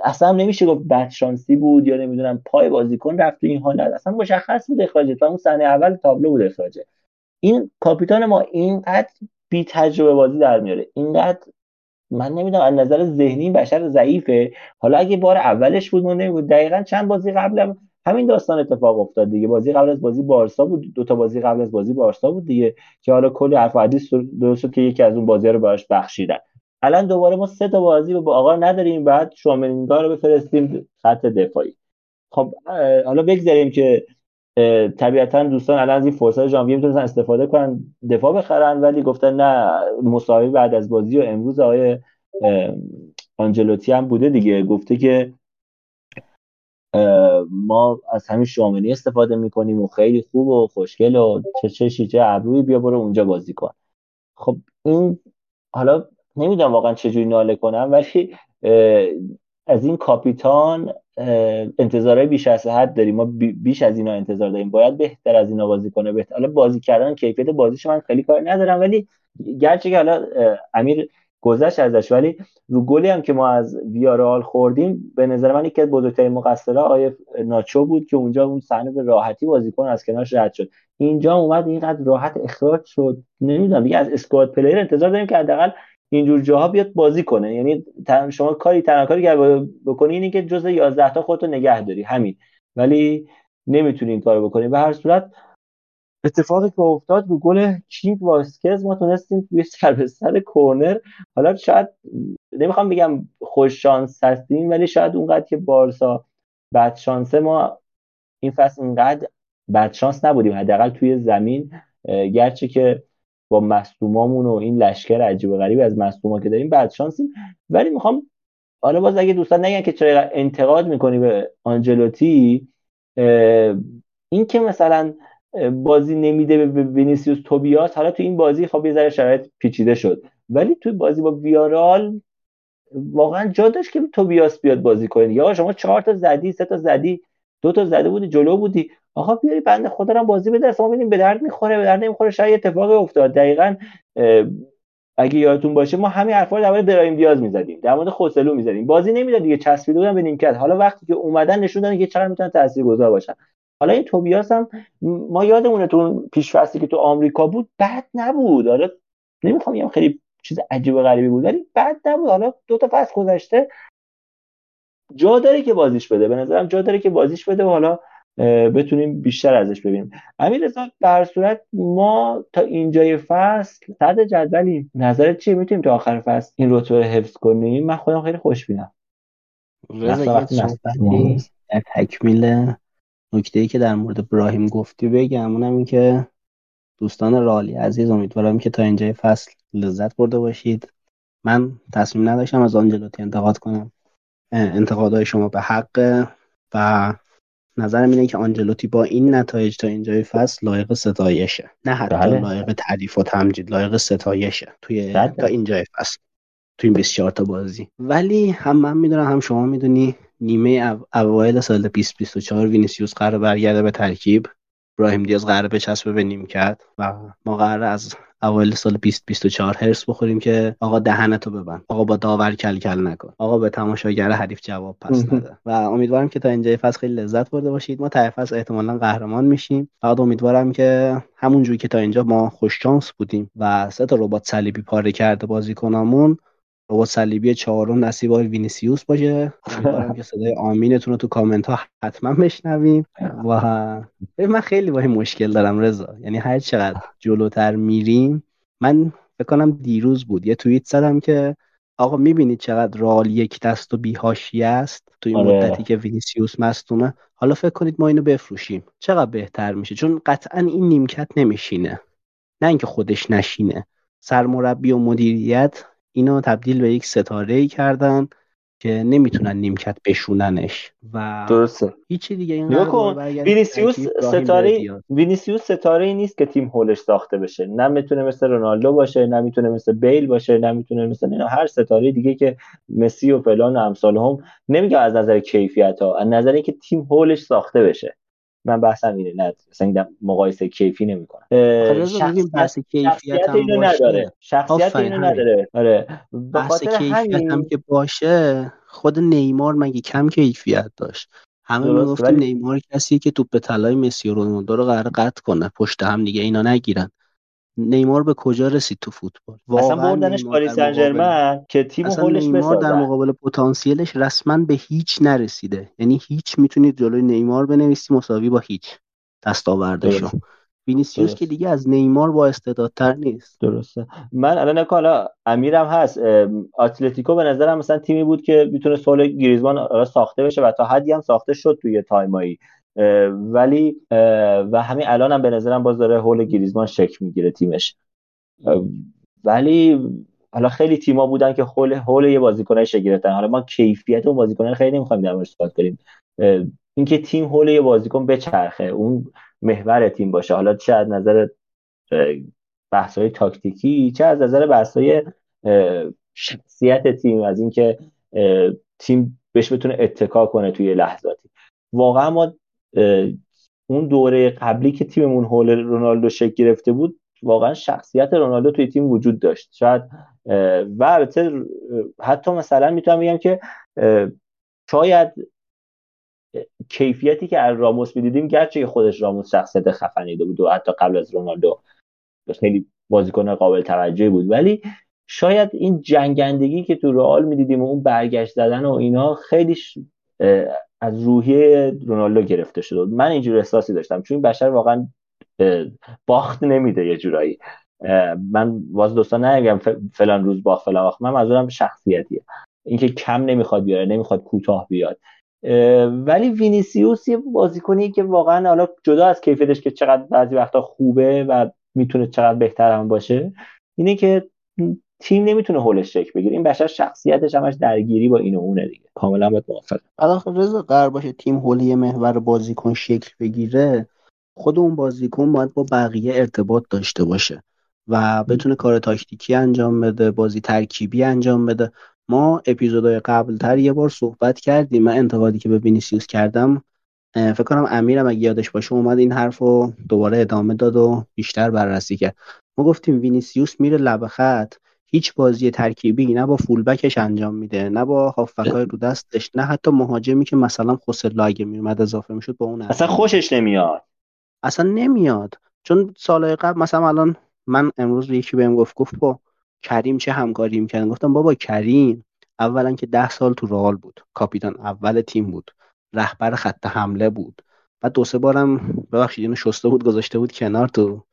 اصلا نمیشه گفت بد شانسی بود یا نمی‌دونم پای بازیکن رفت تو این حالت اصلا مشخص بود اخراجه و اون صحنه اول تابلو بود اخراجه این کاپیتان ما اینقدر بی تجربه بازی در میاره. اینقدر من نمی‌دونم از نظر ذهنی بشر ضعیفه. حالا اگه بار اولش بود من نمی‌دونم دقیقا چند بازی قبل همین داستان اتفاق افتاد دیگه. بازی قبل از بازی بارسا بود. دو تا بازی قبل از بازی بارسا بود دیگه که حالا کلی حرف حدیث درست که یکی از اون بازی رو براش بخشیدن. الان دوباره ما سه تا بازی رو با آقا نداریم. بعد شوامنینگا رو بفرستیم خط دفاعی. خب حالا بگذاریم که طبیعتا دوستان الان از این فرصت ژانویه می‌تونن استفاده کنن دفاع بخرن ولی گفتن نه مساوی بعد از بازی و امروز آقای آنجلوتی هم بوده دیگه. گفته که ما از همین شاملی استفاده می‌کنیم و خیلی خوب و خوشگل و چه چشی چه ابروی بیا برو اونجا بازی کن. خب این حالا نمی‌دونم واقعا چجوری ناله کنم ولی از این کاپیتان انتظارهای بیش از حد داریم. ما بیش از اینا انتظار داریم. باید بهتر از اینا بازی کنه بهتر حالا بازی کردن کیفیت بازیش من خیلی کار ندارم ولی گرچه که حالا امیر گذشت ازش ولی رو گلی هم که ما از ویارال خوردیم به نظر من یکی از بزرگترین مقصرها آیه ناچو بود که اونجا اون صحنه به راحتی بازیکن از کنارش رد شد. اینجا اومد اینقدر راحت اخراج شد. نمی‌دونم دیگه از squad player انتظار داریم که حداقل اینجور جاها بیاد بازی کنه. یعنی شما کاری تنها کاری که بکنی اینه که جز 11 تا خودتو نگه داری. همین. ولی نمی‌تونی این کارو بکنی. به هر صورت اتفاقی که افتاد رو گل king واسکز ما تونستیم توی سر به سر کورنر. حالا شاید نمی‌خوام بگم خوش شانس هستیم ولی شاید اونقدر که بارسا بد شانسه ما این فصل اونقدر بد شانس نبودیم. حداقل توی زمین گرچه که با مصدومامون و این لشکر عجیب و غریب از مصدوما که داریم بد شانسیم. ولی می‌خوام حالا باز اگه دوستان نگن که چرا انتقاد می‌کنی به آنجلوتی این که مثلا بازی نمیده به وینیسیوس توبیاس حالا تو این بازی خب یه ذره شرایط پیچیده شد. ولی توی بازی با ویارال واقعا جا داشت که توبیاس بیاد بازی کنه. یا شما چهار تا زدی سه تا زدی دو تا زده بودی جلو بودی. آقا بیاری بنده خدا رو بازی بده اصلا ببینیم به درد می‌خوره به درد نمی‌خوره شاید اتفاقی افتاد. دقیقا اگه یادتون باشه ما همین حرفا رو در مورد برایم دیاز می‌زدیم در مورد خوسلو می‌زدیم. بازی نمی‌داد دیگه چسبیده بودن به نیمکت. حالا وقتی که اومدن نشون دادن که چقدر می‌تونن تاثیرگذار باشن. حالا این توبیاس هم ما یادمونه تو پیش که تو آمریکا بود بد نبود. حالا نمی‌خوام بگم خیلی چیز عجیب و غریبی بود ولی بد نبود. حالا دو تا فصل گذشته جا داره که بازیش بده. به نظرم جا داره که بازیش بده و حالا بتونیم بیشتر ازش ببینیم. امیر رضا به صورت ما تا اینجای فصل صد جدولیم نظرت چیه؟ می‌تونیم تا آخر فصل این رتبه رو حفظ کنیم؟ من خودم خیلی خوشبینم. در تکمیل نکته ای که در مورد ابراهیم گفتی بگم اونم این که دوستان رالی عزیز امیدوارم که تا اینجای فصل لذت برده باشید. من تصمیم نداشتم از آنجلوتی انتقاد کنم. انتقادهای شما به حق و نظرم اینه که آنجلوتی با این نتایج تا اینجای فصل لایق ستایشه نه حتی بله. لایق تعریف و تمجید لایق ستایشه توی بله. تا اینجای فصل توی این 24 تا بازی ولی هم من می‌دونم هم شما می‌دونی نیمه اوایل سال 2024 وینیسیوس قرار برگرده به ترکیب ابراهیم دیاز قرار بچسبه به نیمکت و ما قرار از اوایل سال 2024 حرص بخوریم که آقا دهنتو ببند. آقا با داور کل کل نکن. آقا به تماشاگر حریف جواب پس نده و امیدوارم که تا اینجای فصل خیلی لذت برده باشید. ما ته فصل احتمالا قهرمان میشیم. فقط امیدوارم که همونجوری که تا اینجا ما خوش شانس بودیم و سه تا رباط صلیبی پاره کرده بازیکنامون رباط صلیبی چهارم نصیب آقای وینیسیوس باشه. امیدوارم که صدای آمینتون رو تو کامنت ها حتما بشنویم. و من خیلی با مشکل دارم رضا. یعنی هر چقدر جلوتر میریم من فکر کنم دیروز بود. یه توییت زدم که آقا می‌بینید چقدر رال یک دست و بیهاشی است توی آره. مدتی که وینیسیوس مستونه حالا فکر کنید ما اینو بفروشیم. چقدر بهتر میشه؟ چون قطعا این نیمکت نمیشینه. نه اینکه خودش نشینه. سرمربی و مدیریت اینو تبدیل به یک ستاره ای کردن که نمی‌تونن نیمکت بشوننش و درسته. هیچی دیگه این وینیسیوس ستاره وینیسیوس ستاره ای نیست که تیم حولش ساخته بشه. نه می‌تونه مثل رونالدو باشه نه می‌تونه مثل بیل باشه نه می‌تونه مثل هر ستاره دیگه که مسی و فلان و امثالهم نمیگم از نظر کیفیت ها از نظر اینکه تیم حولش ساخته بشه. من بحثم اینه نه مثلا مقایسه کیفی نمی‌کنم. خب بحث کیفیت هم اینو نداره. شخصیت اینو نداره. آره. بحث کیفیت هم که باشه خود نیمار مگه کم کیفیت داشت؟ همه می‌گفتن ولی... نیمار کسی که توپ طلای مسی و رونالدو رو قرار قطع کنه پشت هم دیگه اینا نگیرن. نیمار به کجا رسید تو فوتبال؟ اصلا بردنش پاریس سن که تیم هولش نیمار در مقابل پتانسیلش رسما به هیچ نرسیده. یعنی هیچ می‌تونید جلوی نیمار بنویسی مساوی با هیچ دستاوردشو. وینیسیوس که دیگه از نیمار با استعدادتر نیست. درسته. من الان حالا امیرم هست. اتلتیکو به نظرم مثلا تیمی بود که می‌تونه حول گریزمان ساخته بشه و تا حدی هم ساخته شد توی time ایی. ولی و همین الان هم به نظرم باز داره حول گریزمان شکل می‌گیره تیمش. ولی حالا خیلی تیما بودن که حول حول یه بازیکن گرفتن. حالا ما کیفیت اون بازیکن خیلی نمی‌خوایم در موردش صحبت کنیم. اینکه تیم هول یه بازیکن بچرخه اون محور تیم باشه. حالا چه از نظر بحث های تاکتیکی چه از نظر بحث های شخصیت تیم از اینکه تیم بهش بتونه اتکا کنه توی لحظاتی. واقعا ما اون دوره قبلی که تیممون هول رونالدو شکل گرفته بود واقعا شخصیت رونالدو توی تیم وجود داشت. شاید و البته حتی مثلا می‌تونم بگم که شاید کیفیتی که از راموس می‌دیدیم گرچه خودش راموس شخصیت خفنی بود و حتی قبل از رونالدو خیلی بازیکن قابل توجهی بود. ولی شاید این جنگندگی که تو رئال می‌دیدیم و اون برگشت زدن و اینا خیلی از روحیه رونالدو گرفته شده من اینجور احساسی داشتم. چون بشر واقعا باخت نمیده یه جورایی. من واز دوستان نمیگم فلان روز باخت فلان باخت. من منظورم شخصیتیه. اینکه کم نمی‌خواد بیاره نمی‌خواد کوتاه بیاد. ولی وینیسیوس یه بازیکنی که واقعا حالا جدا از کیفیتش که چقدر بعضی وقتا خوبه و می‌تونه چقدر بهتر هم باشه اینه که تیم نمی‌تونه هولش شکل بگیره. این بشر شخصیتش همش درگیری با این و اونه دیگه. کاملا باید موافقم. الان رضا قرار باشه تیم هولی محور بازیکن شکل بگیره خود اون بازیکن باید با بقیه ارتباط داشته باشه و بتونه کار تاکتیکی انجام بده بازی ترکیبی انجام بده. ما اپیزودهای قبلتر یه بار صحبت کردیم. من انتقادی که به وینیسیوس کردم فکر کنم امیرم اگه یادش باشه اومد این حرف رو دوباره ادامه داد و بیشتر بررسی کرد. ما گفتیم وینیسیوس میره لب خط. هیچ بازی ترکیبی نه با fullback ش انجام میده نه با هافبکای رو دستش نه حتی مهاجمی که مثلا خوسلو اگه میومد اضافه می‌شد با اون اصلا خوشش نمیاد. اصلا نمیاد. چون سالهای قبل مثلا الان من امروز یکی بهم گفت گفت با کریم چه همکاری می‌کردن گفتم بابا کریم اولا که ده سال تو رئال بود کاپیتان اول تیم بود رهبر خط حمله بود. بعد دو سه بارم ببخشید اینو شسته بود گذاشته بود کنار تو.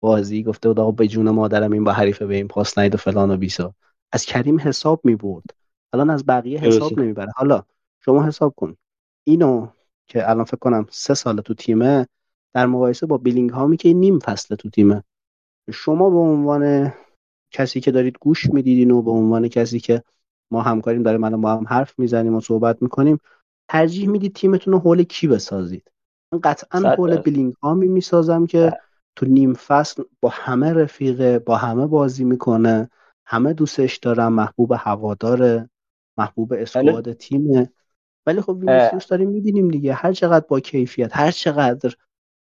بازی گفته بود آقا به جون مادرم این با حریفه به این پاس نید و فلان و بیسا. از کریم حساب می‌برد. الان از بقیه حساب نمی‌بره. حالا شما حساب کن. اینو که الان فکر کنم سه سال تو تیمه در مقایسه با بیلینگ هامی که نیم فصل تو تیمه. شما به عنوان کسی که دارید گوش می‌دیدین و به عنوان کسی که ما همکاریم داریم الان ما هم حرف می‌زنیم و صحبت می‌کنیم ترجیح می‌دید تیمتون رو حول کی بسازید؟ من قطعا حول بیلینگ هامی می‌سازم که تو نیم فصل با همه رفیقه با همه بازی می‌کنه همه دوستش دارن محبوب هواداره محبوب squad تیمه. ولی خب وینیسیوس داریم می‌بینیم دیگه. هر چقدر با کیفیت هر چقدر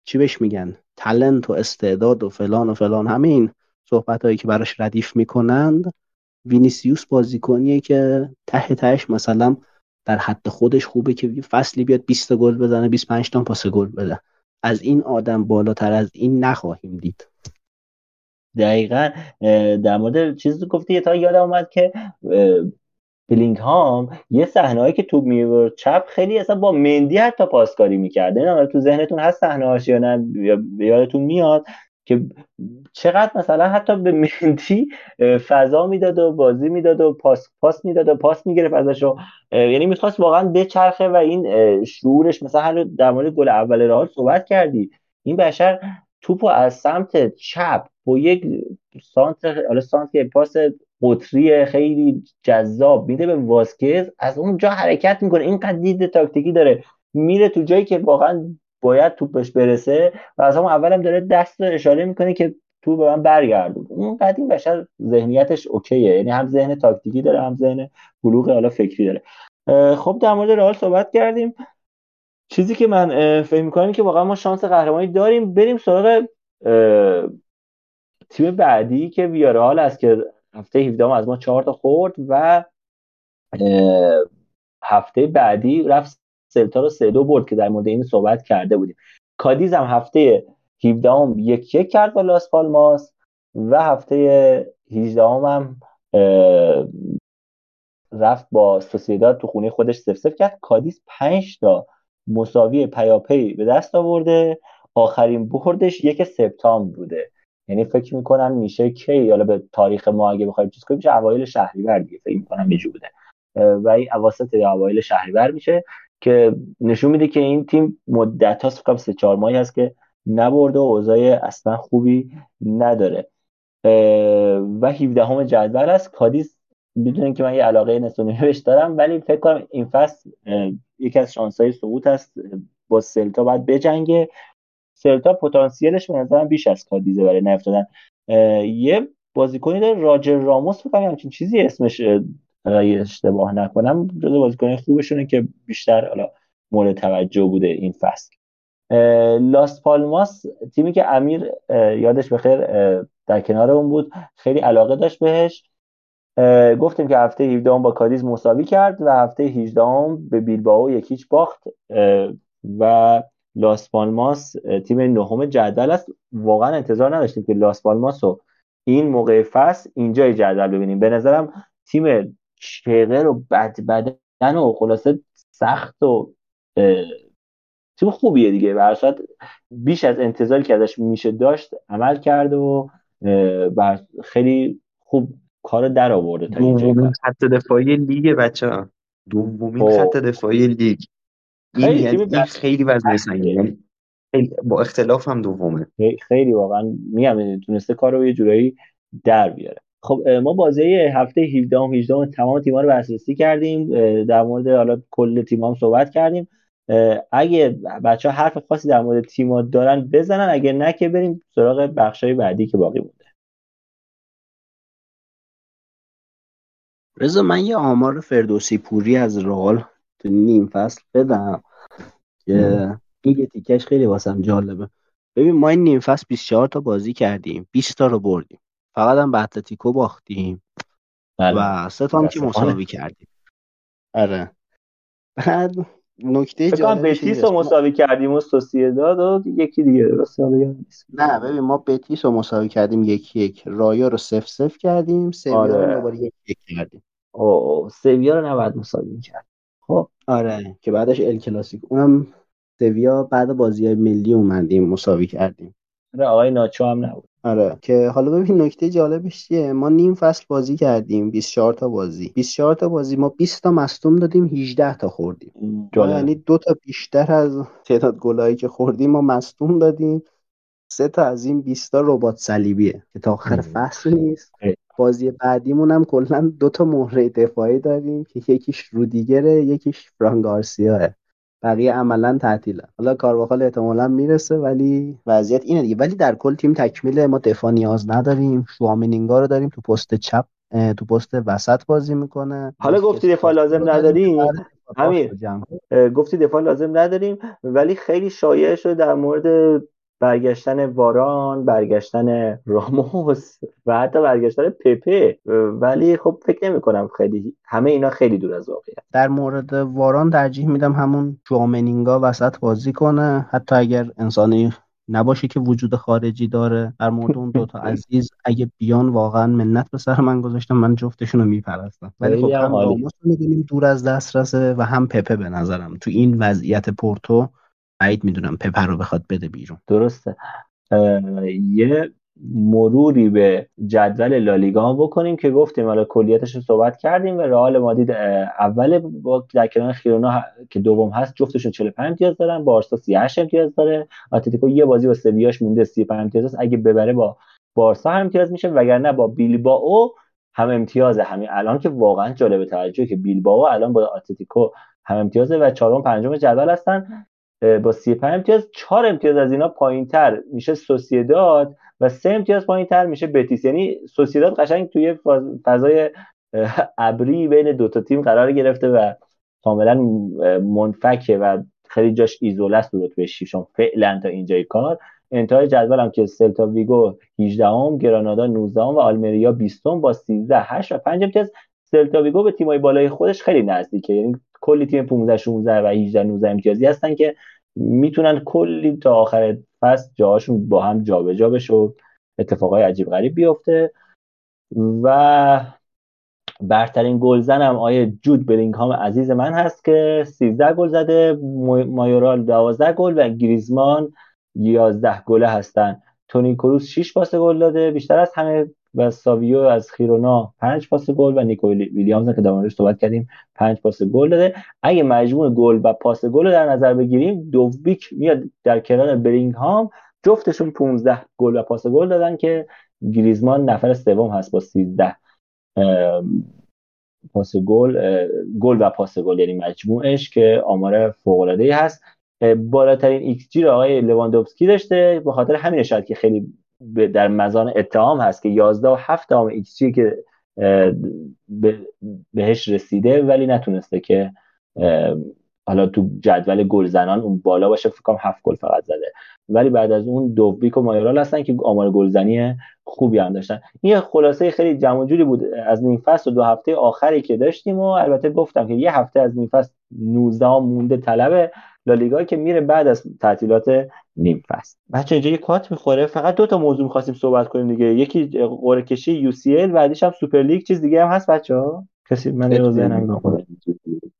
چی بهش میگن talent و استعداد و فلان و فلان همین صحبت هایی که براش ردیف می‌کنند وینیسیوس بازیکنیه که ته تهش مثلا در حد خودش خوبه که فصلی بیاد 20 گل بزنه 25 تا پاس گل بده. از این آدم بالاتر از این نخواهیم دید. دقیقا در مورد چیزی گفتی تا یادم اومد که بلینگ هام یه صحنه‌ای که توپ می‌برد چپ خیلی اصلا با مندی حتی پاسکاری می‌کرده نه تو ذهنتون هست صحنه یا نه یادتون میاد؟ که چقدر مثلا حتی به مندی فضا می‌داد و بازی می‌داد و پاس پاس می‌داد و پاس می‌گرفت ازشو یعنی می‌خواست واقعا بچرخه و این شعورش مثلا در مورد گل اول رئال صحبت کردی. این بشر توپو از سمت چپ با یک سانت حالا سانت پاس قطری خیلی جذاب میده به واسکز از اونجا حرکت می‌کنه. اینقدر دید تاکتیکی داره. میره تو جایی که واقعا باید توپش برسه و از همون اولم داره دست اشاره می‌کنه که تو به من برگردون. اون قدیم بشر ذهنیتش اوکیه. یعنی هم ذهن تاکتیکی داره هم ذهن بلوغ حالا فکری داره. خب در مورد رئال صحبت کردیم. چیزی که من فکر می‌کنم که واقعا ما شانس قهرمانی داریم. بریم سراغ تیم بعدی که ویارال است که هفته 17 از ما چهار تا خورد و هفته بعدی رفت سلتا رو سه دو برد که در مورد این صحبت کرده بودیم. کادیز هم هفته 17 هم یک یک کرد با لاس پالماس و هفته 18 هم رفت با سوسیداد تو خونه خودش سف سف کرد. کادیز 5 تا مساوی پیاپی به دست آورده. آخرین بردش یک سپتامبر بوده. یعنی فکر می‌کنم میشه کی حالا به تاریخ ما اگه بخوایم چیز کنیم میشه اوایل شهریور دیگه فکر می‌کنم یه بوده. و این اواسط اوایل شهریور میشه. که نشون میده که این تیم مدت هاست فکر سه چهار ماهی هست که نبرده و اوضاع اصلا خوبی نداره. و 17 همه جدول است. کادیس بدونین که من یه علاقه نسونی بهش دارم ولی فکر کنم این فصل یکی از شانسای سقوط هست. با سلتا باید بجنگه. سلتا پتانسیلش به نظرم بیش از کادیزه برای نفتادن یه بازیکنی داره راجر راموس. فکر همچین چیزی اسمش اگه اشتباه نکنم جزو بازیکن خوبشونه که بیشتر حالا مورد توجه بوده این فصل. لاس پالماس تیمی که امیر یادش بخیر در کنار اون بود خیلی علاقه داشت بهش. گفتیم که هفته 17 با کادیز مساوی کرد و هفته 18 به بیلباو یکیچ باخت. و لاس پالماس تیم نهم جدول است. واقعا انتظار نداشتیم که لاس پالماس رو این موقع فصل اینجای جدول ببینیم. به نظرم تیم شغل و بد بدن و خلاصه سخت و تیم خوبیه دیگه. و بیش از انتظاری که ازش میشه داشت عمل کرده و خیلی خوب کار در آورده تا دومین خط دفاعی لیگ بچه ها دومین خب. خط دفاعی لیگ. این خیلی, یعنی خیلی وزن سنگینه با اختلاف هم دومه. خیلی واقعا میگم تونسته کار رو یه جورایی در بیاره. خب ما بازی هفته 17 و 18 تمام تیم‌ها رو بررسی کردیم در مورد حالا کل تیم هم صحبت کردیم. اگه بچه ها حرف خاصی در مورد تیم‌ها دارن بزنن اگه نه که بریم سراغ بخشای بعدی که باقی مونده. رضا من یه آمار فردوسی پوری از رال تو نیم فصل بدم که این یه تیکش خیلی واسم جالبه. ببین ما این نیم فصل 24 تا بازی کردیم 20 تا رو بردیم. فقط هم به اتلتیکو باختیم بله. و سه تا هم که مساوی کردیم. آره. بعد نکته جالب بتیس رو مساوی کردیم و سوسیداد و یکی دیگه نه ببین ما بتیس رو مساوی کردیم یکی یک. رایا رو سف سف کردیم سویا آره. رو دوباره یک یک کردیم. او سویا رو نباید مساوی کرد خب. آره که بعدش ال کلاسیک اونم سویا بعد بازی های ملی اومدیم مساوی کردیم. آره آقای ناچو هم نبود. آره که حالا ببین نکته جالبش چیه؟ ما نیم فصل بازی کردیم 24 تا بازی. 24 تا بازی ما 20 تا مصدوم دادیم 18 تا خوردیم. یعنی دو تا بیشتر از تعداد گلایی که خوردیم ما مصدوم دادیم. سه تا از این 20 تا ربات صلیبیه که تا آخر فصل نیست. بازی بعدیمون هم کلا دو تا مهره دفاعی داریم که یکیش رودیگره یکیش فرانگارسیاه بقیه عملا تعطیلن حالا کارواخال احتمالا می‌رسه ولی وضعیت اینه دیگه. ولی در کل تیم تکمیل ما دفاع نیاز نداریم. شوامینینگا رو داریم تو پست چپ تو پست وسط بازی می‌کنه. حالا گفتی دفاع لازم نداریم همین گفتی دفاع لازم نداریم ولی خیلی شایع شده در مورد برگشتن واران برگشتن راموس و حتی برگشتن پپه. ولی خب فکر نمی کنم خیلی همه اینا خیلی دور از واقعیت در مورد واران ترجیح میدم همون جوامنینگا وسط بازی کنه. حتی اگر انسانی نباشه که وجود خارجی داره. در مورد اون دوتا عزیز اگه بیان واقعا منت به سر من گذاشتم من جفتشون رو میپرستم. ولی خب هم راموس می‌دونیم دور از دسترسه و هم پپه به نظرم. تو این وضعیت پورتو بعید می‌دونم پپر رو بخواد بده بیرون. درسته. یه مروری به جدول لالیگا بکنیم که گفتیم حالا کلیتش رو صحبت کردیم و رئال مادید اول با در کنار خیرونا که دوم هست جفتشون 45 امتیاز دارن بارسا 38 امتیاز داره اتلتیکو یه بازی با سویاش مونده 35 امتیاز است. اگه ببره با بارسا هم امتیاز میشه وگرنه با بیلبائو هم امتیازه. همین الان که واقعا جالب توجه که بیلبائو الان با اتلتیکو هم امتیازه و چهارم پنجم جدول هستن. با 35 امتیاز. 4 امتیاز از اینا پایینتر میشه سوسیداد و 3 امتیاز پایینتر میشه بتیس. یعنی سوسیداد قشنگ توی فضای ابری بین دو تا تیم قرار گرفته و کاملا منفکه و خیلی جاش ایزوله است رتبه ششم فعلا تا اینجای کار انتهای جدول هم که سلتا ویگو 18 ام گرانادا 19 ام و آلمریا 20 با 13 8 و 5 امتیاز. سلتا ویگو به تیمای بالای خودش خیلی نزدیکه. یعنی کلی تیم 15 16 و 18 19 امتیازی هستن که می‌تونن کلی تا آخر فصل جاهاشون با هم جابجا جا بشه و اتفاقای عجیب غریب بیفته. و برترین گلزن هم آیه جود بلینگهام عزیز من هست که 13 گل زده مایورال 12 گل و گریزمان 11 گله هستن. تونی کروس 6 پاس گل داده. بیشتر از همه و ساویو از خیرونا 5 پاس گل و نیکو ویلیامز که در صحبت کردیم 5 پاس گل داده. اگه مجموع گل و پاس گل رو در نظر بگیریم دوبیک میاد در کنار بلینگهام. جفتشون 15 گل و پاس گل دادن که گریزمان نفر سوم هست با 13 پاس گل گل و پاس گل. یعنی مجموعش که آمار فوق العاده هست بالاترین ایکس جی رو آقای لواندوفسکی داشته. به خاطر همین شاید که خیلی در مظان اتهام هست که 11 و 7 دهم xG بهش رسیده ولی نتونسته که حالا تو جدول گلزنان اون بالا باشه فکر کنم 7 گل فقط زده. ولی بعد از اون دوبیک و مایورال هستن که آمار گلزنی خوبی هم داشتن. این خلاصه خیلی جمع و جوری بود. از نیم فصل و دو هفته آخری که داشتیم و البته گفتم که یه هفته از نیم فصل 19 مونده طلب لالیگا که میره بعد از تعطیلات نیم فصل. بچه اینجا یه cut می‌خوره. فقط دو تا موضوع می‌خواستیم صحبت کنیم دیگه. یکی قرعه کشی UCL بعدش هم سوپر لیگ. چیز دیگه هم هست بچه ها کسی من رو ذهنم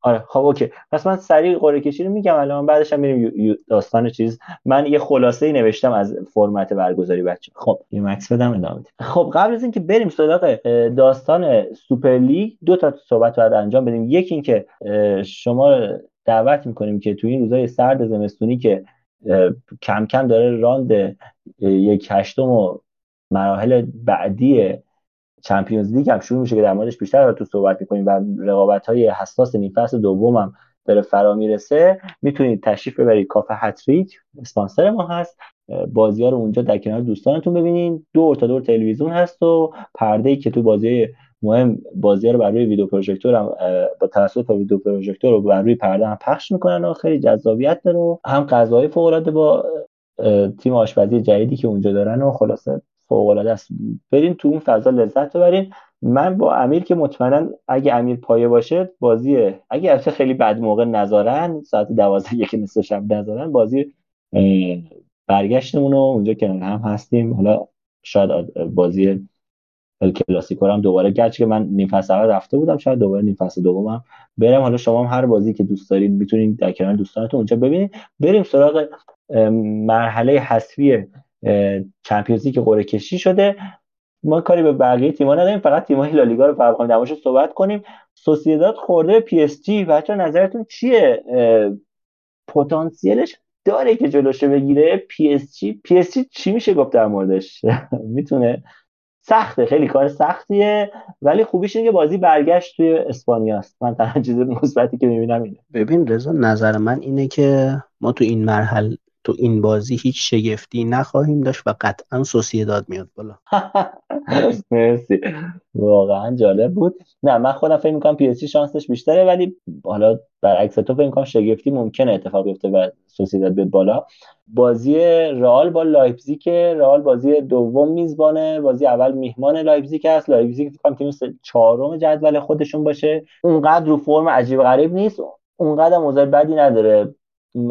آره خب okay. پس من سریع قرعه کشی رو میگم الان بعدش هم میریم داستان چیز. من یه خلاصه ای نوشتم از فرمت برگزاری بچه خب یه مکث بدم ادامه خب قبل از اینکه بریم سراغ داستان سوپر لیگ دو تا صحبت باید انجام بدیم. یکی اینکه شما دعوت می‌کنیم که توی این روزای سرد زمستونی که کم کم داره راند یک هشتم و مراحل بعدی چمپیونز لیگ هم شروع میشه که در موردش بیشتر تو صحبت می‌کنیم و رقابت های حساس نیم فصل هم داره فرا می‌رسه. می‌تونید تشریف ببرید. کافه هتریک اسپانسر ما هست. بازی ها رو اونجا در کنار دوستانتون ببینید دور تا دور تلویزیون هست و پرده ای که تو بازی مهم بازی ها رو بر روی ویدیو پروژکتور هم با توسط ویدیو پروژکتور رو بر روی پرده هم پخش می‌کنن و خیلی جذابیت داره هم غذای فوق با تیم آشپزی جدیدی که اونجا دارن و خلاصه فوق العاده است. برین تو اون فضا لذت ببرین. من با امیر که مطمئنا اگه امیر پایه باشه بازی اگه البته خیلی بد موقع نذارن ساعت 12 یک نصف شب نذارن بازی برگشتمون رو اونجا که هم هستیم. حالا شاید بازی کلاسیکو هم دوباره گرچه که من نیم فصل اول رفته بودم شاید دوباره نیم فصل دومم برم. حالا شما هم هر بازی که دوست دارید می‌تونید در کنار دوستانتون اونجا ببینید بریم سراغ مرحله حذفی Champions که قرعه کشی شده. ما کاری به بقیه تیم‌ها نداریم فقط تیم‌های لالیگا رو فقط بخوایم صحبت کنیم. سوسیداد خورده PSG. بچا نظرتون چیه؟ پتانسیلش داره که جلوشه بگیره. پی اس جی پی اس جی چی میشه گفت در موردش؟ می‌تونه سخته خیلی کار سختیه. ولی خوبیش اینه که بازی برگشت توی اسپانیا است. من تنها چیز مثبتی که می‌بینم اینه. ببین رضا نظر من اینه که ما تو این مرحله تو این بازی هیچ شگفتی نخواهیم داشت و قطعا داد میاد بالا. مرسی. واقعا جالب بود. نه من خودم فکر می‌کنم پی شانسش بیشتره ولی حالا برعکس تو فکر می‌کنم شگفتی ممکنه اتفاق بیفته و سوسیداد بیاد بالا. بازی رئال با لایپزیگ رئال بازی دوم میزبانه بازی اول میهمان لایپزیگ هست لایپزیگ فکر کنم تیم چهارم جدول خودشون باشه. اونقدر رو فرم عجیب غریب نیست. اونقدر موضوع بدی نداره.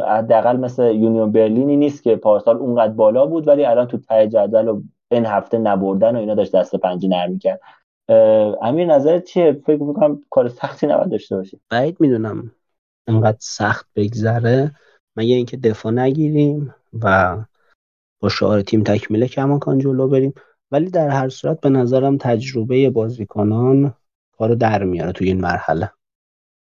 حداقل مثل یونیون برلینی نیست که پارسال اونقدر بالا بود ولی الان تو ته جدول و این هفته نبردن و اینا داشت دست پنجه نرم کرد امیر نظر چیه؟ فکر می‌کنم کار سختی نباید داشته باشه بعید می‌دونم انقدر سخت بگذره. مگه اینکه دفاع نگیریم و با شعار تیم تکمیل کماکان جلو بریم. ولی در هر صورت به نظرم تجربه بازیکنان کارو در میاره توی این مرحله.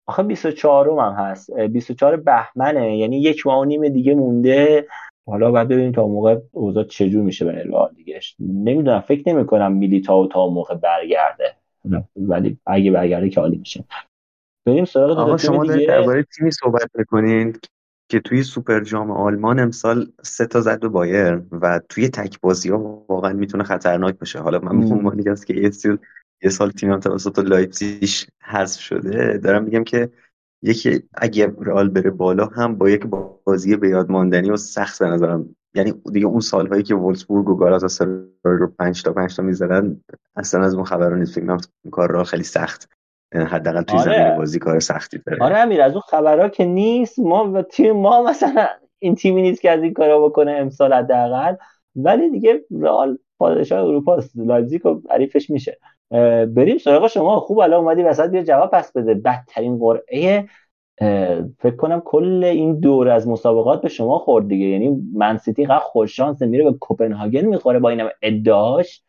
آخه 24 هم هست. 24 بهمنه. یعنی یک ماه و نیم دیگه مونده. حالا باید ببینیم تا موقع اوضاع چجور میشه برای رئال دیگه. نمی‌دونم فکر نمی کنم میلیتائو تا موقع برگرده. ولی اگه برگرده که عالی میشه. بریم سراغ آقا شما درباره تیمی صحبت بکنین که توی سوپر جام آلمان امسال سه تا زد به بایر و توی تک بازی ها واقعا می‌تونه خطرناک باشه. حالا من به عنوانی که یه سال تیمم توسط لایپزیگ حذف شده. دارم میگم که یکی اگه رئال بره بالا هم با یک بازی به یاد ماندنی و سخت به نظرم. یعنی دیگه اون سالهایی که وولسبورگ و گالاتاسرای رو 5 تا 5 تا می‌زدن اصلا از اون خبرا نیست. فکر کنم کار را خیلی سخت. حداقل توی آره. زمین بازی کار سختی داره. آره امیر از اون خبرها که نیست ما و تیم ما مثلا این تیمی نیست که از این کارا بکنه امسال حداقل. ولی دیگه رئال پادشاه اروپا لایپزیگ و حریفش میشه. بریم سراغ شما. خوب الان اومدی وسط بیا جواب پس بده. بدترین قرعه فکر کنم کل این دور از مسابقات به شما خورد دیگه. یعنی منسیتی قد خوش میره به کوپنهاگن می‌خوره با این ادعاش.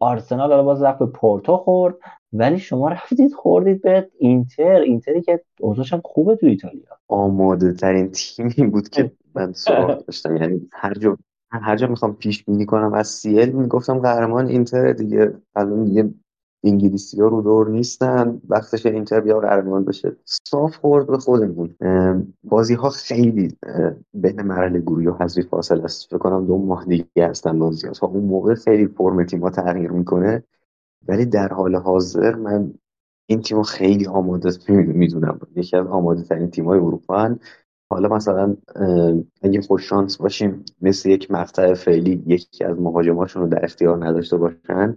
آرسنال الان باز رفت به پورتو خورد. ولی شما رفتید خوردید به اینتر. اینتری که اوضاعش هم خوبه تو ایتالیا. آماده ترین تیمی بود که من سراغ داشتم. یعنی هر جا هر جا می‌خوام پیش بینی کنم از سیل می‌گفتم قهرمان اینتر دیگه. الان دیگه انگلیسی ها رو دور نیستن. وقتش اینتر بیا قهرمان بشه. صاف خورد به خودمون. بازی ها خیلی بین مرحله گروهی و حذفی فاصل است. فکر کنم دو ماه دیگه هستن بازی ها اون موقع خیلی فرم تیم ها تغییر می‌کنه. ولی در حال حاضر من این تیم خیلی آماده می‌دونم یکی از آماده ترین تیم های اروپا حالا مثلا اگه خوش شانس باشیم مثل یک مقطع فعلی یکی از مهاجماشون رو در اختیار نداشته باشن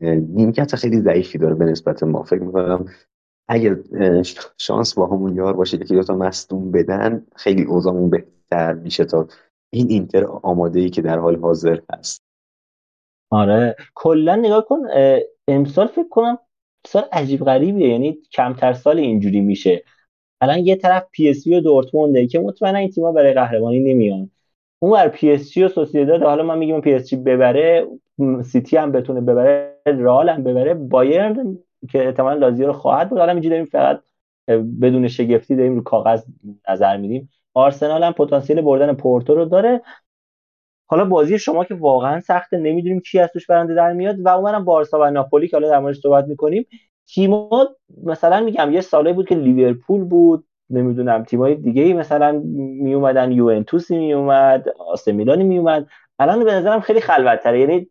نیمکت خیلی ضعیفی داره به نسبت ما. فکر می‌کنم اگر شانس با همون یار باشه یکی دوتا مصدوم بدن خیلی اوضاعمون بهتر میشه تا این اینتر آماده ای که در حال حاضر هست. آره. کلا نگاه کن امسال فکر کنم سال عجیب غریبیه یعنی کمتر سال اینجوری میشه. الان یه طرف پی اس وی و دورتمونده که مطمئنا این تیم‌ها برای قهرمانی نمیان. اون بر پی اس جی و سوسیداد حالا ما میگیم پی اس جی ببره سیتی هم بتونه ببره رئال هم ببره بایرن که احتمالاً لازیو رو خواهد بود. حالا اینجوری داریم فقط بدون شگفتی داریم رو کاغذ نظر میدیم. آرسنال هم پتانسیل بردن پورتو رو داره. حالا بازی شما که واقعا سخته نمی‌دونیم کی از توش برنده در میاد. و اونم بارسا و ناپولی که حالا در موردش صحبت می‌کنیم تیما مثلا میگم یه سالی بود که لیورپول بود نمی‌دونم تیمای دیگه ای مثلا می اومدن یوونتوسی می اومد آسه میلانی می اومد الان به نظرم خیلی خلوت‌تره. یعنی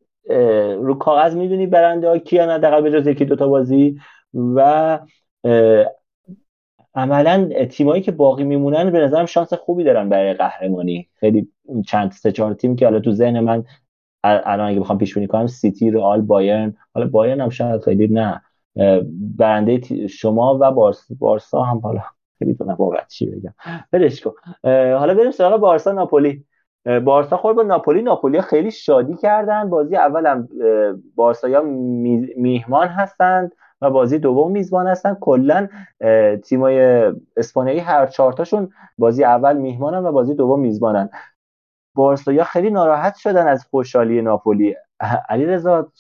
رو کاغذ می‌دونی برنده ها کیان حداقل به جز یکی دوتا بازی. و عملا تیمایی که باقی میمونن به نظرم شانس خوبی دارن برای قهرمانی. خیلی چند سه چهار تیم که حالا تو ذهن من الان اگه بخوام پیش بینی کنم سیتی رئال بایرن. حالا بایرن هم شاید خیلی نه. برنده شما و بارس بارسا هم حالا نمی‌دونم واقعا چی بگم. برش کن. حالا بریم سراغ بارسا ناپولی. بارسا خورد با ناپولی. ناپولی خیلی شادی کردن. بازی اولم بارسا میهمان هستند و بازی دوم میزبان هستن. کلا تیمای اسپانیایی هر چهارتاشون بازی اول میهمانن و بازی دوم میزبانن. بارسایا خیلی ناراحت شدن از خوشحالی ناپولی. علی رضا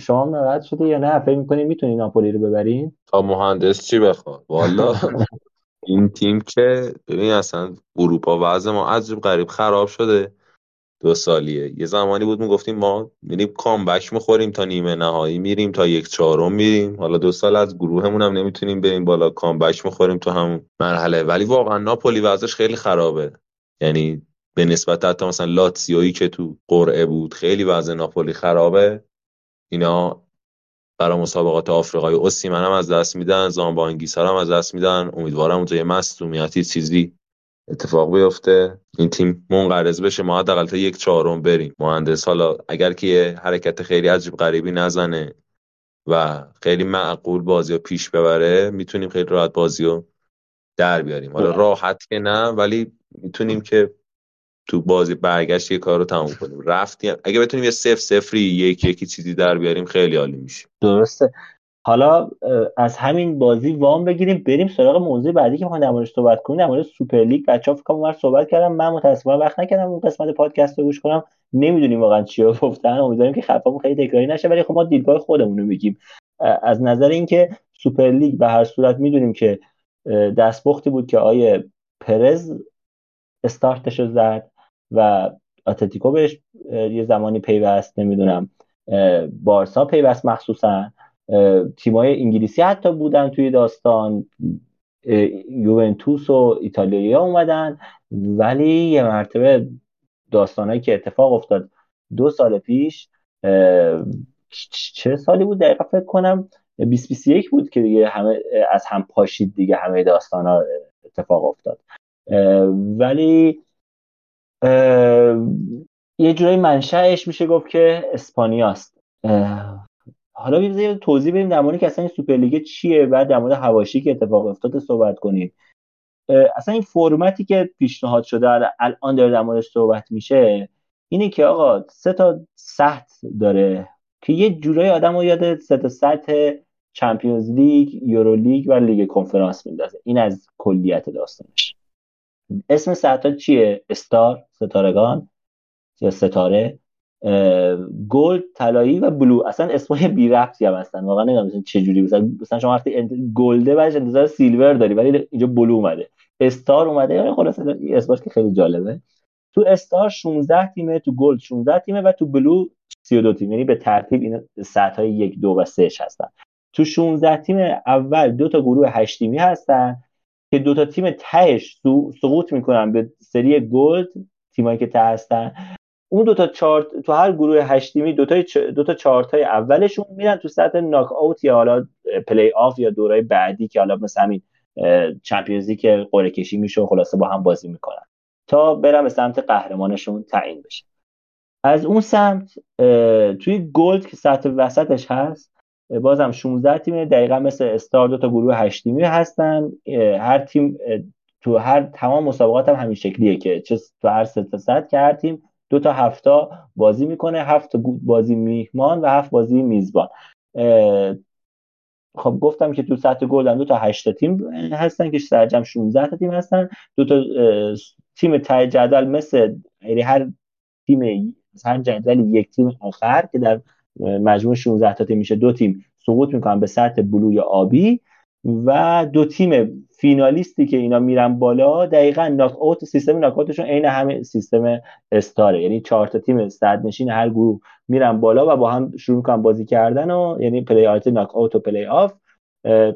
شما ناراحت شده یا نه؟ فکر می‌کنید می‌تونی ناپولی رو ببرین؟ تا مهندس چی بخواد والا این تیم که ببین اصلا اروپا وضع ما عجب غریب خراب شده دو سالیه. یه زمانی بود می‌گفتیم ما میریم کامبک می‌خوریم تا نیمه نهایی میریم تا یک چهارم میریم. حالا دو سال از گروهمون هم نمی‌تونیم بریم بالا کامبک می‌خوریم تو همون مرحله. ولی واقعا ناپولی وضعش خیلی خرابه. یعنی به نسبت حتی مثلا لاتسیویی که تو قرعه بود خیلی وضع ناپولی خرابه. اینا برای مسابقات آفریقای اوسیمن هم از دست میدن زامبانگیسا هم از دست میدن. امیدوارم اونجا یه مصدومیتی چیزی اتفاق بیفته. این تیم منقرض بشه. ما حداقل تا یک چهارم بریم. مهندس حالا اگر که یه حرکت خیلی عجیب غریبی نزنه و خیلی معقول بازی رو پیش ببره می‌تونیم خیلی راحت بازی رو در بیاریم. حالا خب. راحت که نه ولی می‌تونیم که تو بازی برگشت یه کار رو تموم کنیم. رفتیم اگه بتونیم یه صفر صفری یک یکی چیزی در بیاریم خیلی عالی میشه. درسته. حالا از همین بازی وام بگیریم بریم سراغ موضوع بعدی که می‌خوام در صحبت کنیم در مورد سوپر لیگ. بچه‌ها فکر کنم صحبت کردم. من متأسفانه وقت نکردم اون قسمت پادکست رو گوش کنم. نمی‌دونیم واقعا چی گفتن. امیدواریم که خطامون خیلی تکراری نشه ولی خب ما دیدگاه خودمون رو میگیم. از نظر اینکه سوپر لیگ به هر صورت می‌دونیم که دستپختی بود که آقای پرز استارتش رو زد. و اتلتیکو بهش یه زمانی پیوست نمی‌دونم بارسا پیوست مخصوصا. تیمای انگلیسی حتی بودن توی داستان. یوونتوس و ایتالیا اومدن. ولی یه مرتبه داستانهایی که اتفاق افتاد دو سال پیش چه سالی بود دقیقا فکر کنم؟ 2021 بود که دیگه همه از هم پاشید دیگه همه داستان ها اتفاق افتاد. ولی یه جورایی منشأش میشه گفت که اسپانیاست. حالا یه توضیح بدیم در مورد که اصلا این سوپرلیگ چیه بعد در مورد حواشی که اتفاق افتاده صحبت کنیم. اصلا این فرمتی که پیشنهاد شده الان داره در موردش صحبت میشه اینه که آقا سه تا سطح داره که یه جورایی آدم رو یاد سه تا سطح چمپیونز لیگ یورو لیگ و لیگ کنفرانس میندازه. این از کلیت داستانش. اسم سطح چیه؟ Star ستارگان یا ستاره؟ Gold طلایی و Blue. اصلا اسمای بی ربطی هم هستن. واقعا نمی‌دونم چه جوری مثلا مثلا شما وقتی Gold ه بعدش انتظار Silver داری ولی اینجا Blue اومده. Star اومده. یعنی خلاص اسمش که خیلی جالبه. تو Star 16 تیمه تو Gold 16 تیمه و تو Blue 32 تیم. یعنی به ترتیب این سطح های 1 2 و 3 هستن تو 16 تیم اول دو تا گروه 8 تیمی هستن. که دو تا تیم تهش سقوط می‌کنن به سری Gold تیمایی که ته هستن. اون دو تا چهار تا تو هر گروه هشت تیمی دو تا دو تا چهار تای اولشون میرن تو سطح ناک اوت یا حالا پلی آف یا دورای بعدی که حالا مثلا همین چمپیونز که قرعه کشی میشه و خلاصه با هم بازی می‌کنن. تا برن به سمت قهرمانشون تعیین بشه. از اون سمت توی Gold که سطح وسطش هست بازم 16 تیم دقیقا مثل Star دو تا گروه 8 تیمی هستن. هر تیم تو هر تمام مسابقات هم همین شکلیه که چه تو هر سه سطح که هر تیم دو تا هفت بازی می‌کنه هفت بازی میهمان و هفت بازی میزبان. خب گفتم که تو سطح Gold هم دو تا 8 تیم هستن که سرجمع 16 تا تیم هستن. دو تا تیم ته جدول مثل یعنی هر تیم هر جدول یک تیم آخر که در مجموع 16 تا تیم میشه. دو تیم سقوط می‌کنن به سطح Blue ی آبی و دو تیم فینالیستی که اینا میرن بالا دقیقا ناک اوت سیستم ناک اوتشون عین همه سیستم Star ه. یعنی چهار تا تیم صدرنشین هر گروه میرن بالا و با هم شروع می‌کنن بازی کردن و یعنی play out knockout و پلی آف.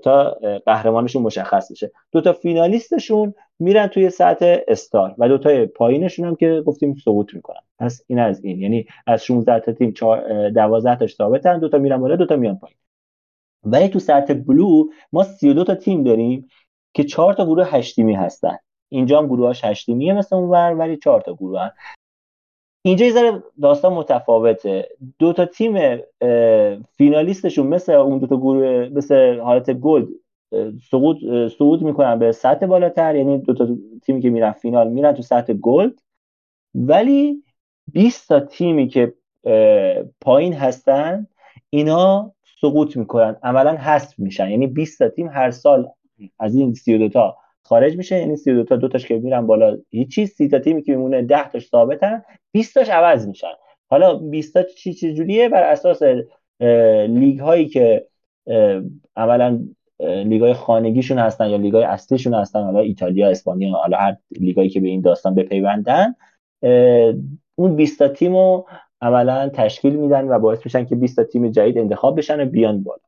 تا قهرمانشون مشخص بشه. دو تا فینالیستشون میرن توی سطح Star و دو تا پایینشون هم که گفتیم سقوط می‌کنن. پس این از این. یعنی از 16 تا تیم 12 تاش ثابتن دو تا میرن بالا دو تا میان پایین. ولی تو سطح Blue ما 32 تا تیم داریم که 4 تا گروه 8 تیمی هستن. اینجا هم گروهاش 8 تیمیه مثل اونور ولی 4 تا گروه هن. اینجا یه ذره داستان متفاوته. دو تا تیم فینالیستشون مثل اون دو تا گروه مثل حالت Gold سقوط صعود می‌کنن به سطح بالاتر. یعنی دو تا تیمی که میرن فینال میرن تو سطح Gold ولی 20 تا تیمی که پایین هستن اینا سقوط می‌کنن. عملا حذف میشن. یعنی 20 تا تیم هر سال از این 32 تا خارج میشه یعنی 32 تا دو تاش که میرن بالا هیچ 30 تا تیمی که میمونه 10 تاش ثابتن 20 تاش عوض میشن. حالا 20 تا چی جوریه؟ بر اساس لیگ هایی که عملا لیگ های خانگیشون هستن یا لیگ های اصلیشون هستن حالا ایتالیا اسپانیا حالا هر لیگایی که به این داستان بپیوندن اون 20 تا تیم رو تشکیل میدن و باعث میشن که 20 تا تیم جدید انتخاب بشن و بیان بالا.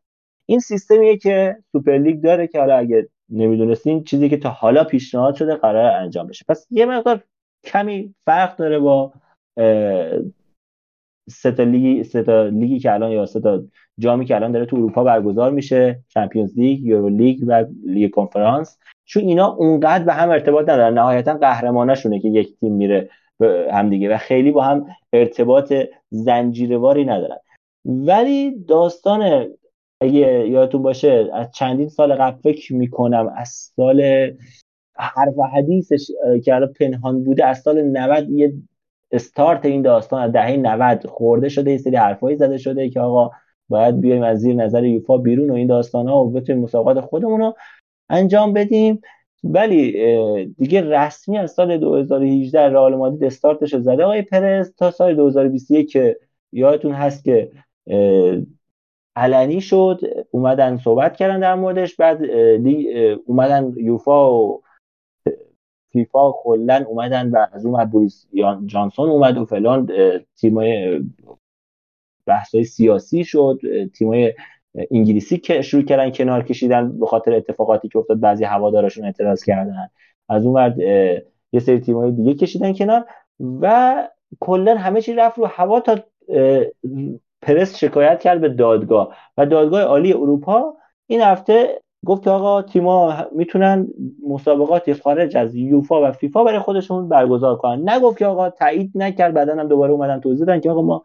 این سیستمیه که سوپر لیگ داره که حالا اگه نمی‌دونستین چیزی که تا حالا پیشنهاد شده قرار انجام بشه. پس یه مقدار کمی فرق داره با سه لیگی سه لیگی که الان یا سه جامی که الان داره تو اروپا برگزار میشه چمپیونز لیگ یورو لیگ و لیگ کنفرانس. چون اینا اونقدر به هم ارتباط ندارن. نهایتا قهرماناشونه که یک تیم میره همدیگه و خیلی با هم ارتباط زنجیرواری ندارن. ولی داستان اگه یادتون باشه از چندین سال قبل فکر می‌کنم از سال حرف و حدیثش که الان پنهان بوده از سال 90 یه استارت این داستان از دهه 90 خورده شده یه سری حرفایی زده شده که آقا باید بیایم از زیر نظر یوفا بیرون و این داستان ها و بتونیم مسابقات خودمون رو انجام بدیم. ولی دیگه رسمی از سال 2018 رئال مادرید استارتش زده آقای پرز تا سال 2021 که یادتون هست که علنی شد اومدن صحبت کردن در موردش بعد اومدن یوفا و فیفا کلا اومدن و از اون بوریس جانسون اومد و فلان تیمای بحثای سیاسی شد تیمای انگلیسی که شروع کردن کنار کشیدن به خاطر اتفاقاتی که افتاد بعضی هوادارشون اعتراض کردن. از اون بعد یه سری تیمای دیگه کشیدن کنار و کلا همه چی رفت رو هوا تا پرس شکایت کرد به دادگاه. و دادگاه عالی اروپا این هفته گفت که آقا تیما می‌تونن مسابقات خارج از یوفا و فیفا برای خودشون برگزار کنن. نگفت که آقا تایید نکرد بعدا هم دوباره اومدن توضیح دادن که آقا ما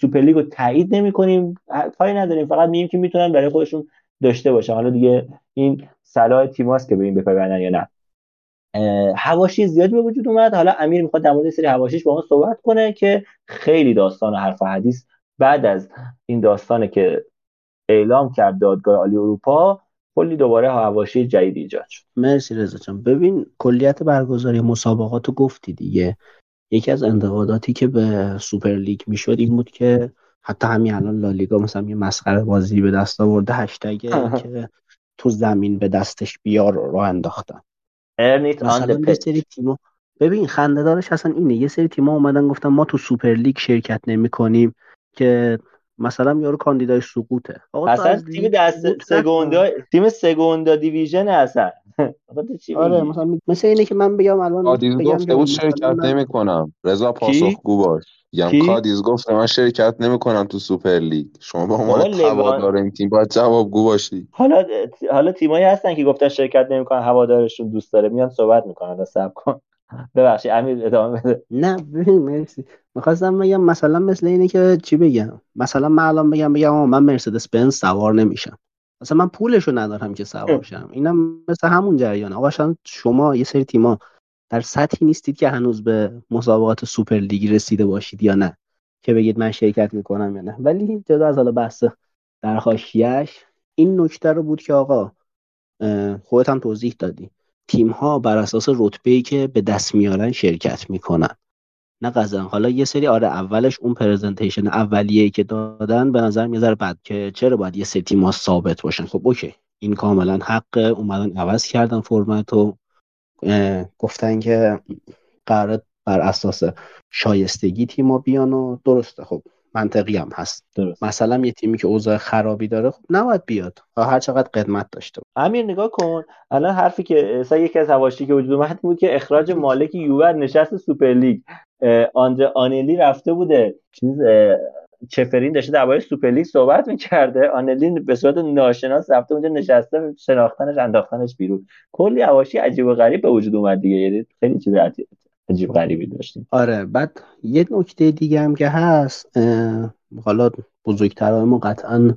سوپر لیگو تایید نمی‌کنیم کاری نداریم فقط میگیم که می‌تونن برای خودشون داشته باشن. حالا دیگه این صلاح تیماست که به این بپیوندن یا نه. هواشی زیادی به وجود اومد. حالا امیر می‌خواد در مورد سری هواشیش با ما صحبت کنه که خیلی داستان و حرف و حدیث بعد از این داستانه که اعلام کرد دادگاه عالی اروپا کلی دوباره هواشی جدید ایجاد شد. مرسی رضا جان. ببین کلیت برگزاری مسابقات رو گفتی دیگه. یکی از انتقاداتی که به سوپر لیگ می‌شد این بود که حتی همین الان لالیگا مثلا یه مسخره بازی به دست آورده هشتگ که تو زمین به دستش بیار رو انداختن. مثلا یه سری تیما ببین خنده دارش اصلا اینه. یه سری تیما اومدن گفتن ما تو سوپر لیگ شرکت نمی کنیم که مثلا یارو کاندیدای سقوطه. آقا اصلا تیم دسته سگوندا تیم سگوندا دیویژن اصلا. آره مثلا مثل اینه که من بگم الان کادیز گفته بود شرکت نمی کنم رضا پاسخگو باش. میگم کادیز گفته من شرکت نمی کنم تو سوپر لیگ. شما با عنوان هوادار این تیم باید جوابگو باشی. حالا حالا تیمایی هستن که گفتن شرکت نمی‌کنن هوادارشون دوست داره. میان صحبت می‌کنن صبر کن. ببخشید امیر ادامه بده. نه ببین مرسی. می‌خواستم بگم مثلا مثل اینه که چی بگم؟ مثلا من الان بگم بگم من مرسدس بنز سوار نمیشم. مثلا من پولشو ندارم که سوار شم. اینم مثل همون جریان. آقا شما یه سری تیما در سطحی نیستید که هنوز به مسابقات سوپر لیگ رسیده باشید یا نه که بگید من شرکت می‌کنم یا نه. ولی جدا از حالا بحث در حاشیهش این نکته رو بود که آقا خودت هم توضیح دادی. تیم ها بر اساس رتبه ای که به دست میارن شرکت می‌کنن. نه قضا. حالا یه سری آره اولش اون presentation اولیه ای که دادن به نظر می‌ذاره بعد که چرا باید یه سری تیم ها ثابت باشن؟ خب اوکی. این کاملا حق اومدن عوض کردن فرمت و گفتن که قرار بر اساس شایستگی تیما بیان و درسته. خب منطقی هم هست. درست. مثلا یه تیمی که اوضاع خرابی داره خب نباید بیاد. هر چقدر قدمت داشته امیر نگاه کن. الان حرفی که سا یکی از حواشی که وجود اومد بود که اخراج مالک یوونتوس سوپر لیگ. آندره آنیلی رفته بوده. چیز چفرین داشته درباره سوپر لیگ صحبت می‌کرده. آنیلی به صورت ناشناس رفته اونجا نشسته شناختنش انداختنش بیرون. کلی حواشی عجیب و غریب به وجود اومد دیگه. یعنی خیلی چیز عجیب غریبی داشتیم. آره بعد یه نکته دیگه هم که هست حالا بزرگترهای ما قطعا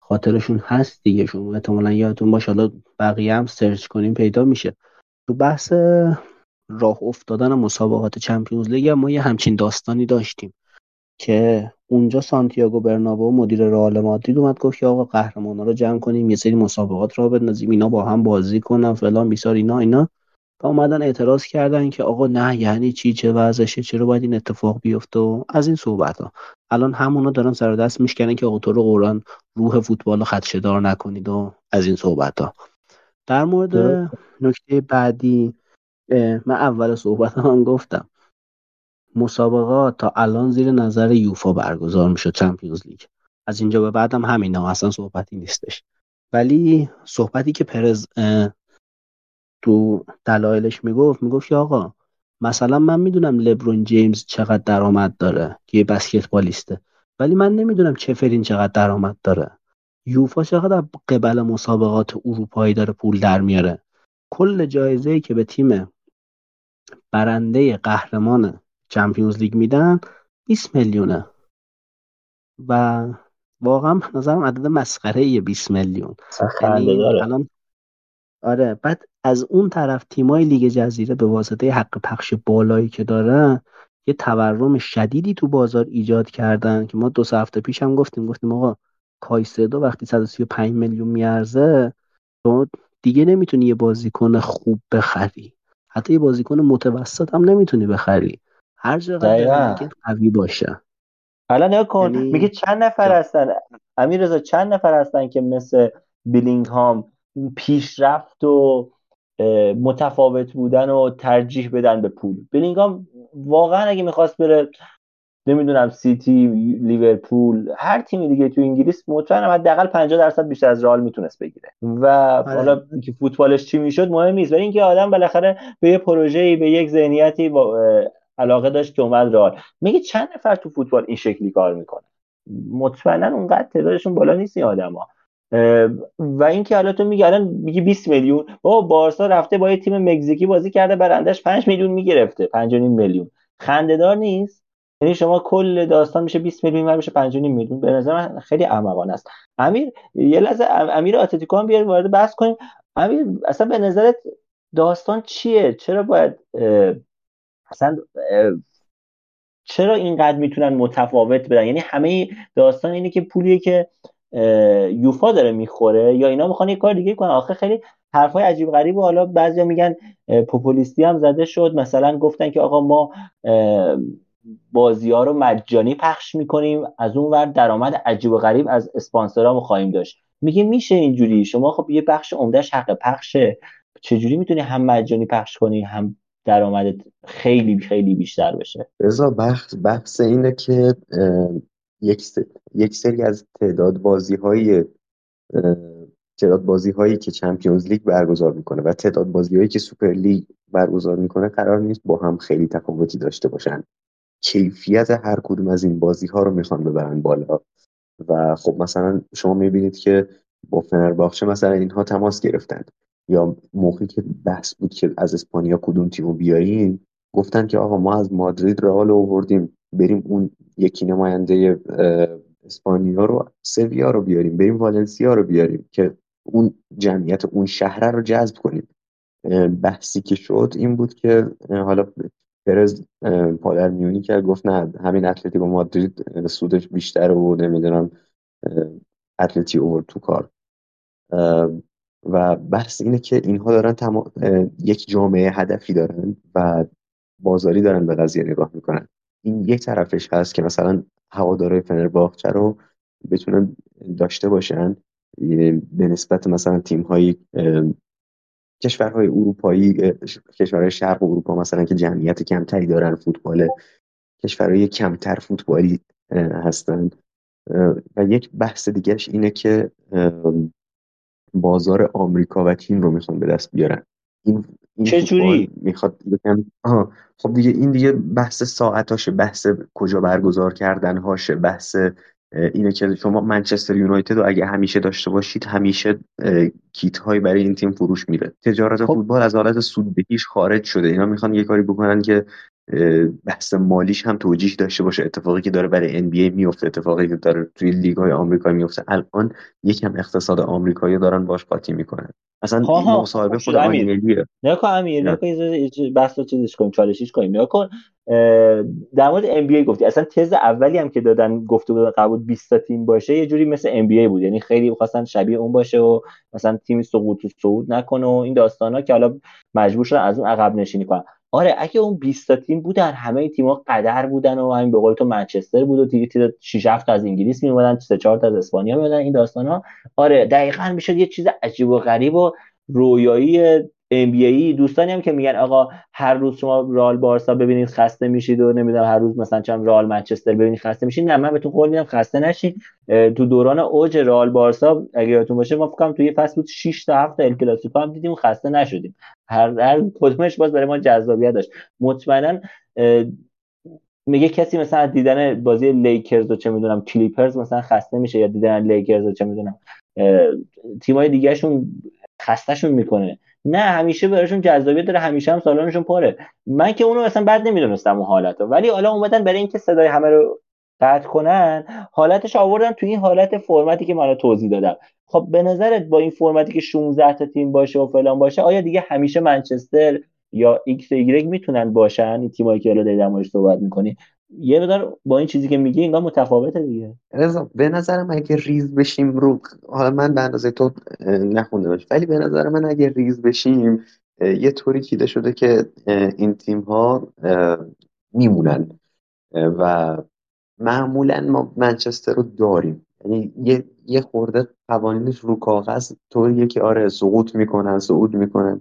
خاطرشون هست دیگه شما احتمالا یادتون باشه حالا بقیه هم سرچ کنیم پیدا میشه. تو بحث راه افتادن مسابقات چمپیونز لیگ ما یه همچین داستانی داشتیم که اونجا سانتیاگو برنابو مدیر رئال مادرید اومد گفت که آقا قهرمانا رو جمع کنیم یه سری مسابقات را بندازیم اینا با هم بازی کنن فلان بیسار اینا اینا. و اومدن اعتراض کردن که آقا نه یعنی چی چه وضعشه چرا باید این اتفاق بیفته؟ و از این صحبت ها الان همونا دارن سر دست میشکنن که آقا تو رو قرآن روح فوتبال رو خدشدار نکنید و از این صحبت ها در مورد نکته بعدی من اول صحبت هم گفتم. مسابقات تا الان زیر نظر یوفا برگزار می‌شد چمپیونز لیگ. از اینجا به بعدم همین اصلا صحبتی نیستش. ولی صحبتی که پرز تو دلایلش می‌گفت می‌گفت که آقا مثلا من می‌دونم لبرون جیمز چقدر درآمد داره که یه بسکتبالیسته ولی من نمی‌دونم چفرین چقدر درآمد داره. یوفا چقدر قبل مسابقات اروپایی داره پول در میاره. کل جایزه ای که به تیم برنده قهرمان چمپیونز لیگ میدن 20 میلیونه. و واقعا نظرم عدد مسخره 20 میلیون. یعنی الان آره بعد از اون طرف تیمای لیگ جزیره به واسطه حق پخش بالایی که دارن یه تورم شدیدی تو بازار ایجاد کردن که ما دو سه هفته پیش هم گفتیم گفتیم آقا کایسدو وقتی 135 میلیون میارزه تو دیگه نمی‌تونی یه بازیکن خوب بخری. حتی یه بازیکن متوسط هم نمی‌تونی بخری. هر چقدر قوی باشه. حالا نگاه کن یعنی میگه چند نفر هستن؟ امیر رضا چند نفر هستن که مثل بیلینگهام پیشرفت و متفاوت بودن و ترجیح بدن به پول. بلینگام واقعا اگه می‌خواست بره نمی‌دونم سیتی لیورپول هر تیمی دیگه تو انگلیس مطمئنم حداقل 50 درصد بیشتر از رئال می‌تونست بگیره. و آره. حالا که فوتبالش چی می‌شد مهم نیست ولی اینکه آدم بالاخره به یه پروژه‌ای به یک ذهنیتی با علاقه داشت که اومد رئال. میگه چند نفر تو فوتبال این شکلی کار می‌کنه مطمئنا اونقدر تعدادشون بالا نیست این آدما و اینکه حالا تو میگی الان میگی 20 میلیون. بابا بارسا رفته با یه تیم مکزیکی بازی کرده برندش 5 میلیون می‌گرفته. 5 میلیون. خندهدار نیست. یعنی شما کل داستان میشه 20 میلیون و میشه 5 میلیون. به نظر من خیلی احمقانه است. امیر یه لحظه امیر اتلتیکو هم بیاریم وارد بحث کنیم. امیر اصلا به نظرت داستان چیه؟ چرا باید اصلا چرا اینقدر می‌تونن متفاوت بدن؟ یعنی همه داستان اینه که پولیه که یوفا داره می‌خوره یا اینا می‌خوان یه کار دیگه کنن. آخه خیلی حرفای عجیب غریب و حالا بعضیا میگن پوپولیستی هم زده شد. مثلا گفتن که آقا ما بازی ها رو مجانی پخش می‌کنیم. از اون ور درآمد عجیب و غریب از اسپانسرامو خواهیم داشت. میگه میشه اینجوری. شما خب یه بخش عمدهش حق پخشه. چجوری می‌تونی هم مجانی پخش کنی هم درآمدت خیلی خیلی بیشتر بشه؟ رضا بحث بحث اینه که یک, یک سری از تعداد بازی های تعداد بازی هایی که چمپیونز لیگ برگزار می‌کنه و تعداد بازی هایی که سوپر لیگ برگزار می‌کنه قرار نیست با هم خیلی تفاوتی داشته باشن. کیفیت هر کدوم از این بازی ها رو می‌خوان ببرن بالا. و خب مثلا شما می‌بینید که با فنرباخچه مثلا اینها تماس گرفتن. یا موقعی که بحث بود که از اسپانیا کدوم تیمو بیاریم گفتن که آقا ما از مادرید رئال آوردیم. بریم اون یکی نماینده اسپانیا رو سویا رو بیاریم. بریم والنسیا رو بیاریم که اون جمعیت اون شهره رو جذب کنیم. بحثی که شد این بود که حالا پرز پادر میونی کرد گفت نه همین اتلتیکو مادرید سودش بیشتر و نمی‌دونم اتلتی اوور تو کار. و بحث اینه که اینها دارن یک جامعه هدفی دارن و بازاری دارن به قضیه نگاه می‌کنن. این یک طرفش هست که مثلا هوادارهای فنرباخچه رو بتونن داشته باشن. به نسبت مثلا تیم های کشورهای اروپایی کشورهای شرق اروپا مثلا که جمعیت کمتری دارن فوتبال کشورهای کمتر فوتبالی هستند و یک بحث دیگرش اینه که بازار آمریکا و چین رو می‌خوان به دست بیارن. این چه جوری می‌خواد خب دیگه این دیگه بحث ساعتاشه بحث کجا برگزار کردن هاشه بحث اینه که شما منچستر یونایتد رو اگه همیشه داشته باشید همیشه کیت هایی برای این تیم فروش میره. تجارت خب. فوتبال از حالت سوددهیش خارج شده. اینا می‌خوان یه کاری بکنن که بحث مالیش هم توجیه داشته باشه. اتفاقی که داره برای NBA میفته اتفاقی که داره توی لیگ های آمریکا میفته. الان یکم اقتصاد آمریکایی دارن باش قاطی می‌کنن. اصلا مصاحبه خود امیریه نه کن امیر. نه. بحث رو چیزش کنیم چالشیش کنیم. نه کن در مورد ام بی ای گفتی. اصلا تز اولی هم که دادن گفته بودن قبول 20 تا تیم باشه یه جوری مثل ام بی ای بود. یعنی خیلی می‌خواستن شبیه اون باشه و مثلا تیم سقوط صعود نکنه و این داستانا که حالا مجبور شدن از اون عقب نشینی کنن. آره اگه اون 20 تا تیم بودن همه تیم‌ها قدر بودن و همین به قول تو منچستر بود و دیگه 6 7 از انگلیس میومدن 3 4 تا از اسپانیا میومدن این داستانا آره دقیقاً می‌شد یه چیز عجیب و غریب و رویایی ای. دوستانی هم که میگن آقا هر روز شما رال بارسا ببینید خسته میشید و نمی‌دونم هر روز مثلا چم رال منچستر ببینید خسته میشید. نه من بهتون قول میدم خسته نشید. تو دوران اوج رال بارسا اگه یادتون باشه ما فکر توی فصل بود 6 تا 7 ال کلاسیکو هم دیدیم خسته نشدیم. هر هر کدومش باز برای ما جذابیت داشت. مطمئنا میگه کسی مثلا دیدن بازی لیکرز و چه می‌دونم کلیپرز مثلا خسته میشه یا دیدن لیکرز و چه می‌دونم تیمای دیگهشون خستهشون می‌کنه. نه همیشه براشون جذابیت داره همیشه هم سالانشون پاره من که اونو اصلا بد نمی‌دونستم اون حالت رو ولی حالا اومدن برای اینکه صدای همه رو قطع کنن حالتش آوردن تو این حالت فرمتی که من توضیح دادم. خب به نظرت با این فرمتی که 16 تا تیم باشه و فلان باشه آیا دیگه همیشه منچستر یا ایکس و ایگرگ می‌تونن باشن؟ این تیمایی که الان در صحبت می‌کنی. یه مقدار با این چیزی که میگی انگار متفاوته دیگه. رضا به نظر من اگه ریز بشیم رو حالا من به اندازه تو نخونده ولی به نظر من اگه ریز بشیم یه طوری چیده شده که این تیم ها میمونن. و معمولا ما منچستر رو داریم. یعنی یه یه خورده قوانینش رو کاغذ طوریه که آره سقوط می‌کنن صعود می‌کنن.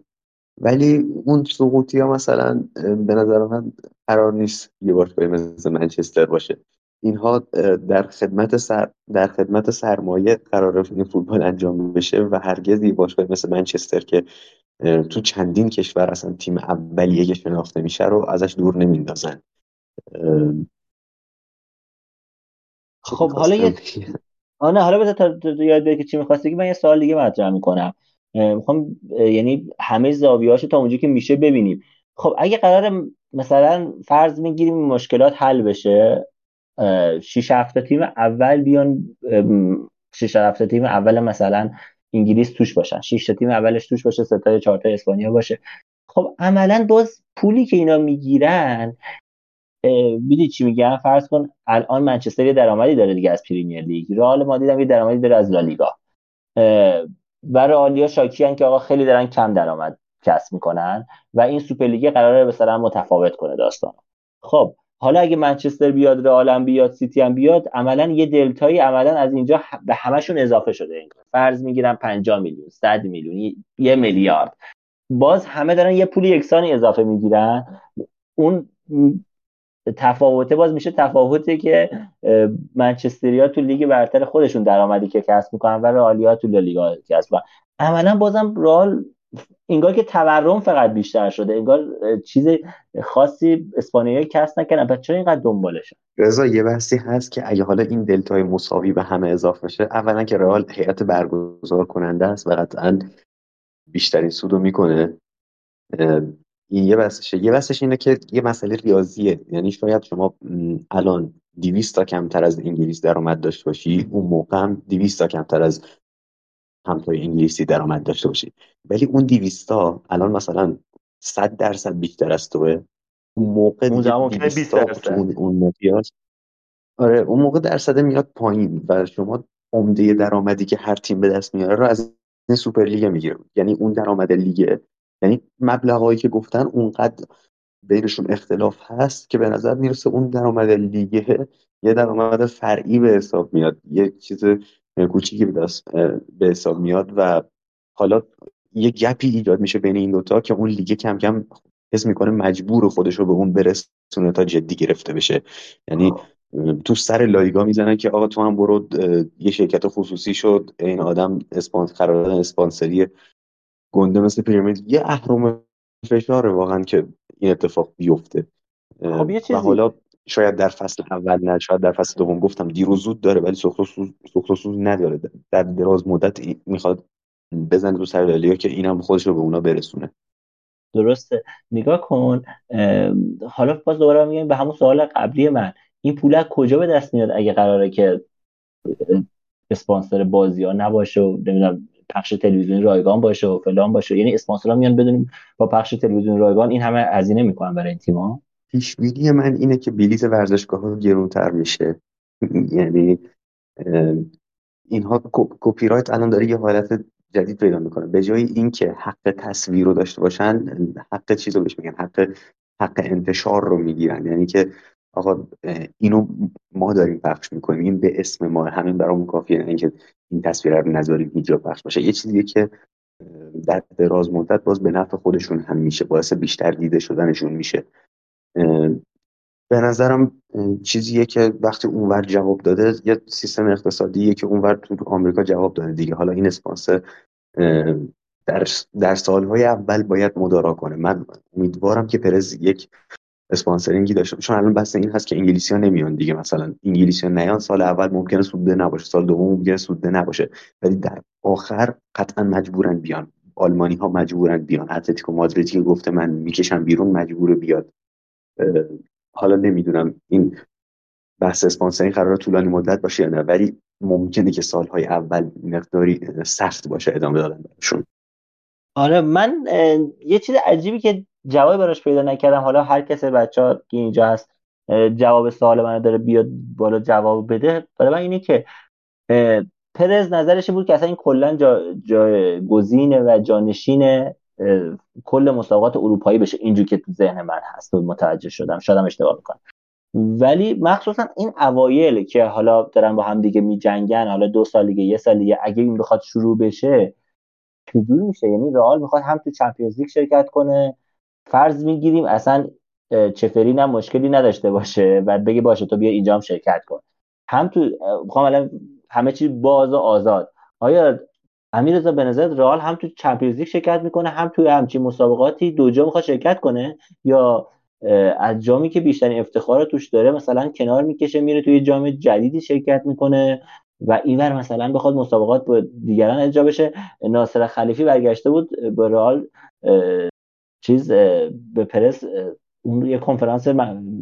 ولی اون سقوطی ها مثلا به نظر من قرار نیست یه باشگاهی مثل منچستر باشه. اینها در خدمت سر در خدمت سرمایه قرار این فوتبال انجام بشه و هرگز یه باشگاهی مثل منچستر که تو چندین کشور اصلا تیم اولیه که شناخته میشه رو ازش دور نمیندازن. خب حالا یه آنه حالا بذار تا یاد که چی می‌خواستی من یه سوال دیگه مطرح می‌کنم. می‌خوام یعنی همه زاویه‌هاشو تا اونجا که میشه ببینیم. خب اگه قرار مثلا فرض می‌گیریم مشکلات حل بشه شیش هفته تیم اول بیان شیش هفته تیم اول مثلا انگلیس توش باشن. شش تیم اولش توش باشه سه چهار تا اسپانیا باشه. خب عملا باز پولی که اینا می‌گیرن میدی چی میگن فرض کن الان منچستر یه درآمدی داره دیگه از پریمیر لیگ. رئال مادرید هم یه درآمدی داره از لالیگا. و رئالیا شاکیان که آقا خیلی دارن کم درآمد کسب می‌کنن و این سوپرلیگ قراره مثلا متفاوت کنه داستان. خب حالا اگه منچستر بیاد رئال هم بیاد سیتی هم بیاد عملا یه دلتایی عملا از اینجا به همشون اضافه شده. این فرض می‌گیرم 50 میلیون 100 میلیون یه میلیارد. باز همه دارن یه پول یکسانی اضافه می‌گیرن. اون تفاوته باز میشه تفاوتی که منچستریا تو لیگ برتر خودشون درآمدی که کسب می‌کنن و رئالیا تو لیگا کسب می‌کنن. عملا بازم رئال انگار که تورم فقط بیشتر شده. انگار چیز خاصی اسپانیایی کسب نکردن. پس چرا اینقدر دنبالشن؟ رضا یه بحثی هست که اگه حالا این دلتای مساوی به همه اضافه بشه اولا که رئال هیئت برگزار کننده است و قطعا بیشترین سودو می‌کنه. این یه بسشه. یه بسش اینه که یه مسئله ریاضیه. یعنی شاید شما الان 200 تا کمتر از انگلیس درآمد داشته باشی اون موقع هم 200 تا کمتر از همتای انگلیسی درآمد داشته باشی. ولی اون 200 تا الان مثلا 100 درصد بیشتر از توه. اون موقع اون ممکنه 20 درصد اون اون آره اون موقع درصد میاد پایین و شما عمده درآمدی که هر تیم به دست میاره رو از این سوپر لیگ می‌گیره یعنی اون درآمد لیگه یعنی مبلغایی که گفتن اونقدر بینشون اختلاف هست که به نظر می‌رسه اون درآمد لیگه یه درآمد فرعی به حساب میاد. یه چیز کوچیکی به حساب میاد و حالا یه گپی ایجاد میشه بین این دوتا که اون لیگ کم کم حس می‌کنه مجبور خودش رو به اون برسونه تا جدی گرفته بشه. یعنی تو سر لایگا می‌زنن که آقا تو هم برو یه شرکت خصوصی شد این آدم اسپانس قرارداد اسپانسری گنده مثل پیرامید یه اهرم فشاره واقعا که این اتفاق بیفته. خب یه چیزی... و حالا شاید در فصل اول نه شاید در فصل دوم گفتم دیر و زود داره ولی سوخت و سوز نداره. در دراز مدت می‌خواد بزنه تو سر لالیگا که اینم خودش رو به اونا برسونه. درسته. نگاه کن حالا باز دوباره میگم به همون سوال قبلی من. این پول کجا به دست میاد اگه قراره که اسپانسر بازی ها نباشه و نمی‌دونم پخش تلویزیونی رایگان باشه و فلان باشه. یعنی اسپانسرها میان بدونیم با پخش تلویزیونی رایگان این همه هزینه می‌کنن برای این تیم‌ها. پیش من اینه که بلیت ورزشگاه ها گرونتر میشه. یعنی اینها کپی رایت الان داره یه حالت جدید پیدا می‌کنه. به جای اینکه حق تصویر رو داشته باشن حق چیز رو بهش میگن حق حق انتشار رو می‌گیرن. یعنی که آقا اینو ما داریم پخش می‌کنیم. این به اسم ما همین برامون کافیه. اینکه این تصویر رو نذاریم اینجا پخش باشه. یه چیزیه که در دراز مدت باز به نفع خودشون هم میشه. باعث بیشتر دیده شدنشون میشه. به نظرم چیزیه که وقتی اونور جواب داده یه سیستم اقتصادیه که اونور تو آمریکا جواب داده دیگه. حالا این اسپانسر در, در سالهای اول باید مدارا کنه. من امیدوارم که پرز یک sponsoring ی داشته. چون الان بحث این هست که انگلیسی ها نمیان دیگه. مثلا انگلیسی ها نیان سال اول ممکنه سوده نباشه. سال دوم ممکنه سوده نباشه. ولی در آخر قطعا مجبورن بیان. آلمانی ها مجبورن بیان. اتلتیکو مادریدی که گفته من می‌کشم بیرون مجبور بیاد. حالا نمی‌دونم این بحث sponsoring قرار طولانی مدت باشه یا نه. ولی ممکنه که سالهای اول مقداری سخت باشه ادامه دادن براشون. آره من یه چیز عجیبی که جواب براش پیدا نکردم. حالا هر کس بچه ها که اینجا هست جواب سوال من داره بیاد بالا جواب بده. برای من اینه که پرز نظرش بود که اصلا این کلا جا, جا گزینه و جانشین کل مسابقات اروپایی بشه. اینجور که تو ذهن من هست. و متوجه شدم. شادم اشتباه می‌کنم. ولی مخصوصا این اوایل که حالا دارن با هم دیگه میجنگن حالا دو سال دیگه یه سال دیگه اگه این بخواد شروع بشه چجوری میشه؟ یعنی رئال می‌خواد هم تو چمپیونز لیگ شرکت کنه فرض می‌گیریم اصلا چفرین هم مشکلی نداشته باشه و بگه باشه تو بیا اینجا هم شرکت کن. هم تو می‌خوام الان همه چیز باز و آزاد. آیا امیررضا به نظر رئال هم تو چمپیونز لیگ شرکت می‌کنه هم توی همچین مسابقاتی دو جا می‌خواد شرکت کنه؟ یا از جامی که بیشترین افتخار رو توش داره مثلا کنار می‌کشه میره توی جام جدیدی شرکت می‌کنه و اینور مثلا بخواد مسابقات با دیگران اجرا بشه؟ ناصر خلیفی برگشته بود به رئال چیز به پرس اون یه کنفرانس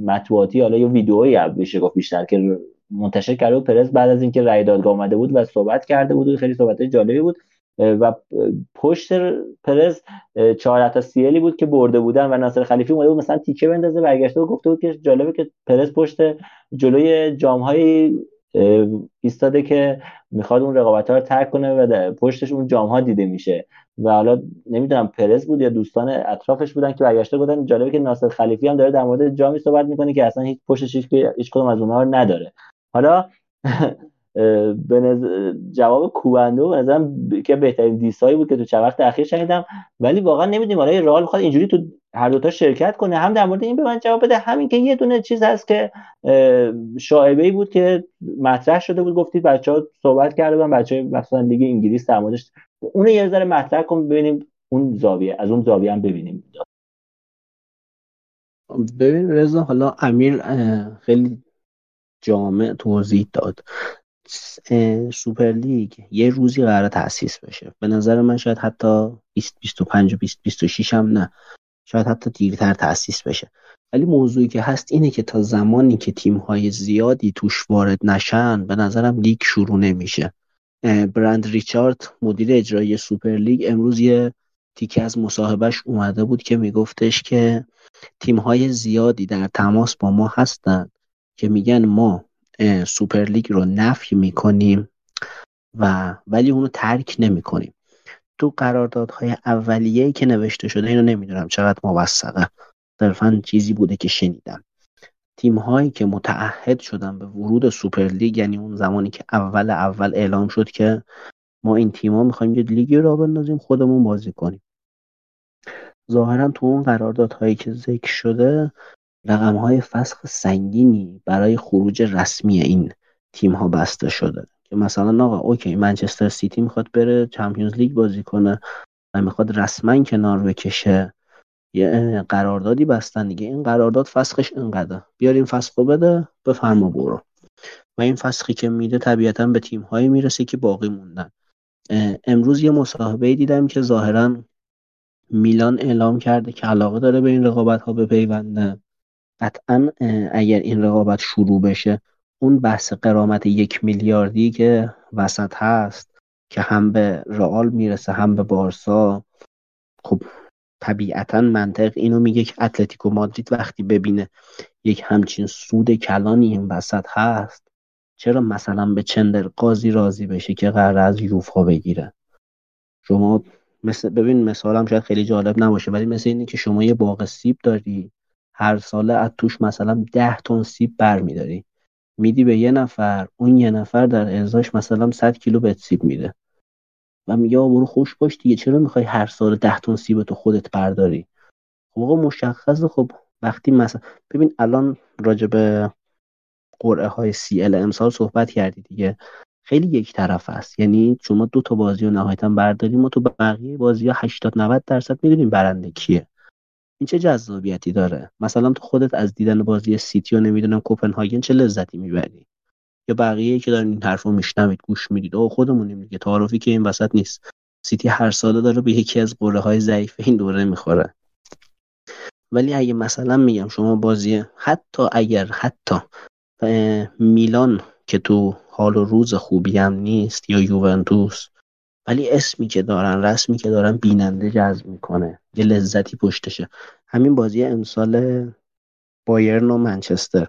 مطبوعاتی حالا یه ویدئویی بشه گفت بیشتر که منتشر کرده و پرز بعد از اینکه رای دادگاه اومده بود و صحبت کرده بود و خیلی صحبت جالبی بود و پشت پرز چهار تا سیلی بود که برده بودن و ناصر خلیفی اومده بود مثلا تیکه بندازه برگشته و گفته بود که جالبه که پرز پشت جلوی جام های ایستاده که می‌خواد اون رقابت ها رو ترک کنه و پشتش اون جام ها دیده میشه. و حالا نمی‌دونم پرز بود یا دوستان اطرافش بودن که برگشته بودن جالبه که ناصر خلیفی هم داره در مورد جامی صحبت می‌کنه که اصلا هیچ پشتش هیچ کدوم از اونها نداره. حالا به جواب کوبندو مثلا که بهترین دیسایی بود که تو چند وقت اخیر شنیدم. ولی واقعا نمی‌دونیم حالا رئال می‌خواد اینجوری تو هر دوتا شرکت کنه. هم در مورد این به من جواب بده همین که یه دونه چیز هست که شایبه ای بود که مطرح شده بود. گفتید بچه ها صحبت کرده بودن بچه های مثلا دیگه انگلیس در موردش اون یه ذره مطرح کن ببینیم اون زاویه از اون زاویه هم ببینیم. ببین رضا حالا امیر خیلی جامع توضیح داد. سوپر لیگ یه روزی قرار تاسیس بشه. به نظر من شاید حتی 2025 و 2026 هم نه. شاید حتی دیرتر تأسیس بشه. ولی موضوعی که هست اینه که تا زمانی که تیم‌های زیادی توش وارد نشن به نظرم لیگ شروع نمیشه. برند رایشارت مدیر اجرایی سوپر لیگ امروز یه تیکه از مصاحبهش اومده بود که میگفتش که تیم‌های زیادی در تماس با ما هستند که میگن ما سوپر لیگ رو نفی می‌کنیم و ولی اونو ترک نمی‌کنیم. تو قراردادهای اولیه که نوشته شده اینو نمی‌دونم چقدر موثقه. صرفا چیزی بوده که شنیدم. تیم هایی که متعهد شدن به ورود سوپر لیگ یعنی اون زمانی که اول اول اعلام شد که ما این تیما می‌خوایم یه لیگی را بندازیم خودمون بازی کنیم. ظاهرا تو اون قراردادهایی که ذکر شده رقم های فسخ سنگینی برای خروج رسمی این تیم ها بسته شده. که مثلا آقا اوکی منچستر سیتی می‌خواد بره چمپیونز لیگ بازی کنه و می‌خواد رسما کنار بکشه. یه قراردادی بستن دیگه. این قرارداد فسخش اینقدر بیاریم فسخو بده بفرما برو. و این فسخی که میده طبیعتا به تیم هایی می‌رسه که باقی موندن. امروز یه مصاحبه دیدم که ظاهرا میلان اعلام کرده که علاقه داره به این رقابت ها بپیونده. قطعا اگر این رقابت شروع بشه اون بحث قرامت یک میلیاردی که وسط هست که هم به رئال می‌رسه هم به بارسا خب طبیعتا منطق اینو میگه که اتلتیکو مادرید وقتی ببینه یک همچین سود کلانی این وسط هست چرا مثلا به چندر قاضی راضی بشه که قرار از یوفا بگیره؟ شما مثل ببین مثالم شاید خیلی جالب نباشه ولی مثل اینه که شما یه باغ سیب داری هر ساله از توش مثلا ده تن سیب برمیداری. میدی به یه نفر اون یه نفر در ازاش مثلا 100 کیلو بهت سیب میده. و میگه برو خوش باش دیگه چرا می‌خوای هر سال ده تن سیب تو خودت برداری؟ خب آقا مشخصه خب وقتی مثلا ببین الان راجع به قرعه های سی ال امسال صحبت کردی دیگه خیلی یک طرف است. یعنی شما دو تا بازی رو نهایتا برداریم ما تو بقیه بازی ها 80 90 درصد می‌دونیم برنده کیه. این چه جذابیتی داره؟ مثلا تو خودت از دیدن بازی سیتی و نمی‌دونم کوپنهاگن چه لذتی می‌بری؟ یا بقیه که دارن این حرفو میشنوید گوش می‌دید. او خودمونیم دیگه تعارفی که این وسط نیست. سیتی هر ساله داره به یکی از قره های ضعیف این دوره می‌خوره. ولی اگه مثلا میگم شما بازی حتی اگر حتی میلان که تو حال و روز خوبی هم نیست یا یوونتوس ولی اسمی که دارن رسمی که دارن بیننده جذب می‌کنه. یه لذتی پشتشه. همین بازی امسال بایرن و منچستر.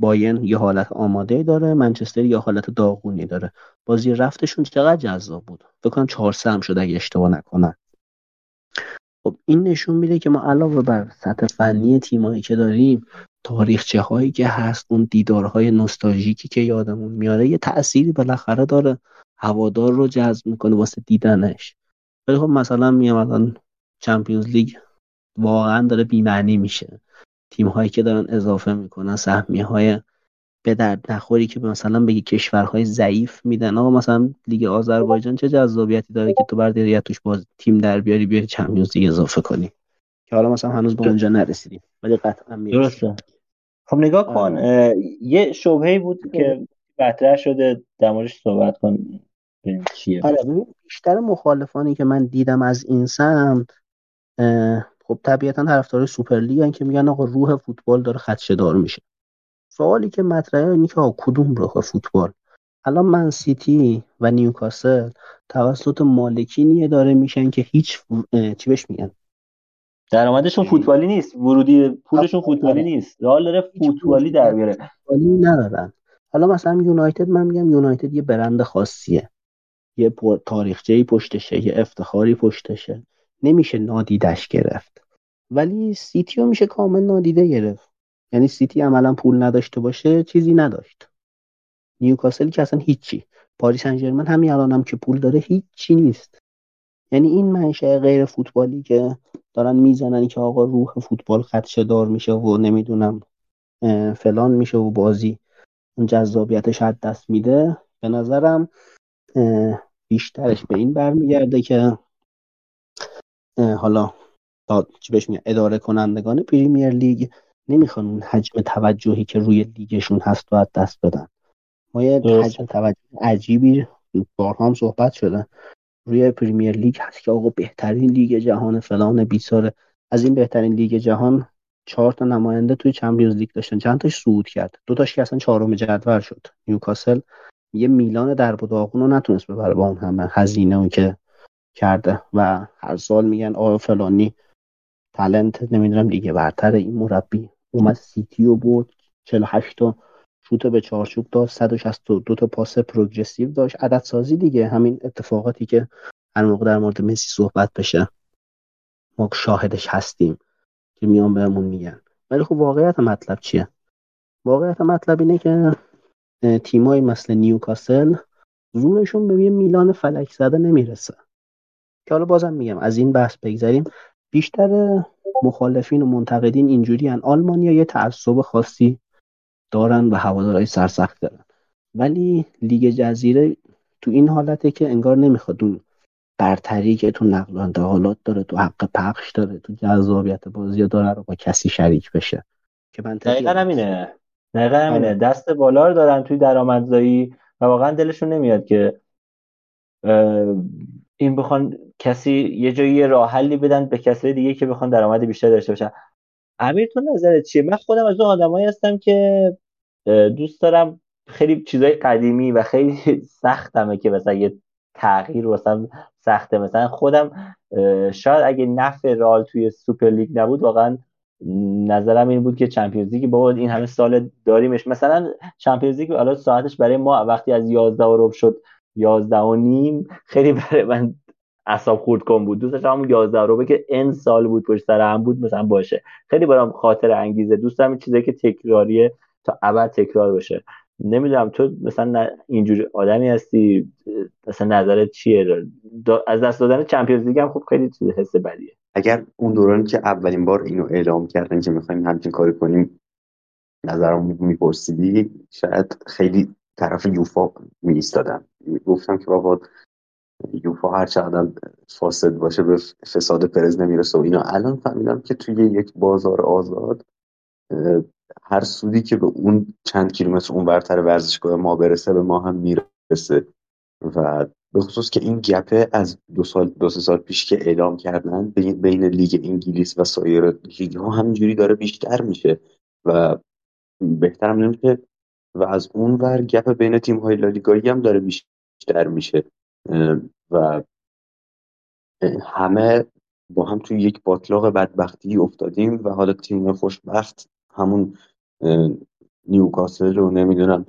بایرن یه حالت آماده داره منچستر یه حالت داغونی داره. بازی رفتشون چقدر جذاب بود. فکر کنم 4 هم شده اگه اشتباه نکنم. خب این نشون میده که ما علاوه بر سطح فنی تیمایی که داریم تاریخچه هایی که هست اون دیدارهای نوستالژیکی که یادمون میاره یه تأثیری بالاخره داره. هوادار رو جذب می‌کنه واسه دیدنش. ولی خب مثلا میام الان چمپیونز لیگ واقعا داره بیمعنی میشه. تیم هایی که دارن اضافه می‌کنن سهمیه های به درد نخوری که مثلا به کشورهای ضعیف میدن. آقا مثلا لیگ آذربایجان چه جذابیتی داره که تو بر توش باز تیم در بیاری بیاری چمپیونز لیگ اضافه کنی؟ که حالا مثلا هنوز به اونجا نرسیدیم ولی قطعا درسته. خب نگاه کن آره. یه شبهه بود که مطرح شده در صحبت کن چیه. آره بیشتر مخالفانی که من دیدم از این سمت خب طبیعتا طرفدار سوپرلیگ که میگن آقا روح فوتبال داره خدشه دار میشه. سوالی که مطرحه اینه که کدوم روح فوتبال؟ الان من سیتی و نیوکاسل توسط مالکینی داره میشن که هیچ چی بهش میگن؟ درآمدشون فوتبالی نیست ورودی پولشون فوتبالی نیست. رئال داره فوتبالی در بیاره فوتبالی ندارن. حالا مثلا یونایتد من میگم یونایتد یه برند خاصیه. یه تاریخچه‌ای پشتشه یه افتخاری پشتشه. نمیشه نادیدش گرفت. ولی سیتی رو میشه کامل نادیده گرفت. یعنی سیتی عملا پول نداشته باشه چیزی نداشت. نیوکاسل که اصلا هیچی. پاری سن ژرمن همین الان هم که پول داره هیچی نیست. یعنی این منشأ غیر فوتبالی که دارن می‌زنن که آقا روح فوتبال خدشه دار میشه و نمی‌دونم فلان میشه و بازی اون جذابیتش از دست میده. به نظرم بیشترش به این برمیگرده که حالا تا چی بهش میگن اداره کنندگان پریمیر لیگ نمی‌خوان اون حجم توجهی که روی لیگشون هست و از دست بدن. ما یه حجم توجه عجیبی بارها هم صحبت شده. روی پریمیر لیگ هست که آقا بهترین لیگ جهان فلان بیساره از این بهترین لیگ جهان چهار تا نماینده توی چمپیونز لیگ داشتن. چند تاش صعود کرد؟ دو تاش که اصلا چهارم جدول شد. نیوکاسل یه میلان در داغون رو نتونست ببره با اون همه هزینه اون که کرده و هر سال میگن آقا فلانی talent نمی‌دونم لیگ برتر این مربی اومد سیتی رو بود 48 تا شوت به چارچوب داشت 162 تا پاس progressive داشت. عدد سازی دیگه همین اتفاقاتی که هر موقع در مورد مسی صحبت بشه ما شاهدش هستیم که میان بهمون میگن. ولی خب واقعیت مطلب چیه؟ واقعیت مطلب اینه که تیمایی مثل نیوکاسل زورشون به میلان فلک زده نمی‌رسه. که حالا بازم میگم از این بحث بگذریم. بیشتر مخالفین و منتقدین اینجوری هن. آلمانیا یه تعصب خاصی دارن و هوادارهای سرسخت دارن. ولی لیگ جزیره تو این حالته که انگار نمی‌خواد اون برتری که تو نقل و انتقالات داره تو حق پخش داره تو جذابیت بازی داره رو با کسی شریک بشه. که من دقیقا همینه. دقیقا همینه. آره. دست بالا رو دارن توی درآمدزایی و واقعا دلشون نمیاد که این بخوان کسی یه جایی راه حلی بدن به کسای دیگه که بخوان درآمد بیشتر داشته باشن. امیر تو نظرت چیه؟ من خودم از اون آدمایی هستم که دوست دارم خیلی چیزای قدیمی و خیلی سختمه که مثلا یه تغییر واسم سخته. مثلا خودم شاید اگه نفع رئال توی سوپر لیگ نبود واقعا نظرم این بود که چمپیونز لیگ بابا این همه سال داریمش. مثلا چمپیونز لیگ الان ساعتش برای ما وقتی از 11 و شد 11 و نیم. خیلی برای من اعصاب خورد کن بود. دوست داشتم همون 11 رو که ان سال بود پشت سر هم بود مثلا باشه. خیلی برام خاطر انگیزه. دوست دارم چیزایی که تکراریه تا ابد تکرار بشه. نمی‌دونم تو مثلا اینجوری آدمی هستی مثلا نظرت چیه؟ از دست دادن چمپیونز لیگ هم خب خیلی چیز حس بدیه. اگر اون دورانی که اولین بار اینو اعلام کردن که می‌خوایم همچین کاری کنیم نظرم میپرسیدی شاید خیلی طرف یوفا میایستادم گفتم که بابا یوفا هر چقدر فاسد باشه به فساد پرز نمی‌رسه و اینا. الان فهمیدم که توی یک بازار آزاد هر سودی که به اون چند کیلومتر اون برتر ورزشگاه ما برسه به ما هم می‌رسه. و به خصوص که این گپه از دو سال دو سه سال پیش که اعلام کردن بین لیگ انگلیس و سایر لیگ ها همینجوری داره بیشتر میشه. و بهترم نمیشه و از اون ور گپ بین تیم های لالیگایی هم داره بیشتر میشه. و همه با هم توی یک باطلاق بدبختی افتادیم و حالا تیم خوشبخت همون نیوکاسل رو نمی‌دونم.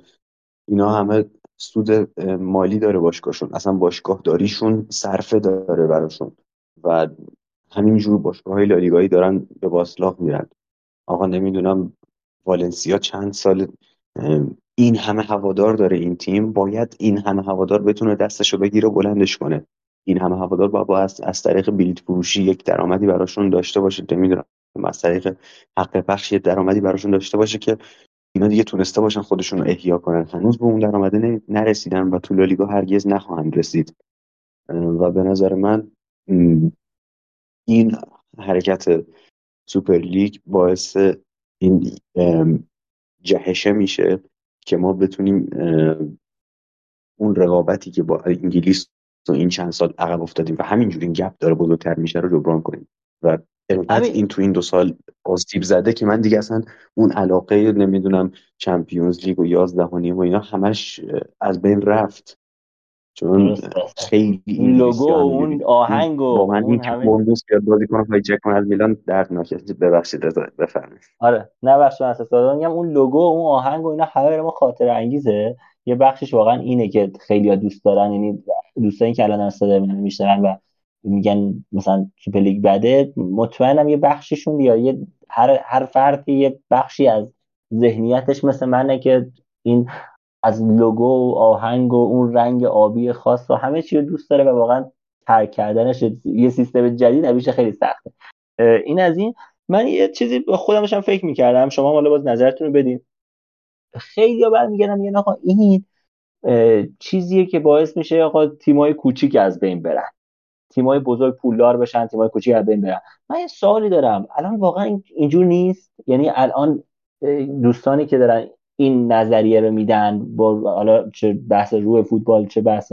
اینا همه سود مالی داره باشگاهشون. اصلا باشگاه داریشون صرفه داره براشون. و همینجور باشگاه های لالیگایی دارن به باطلاق میرن. آقا نمی‌دونم والنسیا چند سال این همه هوادار داره این تیم باید این همه هوادار بتونه دستشو بگیره و بلندش کنه. این همه هوادار با از, از طریق بلیت فروشی یک درآمدی براشون داشته باشه نمی‌دونم از طریق حق پخش درآمدی براشون داشته باشه که اینا دیگه تونسته باشن خودشون رو احیا کنن. هنوز به اون درآمده نرسیدن و تو لالیگا هرگز نخواهند رسید. و به نظر من این حرکت سوپر لیگ باعث این جهشه میشه. که ما بتونیم اون رقابتی که با انگلیس تو این چند سال عقب افتادیم و همینجوری این گپ داره بزرگتر میشه رو جبران کنیم. و این تو این دو سال آسیب زده که من دیگه اصلا اون علاقه نمی‌دونم چمپیونز لیگ و یازده و نیم و اینا همش از بین رفت. چون خیلی این لوگو و اون آهنگ و با من این بوندوس بیاد بازی کنم های چک از میلان دردناکه ببخشید بفرمایید. آره. نه بخش من میگم اون لوگو و اون آهنگ و اینا همه ما خاطره انگیزه. یه بخشش واقعا اینه که خیلی دوست دارن یعنی دوستانی که الان استاد می‌شینن و میگن مثلا سوپر لیگ بده مطمئنم یه بخششون یا یه هر هر فردی یه بخشی از ذهنیتش مثل منه که این از لوگو و آهنگ و اون رنگ آبی خاص و همه چی رو دوست داره و واقعا ترک کردنش یه سیستم جدید همیشه خیلی سخته. این از این. من یه چیزی به خودمشم فکر می‌کردم. شما حالا باز نظرتون رو بدین. خیلی ها میگردم یه آقا این چیزیه که باعث میشه آقا تیمای کوچیک از بین برن. تیمای بزرگ پولدار بشن تیمای کوچیک از بین برن. من یه سوالی دارم. الان واقعا اینجور نیست؟ یعنی الان دوستانی که دارن این نظریه رو میدن با حالا چه بحث روی فوتبال چه بحث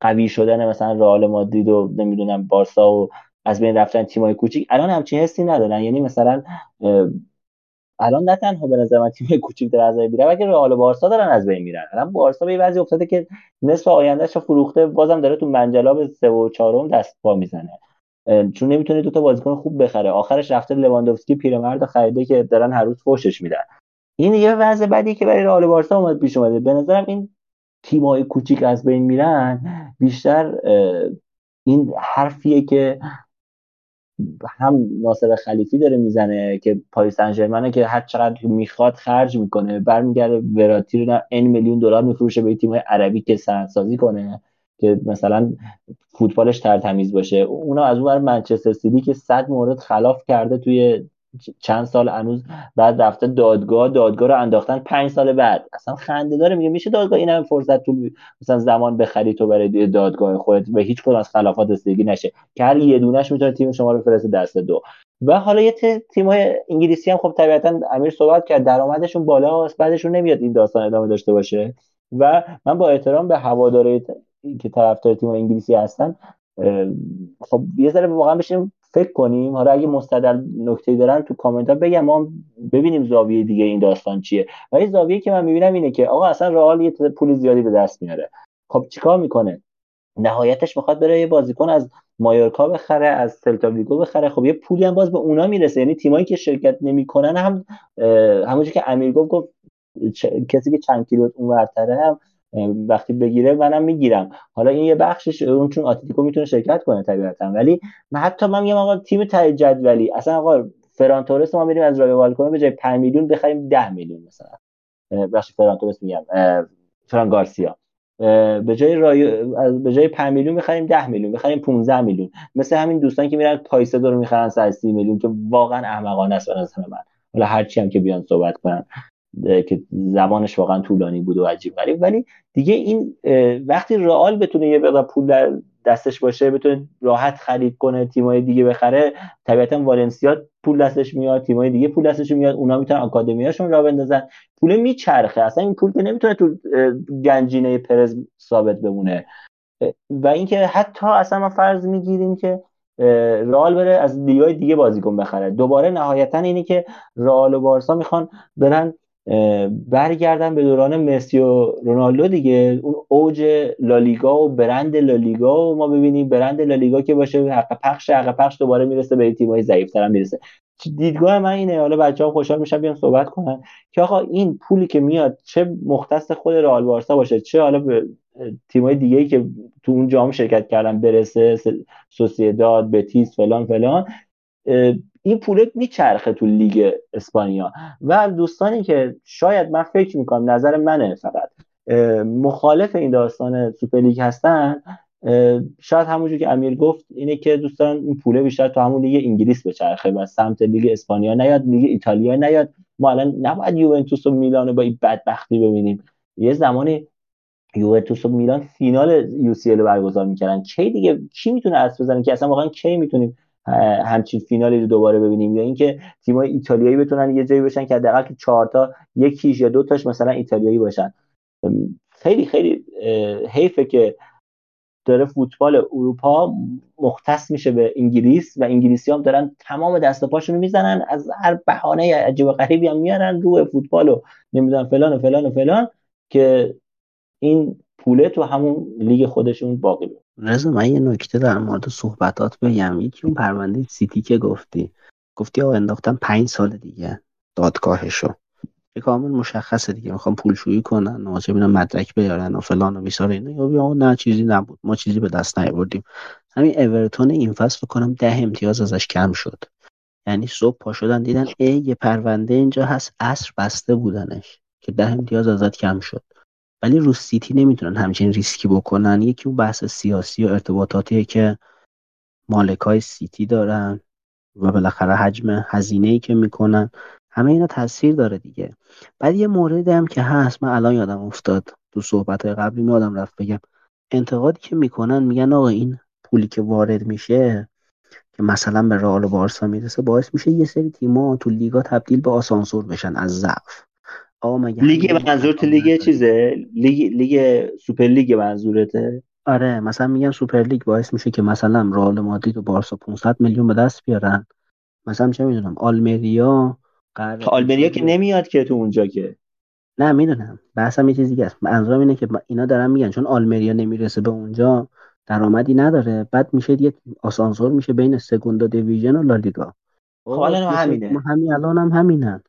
قوی شدن مثلا رئال مادرید و نمی‌دونم بارسا و از بین رفتن تیمای کوچیک. الان همچین حسی ندارن. یعنی مثلا الان نه تنها به نظر من تیم کوچیک داره از میره بلکه رئال بارسا دارن از بین میرن. الان بارسا به وضعی افتاده که نصف آیندهش فروخته بازم داره تو منجلاب سه و چهارم دست پا می‌زنه. چون نمی‌تونه دو تا بازیکن خوب بخره. آخرش رفته لواندوفسکی پیرمرد خریده که دارن هر روز فوشش میدن. این یه وضع بدی که برای رئال بارسا اومد پیش اومده. به نظرم این تیمای کوچیک از بین میرن. بیشتر این حرفیه که هم ناصر خلیفی داره می‌زنه که پاریس سن که هر چقدر می‌خواد خرج می‌کنه. برمیگرده وراتی رو ان میلیون دلار میفروشه به تیم عربی که سازی کنه که مثلا فوتبالش ترتمیز باشه. اونا از اون منچستر سیتی که صد مورد خلاف کرده توی چند سال هنوز بعد رفته دادگاه دادگاه رو انداختن پنج سال بعد. اصلا خنده داره میگه میشه دادگاه این هم فرصت تو مثلا زمان بخری تو برای دادگاه خودت به هیچ کدوم از خلافات رسیدگی نشه. که هر یه دونش می‌تونه تیم شما رو فرست دست دو. و حالا یه تیم های انگلیسی هم خب طبیعتا امیر صحبت کرد درآمدشون بالاست بعدشون نمیاد این داستان ادامه داشته باشه. و من با احترام به هواداری که طرفدار تیم انگلیسی هستن خب یه ذره واقعا بشیم فکر کنیم. حالا اگه مستدل نکته دارن تو کامنت ها بگم ما ببینیم زاویه دیگه این داستان چیه. ولی زاویه که من می‌بینم اینه که آقا اصلا رئال یه پول زیادی به دست میاره. خب چیکار می‌کنه؟ نهایتش می‌خواد بره یه بازیکن از مایورکا بخره از سلتا ویگو بخره. خب یه پولی هم باز به اونا می‌رسه. یعنی تیمایی که شرکت نمی‌کنن هم همونجوری که امیر گفت گفت کسی که چند کیلو اون هم وقتی بگیره منم می‌گیرم. حالا این یه بخشش اون چون آتلتیکو می‌تونه شرکت کنه طبیعتا. ولی من حتی من میگم آقا تیم تای جدولی اصلا آقا فران تورس ما بریم از رای والکومه به جای 5 میلیون بخریم 10 میلیون مثلا. بخش فران تورس میگم. فران گارسیا. به جای رای به جای 5 میلیون می‌خریم 10 میلیون بخریم 15 میلیون. مثل همین دوستان که میرن پایسدو رو می‌خرن 30 میلیون که واقعا احمقانه است به نظر من. حالا هرچی هم که بیان صحبت کنن. که زمانش واقعا طولانی بود و عجیب غریب. ولی دیگه این وقتی رئال بتونه یه مقدار پول در دستش باشه بتونه راحت خرید کنه تیمای دیگه بخره طبیعتا والنسیا پول دستش میاد تیمای دیگه پول دستش میاد اونا می‌تونن آکادمیاشون را بندازن. پول میچرخه. اصلا این پول که نمی‌تونه تو گنجینه پرز ثابت بمونه. و اینکه حتی اصلا ما فرض می‌گیریم که رئال بره از لیگای دیگه بازیکن بخره. دوباره نهایتا اینی که رئال و بارسا می‌خوان برن برگردن به دوران مسی و رونالدو دیگه. اون اوج لالیگا و برند لالیگا و ما ببینیم برند لالیگا که باشه حق پخش حق پخش دوباره می‌رسه به تیمای ضعیفتر می‌رسه. دیدگاه من اینه. حالا بچه‌ها خوشحال میشن بیان صحبت کنن که آقا این پولی که میاد چه مختص خود رئال بارسا باشه چه حالا به تیمای دیگه که تو اون جام شرکت کردن برسه سوسیداد بتیس فلان فلان این پول میچرخه تو لیگ اسپانیا. و دوستانی که شاید من فکر می‌کنم نظر منه فقط مخالف این داستان سوپر لیگ هستن. شاید همونجور که امیر گفت اینه که دوستان این پوله بیشتر تو همون لیگ انگلیس بچرخه و سمت لیگ اسپانیا نیاد لیگ ایتالیا نیاد. ما الان نباید یوونتوس و میلان با این بدبختی ببینیم. یه زمانی یوونتوس و میلان فینال یو سی رو برگزار می‌کردن. کی دیگه؟ کی می‌تونه اسب بزنه که اصلا واقعا کی می‌تونیم همچین فینالی رو دوباره ببینیم. یا اینکه تیم‌های ایتالیایی بتونن یه جایی بشن که حداقل که چهار تا یکیش یا دو تاش مثلا ایتالیایی باشن. خیلی خیلی حیفه که داره فوتبال اروپا مختص میشه به انگلیس و انگلیسی هم دارن تمام دست و پاشون می‌زنن از هر بهانه عجیب و غریبی هم میارن روی فوتبال و نمی‌دونم فلان و فلان و فلان که این پوله تو همون لیگ خودشون باقی بود رضا من یه نکته در مورد صحبتات بگم. یکی اون پرونده سیتی که گفتی. گفتی آقا انداختن پنج سال دیگه دادگاهشو. کامل مشخصه دیگه. می‌خوام پولشویی کنن و چه مدرک بیارن و فلان و بیسار اینا. یا نه چیزی نبود. ما چیزی به دست نیاوردیم. همین اورتون این فصل فکر کنم ده امتیاز ازش کم شد. یعنی صبح پا شدن دیدن ای یه پرونده اینجا هست عصر بسته بودنش که ده امتیاز ازت کم شد. ولی رو سیتی نمی‌تونن همچین ریسکی بکنن. یکی اون بحث سیاسی و ارتباطاتیه که مالک های سیتی دارن و بالاخره حجم هزینه ای که می‌کنن. همه اینا تاثیر داره دیگه. بعد یه موردی هم که هست من الان یادم افتاد. تو صحبت های قبلی یادم رفت بگم. انتقادی که می‌کنن میگن آقا این پولی که وارد میشه که مثلا به رئال و بارسا می‌رسه باعث میشه یه سری تیم‌ها تو لیگا تبدیل به آسانسور بشن از ضعف. لیگ منظورت لیگ چیزه؟ لیگ لیگ سوپر لیگ منظورته؟ آره مثلا میگن سوپر لیگ باعث میشه که مثلا رئال مادرید و بارسا 500 میلیون به دست بیارن. مثلا چه می‌دونم آلمریا قرار آلمریا که نمیاد که تو اونجا که. نه می‌دونم. بحثم یه چیز دیگه است. منظورم اینه که اینا دارن میگن چون آلمریا نمی‌رسه به اونجا درآمدی نداره. بعد میشه یه آسانسور میشه بین سگوندا دیویژن و لالیگا. خب الان همینه. ما همین الان هم همینن.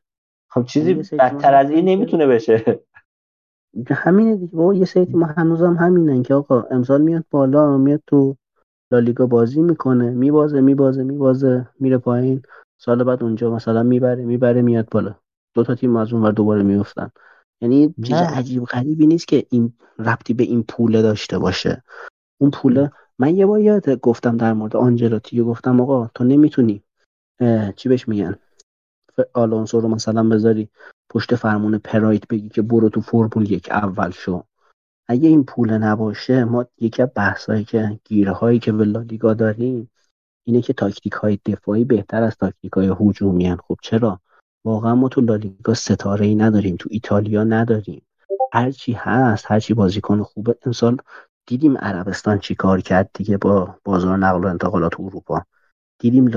خب چیزی بدتر از این نمی‌تونه بشه. همینه دیگه. بابا یه سری ما هنوزم همینن که آقا امسال میاد بالا میاد تو لالیگا بازی می‌کنه. میبازه میبازه میبازه میره پایین. سال بعد اونجا مثلا می‌بره می‌بره میاد بالا. دو تا تیم از اونور دوباره میفتن یعنی چیز عجیب غریبی نیست که این ربطی به این پوله داشته باشه. اون پوله من یه بار یاد گفتم در مورد آنجلاتی گفتم آقا تو نمی‌تونی چی بهش میگن؟ آلونسو رو مثلا بذاری پشت فرمون پرایت بگی که برو تو فرمول یک اول شو. اگه این پول نباشه ما یکی از بحثایی که گیره هایی که به لالیگا داریم اینه که تاکتیک های دفاعی بهتر از تاکتیک های هجومی خب چرا؟ واقعا ما تو لالیگا ستاره ای نداریم تو ایتالیا نداریم. هرچی هست هرچی بازیکن خوبه. امسال دیدیم عربستان چی کار کرد دیگه با بازار نقل و انتقالات اروپا. دیدیم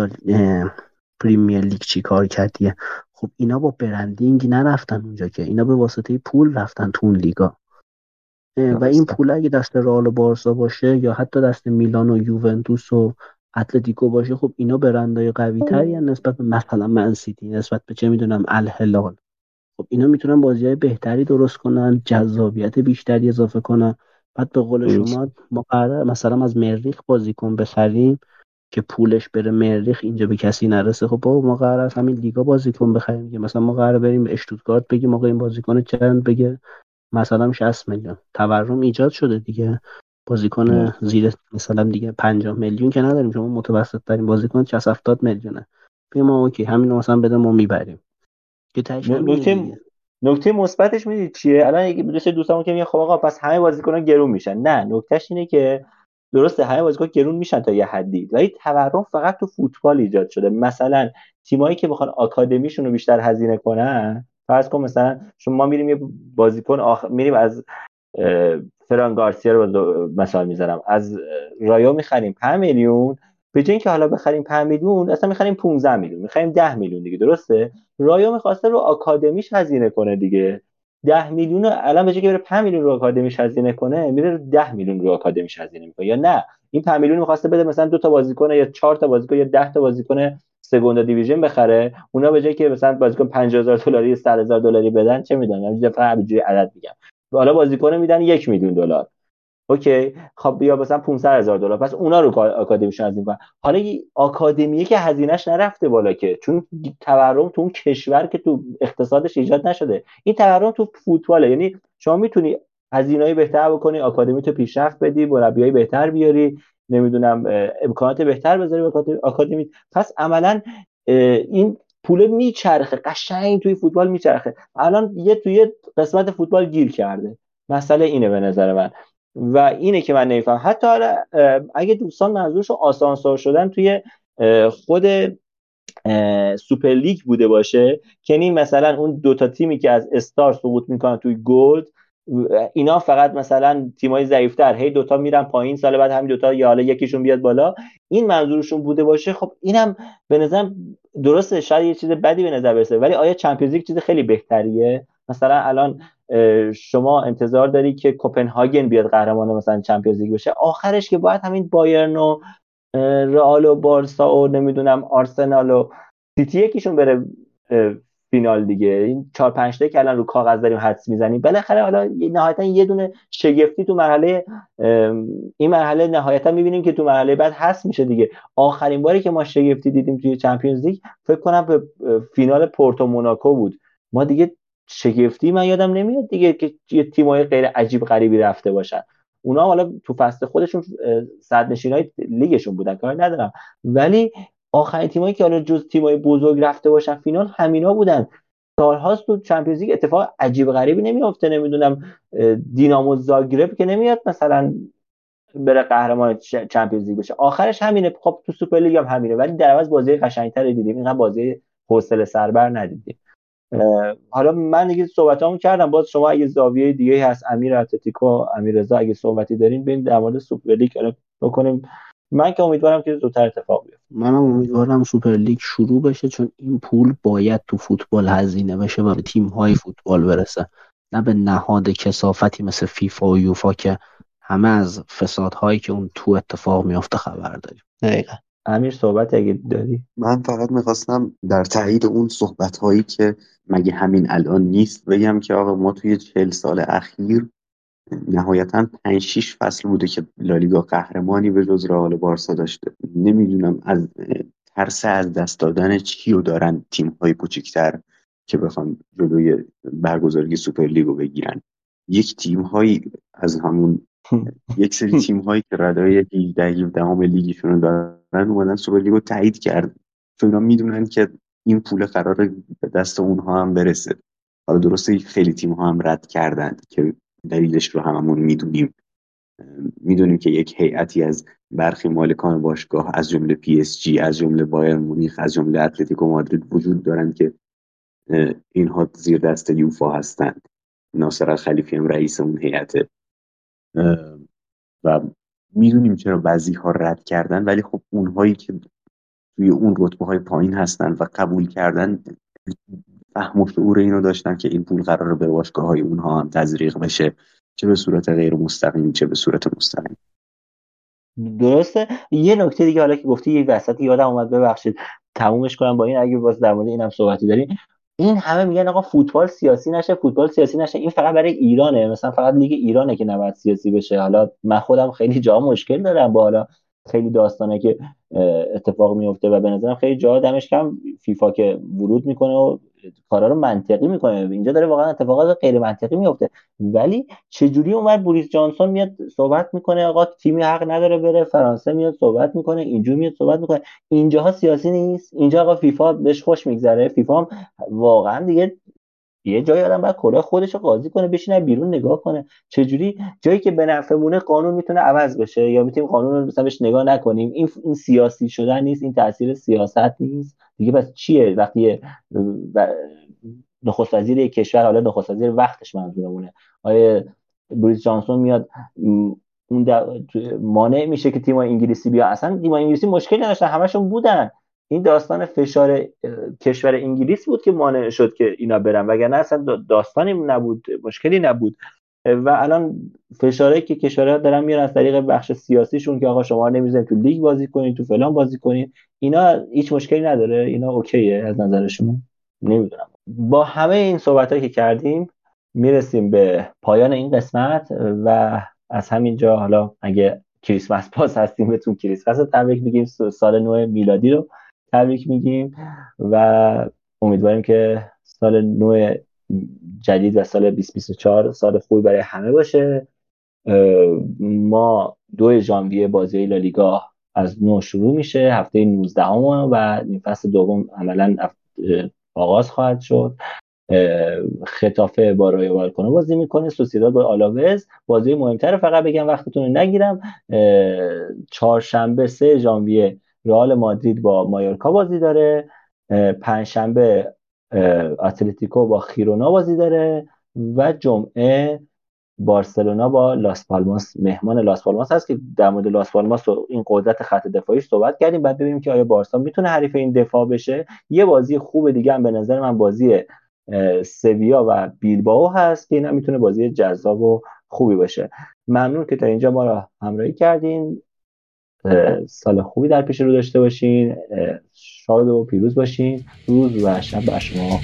پریمیر لیگ چی کار کرد دیگه خب اینا با برندینگ نرفتن اونجا که. اینا به واسطه پول رفتن تو اون لیگا. و این پول اگه دست رئال و بارسا باشه یا حتی دست میلان و یوونتوس و اتلتیکو باشه خب اینا برندهای قوی تری نسبت به مثلا منسیتی نسبت به چه می‌دونم الهلال. خب اینا می‌تونن بازی های بهتری درست کنن جذابیت بیشتری اضافه کنن. بعد به قول شما ما قرار مثلا از مریخ بازیکن بخریم. که پولش بره مریخ اینجا به کسی نرسه. خب بابا ما قرار از همین لیگا بازیکن بخریم که مثلا ما قرار بریم به اشتوتگارت بگیم آقا این بازیکن چند بگه. مثلا 60 میلیون. تورم ایجاد شده دیگه. بازیکن زیر مثلا دیگه 50 میلیون که نداریم. شما متوسط ترین بازیکن 60 70 میلیونه بیا ما اوکی همین مثلا بده ما می‌بریم. که نکته نکته مثبتش می‌دید چیه؟ الان یکی دوست دوستامون که میگه خب آقا پس همه بازیکنان گرون میشن. نه نکتهش اینه که درسته همه بازیکن گرون میشن تا یه حدی. ولی تورم فقط تو فوتبال ایجاد شده. مثلا تیمایی که بخوان آکادمیشون رو بیشتر هزینه کنن فرض کن مثلا شما ما میریم یه بازیکن آخ... میریم از فران گارسیا رو مثال می‌ذارم از رایو می‌خریم 5 میلیون. به جای اینکه حالا بخریم 5 میلیون اصلا می‌خریم 15 میلیون. می‌خریم 10 میلیون دیگه. درسته؟ رایو می‌خواسته رو آکادمیش هزینه کنه دیگه. 10 میلیون الان به که بره 5 میلیون رو آکادمیش هزینه کنه میره 10 میلیون رو آکادمیش هزینه می‌کنه. یا نه این 5 میلیون می‌خواسته بده مثلا دو تا بازیکن یا 4 تا بازیکن یا 10 تا بازیکن Segunda División بخره. اونا به جای که مثلا بازیکن 50000 دلاری 100000 دلاری بدن چه می‌دونم اینجا فقط همینجوری عدد میگم. حالا بازیکن میدن یک میلیون دلار. اوکی خب یا مثلا 500 هزار دلار. پس اونا رو آکادمیشون هزینه کنن حالا آکادمیه که هزینهش نرفته بالا که. چون تورم تو اون کشور که تو اقتصادش ایجاد نشده. این تورم تو فوتباله. یعنی شما می‌تونی هزینه‌ای بهتر بکنی آکادمی تو پیشرفت بدی مربیای بهتر بیاری نمی‌دونم امکانات بهتر بذاری به آکادمی. پس عملا این پول میچرخه. قشنگ توی فوتبال میچرخه. الان یه توی قسمت فوتبال گیر کرده. مسئله اینه به نظر من. و اینه که من نمیفهم حتی اگه دوستان منظورش آسانسور شدن توی خود سوپر لیگ بوده باشه که این مثلا اون دوتا تیمی که از Star سقوط می‌کنن توی Gold اینا فقط مثلا تیمای ضعیفتر هی دوتا میرن پایین سال بعد همین دوتا یا حالا یکیشون بیاد بالا. این منظورشون بوده باشه. خب اینم به نظر درسته شاید یه چیز بدی به نظر برسه ولی آیا چمپیونز لیگ چیز خیلی بهتریه؟ مثلا الان شما انتظار داری که کوپنهاگن بیاد قهرمان مثلا چمپیونز لیگ بشه؟ آخرش که باید همین بایرن و رئال و بارسا و نمی‌دونم آرسنال و سیتی یکیشون بره فینال دیگه. این چهار پنج تا که الان رو کاغذ داریم حدس می‌زنیم. بالاخره حالا نهایتا یه دونه شگفتی تو مرحله این مرحله نهایتا می‌بینیم که تو مرحله بعد هست میشه دیگه. آخرین باری که ما شگفتی دیدیم توی چمپیونز لیگ فکر کنم به فینال پورتو موناکو بود. ما دیگه شگفتی من یادم نمیاد دیگه که یه تیمای غیر عجیب غریبی رفته باشن. اونا حالا تو فصل خودشون صدر های لیگشون بودن کاری ندارم. ولی آخرین تیمایی که حالا جز تیمای بزرگ رفته باشن فینال همینا بودن. سالهاست تو چمپیونز لیگ اتفاق عجیب غریبی نمیافته. نمی‌دونم دینامو زاگرب که نمیاد مثلا بره قهرمان چمپیونز لیگ بشه. آخرش همینه. خب تو سوپر لیگ هم همینه. ولی در عوض بازی قشنگتر دیدیم. اینقدر بازی حوصله سربر ندیدیم. حالا من دیگه صحبتامو کردم. باز شما اگه زاویه دیگه هست امیر اتلتیکو امیر رضا اگه صحبتی دارین ببین در مورد سوپر لیگ بکنیم. من که امیدوارم که زودتر اتفاق بیفته. منم امیدوارم سوپر لیگ شروع بشه چون این پول باید تو فوتبال هزینه بشه و به تیم های فوتبال برسه. نه به نهاد کسافتی مثل فیفا و یوفا که همه از فسادهایی که اون تو اتفاق میافته خبر داریم. دقیقا. امیر صحبت اگه داری. من فقط می‌خواستم در تایید اون صحبت هایی که مگه همین الان نیست بگم که آقا ما توی چهل سال اخیر نهایتا پنج شیش فصل بوده که لالیگا قهرمانی به جز رئال بارسا داشته. نمی‌دونم از ترس از دست دادن چی رو دارن تیم های کوچیکتر که بخوان جلوی برگزاری سوپر لیگو بگیرن. یک تیم هایی از همون یک سری تیم هایی که رده های 18 17 لیگشون رو دارن اومدن سوپر لیگو تایید کرد چون اینا می‌دونن که این پول قرار به دست اونها هم برسه. حالا درسته خیلی تیم ها هم رد کردن که دلیلش رو هممون می‌دونیم. می‌دونیم که یک هیئتی از برخی مالکان باشگاه از جمله پی اس جی از جمله بایرن مونیخ از جمله اتلتیکو مادرید وجود دارند که اینها زیر دست یوفا هستند ناصر خلیفی هم رئیس اون هیئته. و می‌دونیم چرا بعضی ها رد کردن ولی خب اونهایی که توی اون رتبه های پایین هستن و قبول کردن فهم و شعور اینو داشتن که این پول قرار به باشگاه های اونها هم تزریق بشه چه به صورت غیر مستقیم چه به صورت مستقیم. درسته. یه نکته دیگه حالا که گفتی یه وسط یادم اومد ببخشید. تمومش کنم با این اگه باز در مورد اینم صحبتی داریم. این همه میگن آقا فوتبال سیاسی نشه فوتبال سیاسی نشه. این فقط برای ایرانه مثلا فقط لیگ ایرانه که نباید سیاسی بشه. حالا من خودم خیلی جا مشکل دارم با حالا خیلی داستانه که اتفاق میفته و به نظرم خیلی جا دمش کم فیفا که ورود می‌کنه و کارا رو منطقی می‌کنه. اینجا داره واقعا اتفاقات غیر منطقی میفته. ولی چجوری اومد بوریس جانسون میاد صحبت می‌کنه آقا تیمی حق نداره بره فرانسه میاد صحبت می‌کنه اینجا میاد صحبت می‌کنه. اینجاها سیاسی نیست اینجا آقا فیفا بهش خوش میگذره. فیفا هم واقعا دیگه یه جایی آدم باید کلاه خودش رو قاضی کنه بشینه بیرون نگاه کنه. چجوری؟ جایی که به نفعمونه قانون می‌تونه عوض بشه یا می‌تونیم قانون رو بهش نگاه نکنیم. این این سیاسی شدن نیست این تاثیر سیاست نیست. دیگه بس چیه؟ وقتی نخست وزیر کشور حالا نخست وزیر وقتش منظورمونه. آیه بریس جانسون میاد اون مانع میشه که تیم انگلیسی بیا؟ اصلا تیم انگلیسی مشکلی نداشتن همشون بودن. این داستان فشار کشور انگلیس بود که مانع شد که اینا برن وگرنه اصلا داستانی نبود مشکلی نبود. و الان فشاره که کشورها دارن میارن از طریق بخش سیاسیشون که آقا شما نمی‌ذارید تو لیگ بازی کنید تو فلان بازی کنید اینا هیچ مشکلی نداره اینا اوکیه از نظر شما نمی‌دونم. با همه این صحبت که کردیم می‌رسیم به پایان این قسمت و از همینجا حالا اگه کریسمس پاس هستیم بهتون کریسمس رو تبریک میگیم سال نو میلادی رو. تبریک میگیم و امیدواریم که سال نو جدید و سال 2024 سال خوبی برای همه باشه. ما دو ژانویه بازی لالیگا از نو شروع میشه هفته 19 همه و این فصل دوم عملا آغاز خواهد شد. خطافه با رای والکانو بازی می‌کنه سوسیداد با آلاوز. بازی مهمتر فقط بگم وقتتون رو نگیرم. چهارشنبه سه ژانویه رئال مادرید با مایورکا بازی داره پنجشنبه اتلتیکو با خیرونا بازی داره و جمعه بارسلونا با لاس پالماس. مهمان لاس پالماس هست که در مورد لاس پالماس و این قدرت خط دفاعیش صحبت کردیم. بعد ببینیم که آیا بارسا می‌تونه حریف این دفاع بشه. یه بازی خوب دیگه هم به نظر من بازی سویا و بیلباو هست که اینا می‌تونه بازی جذاب و خوبی باشه. ممنون که تا اینجا ما را همراهی کردین. سال خوبی در پیش رو داشته باشین شاد و پیروز باشین. روز و شب بر شما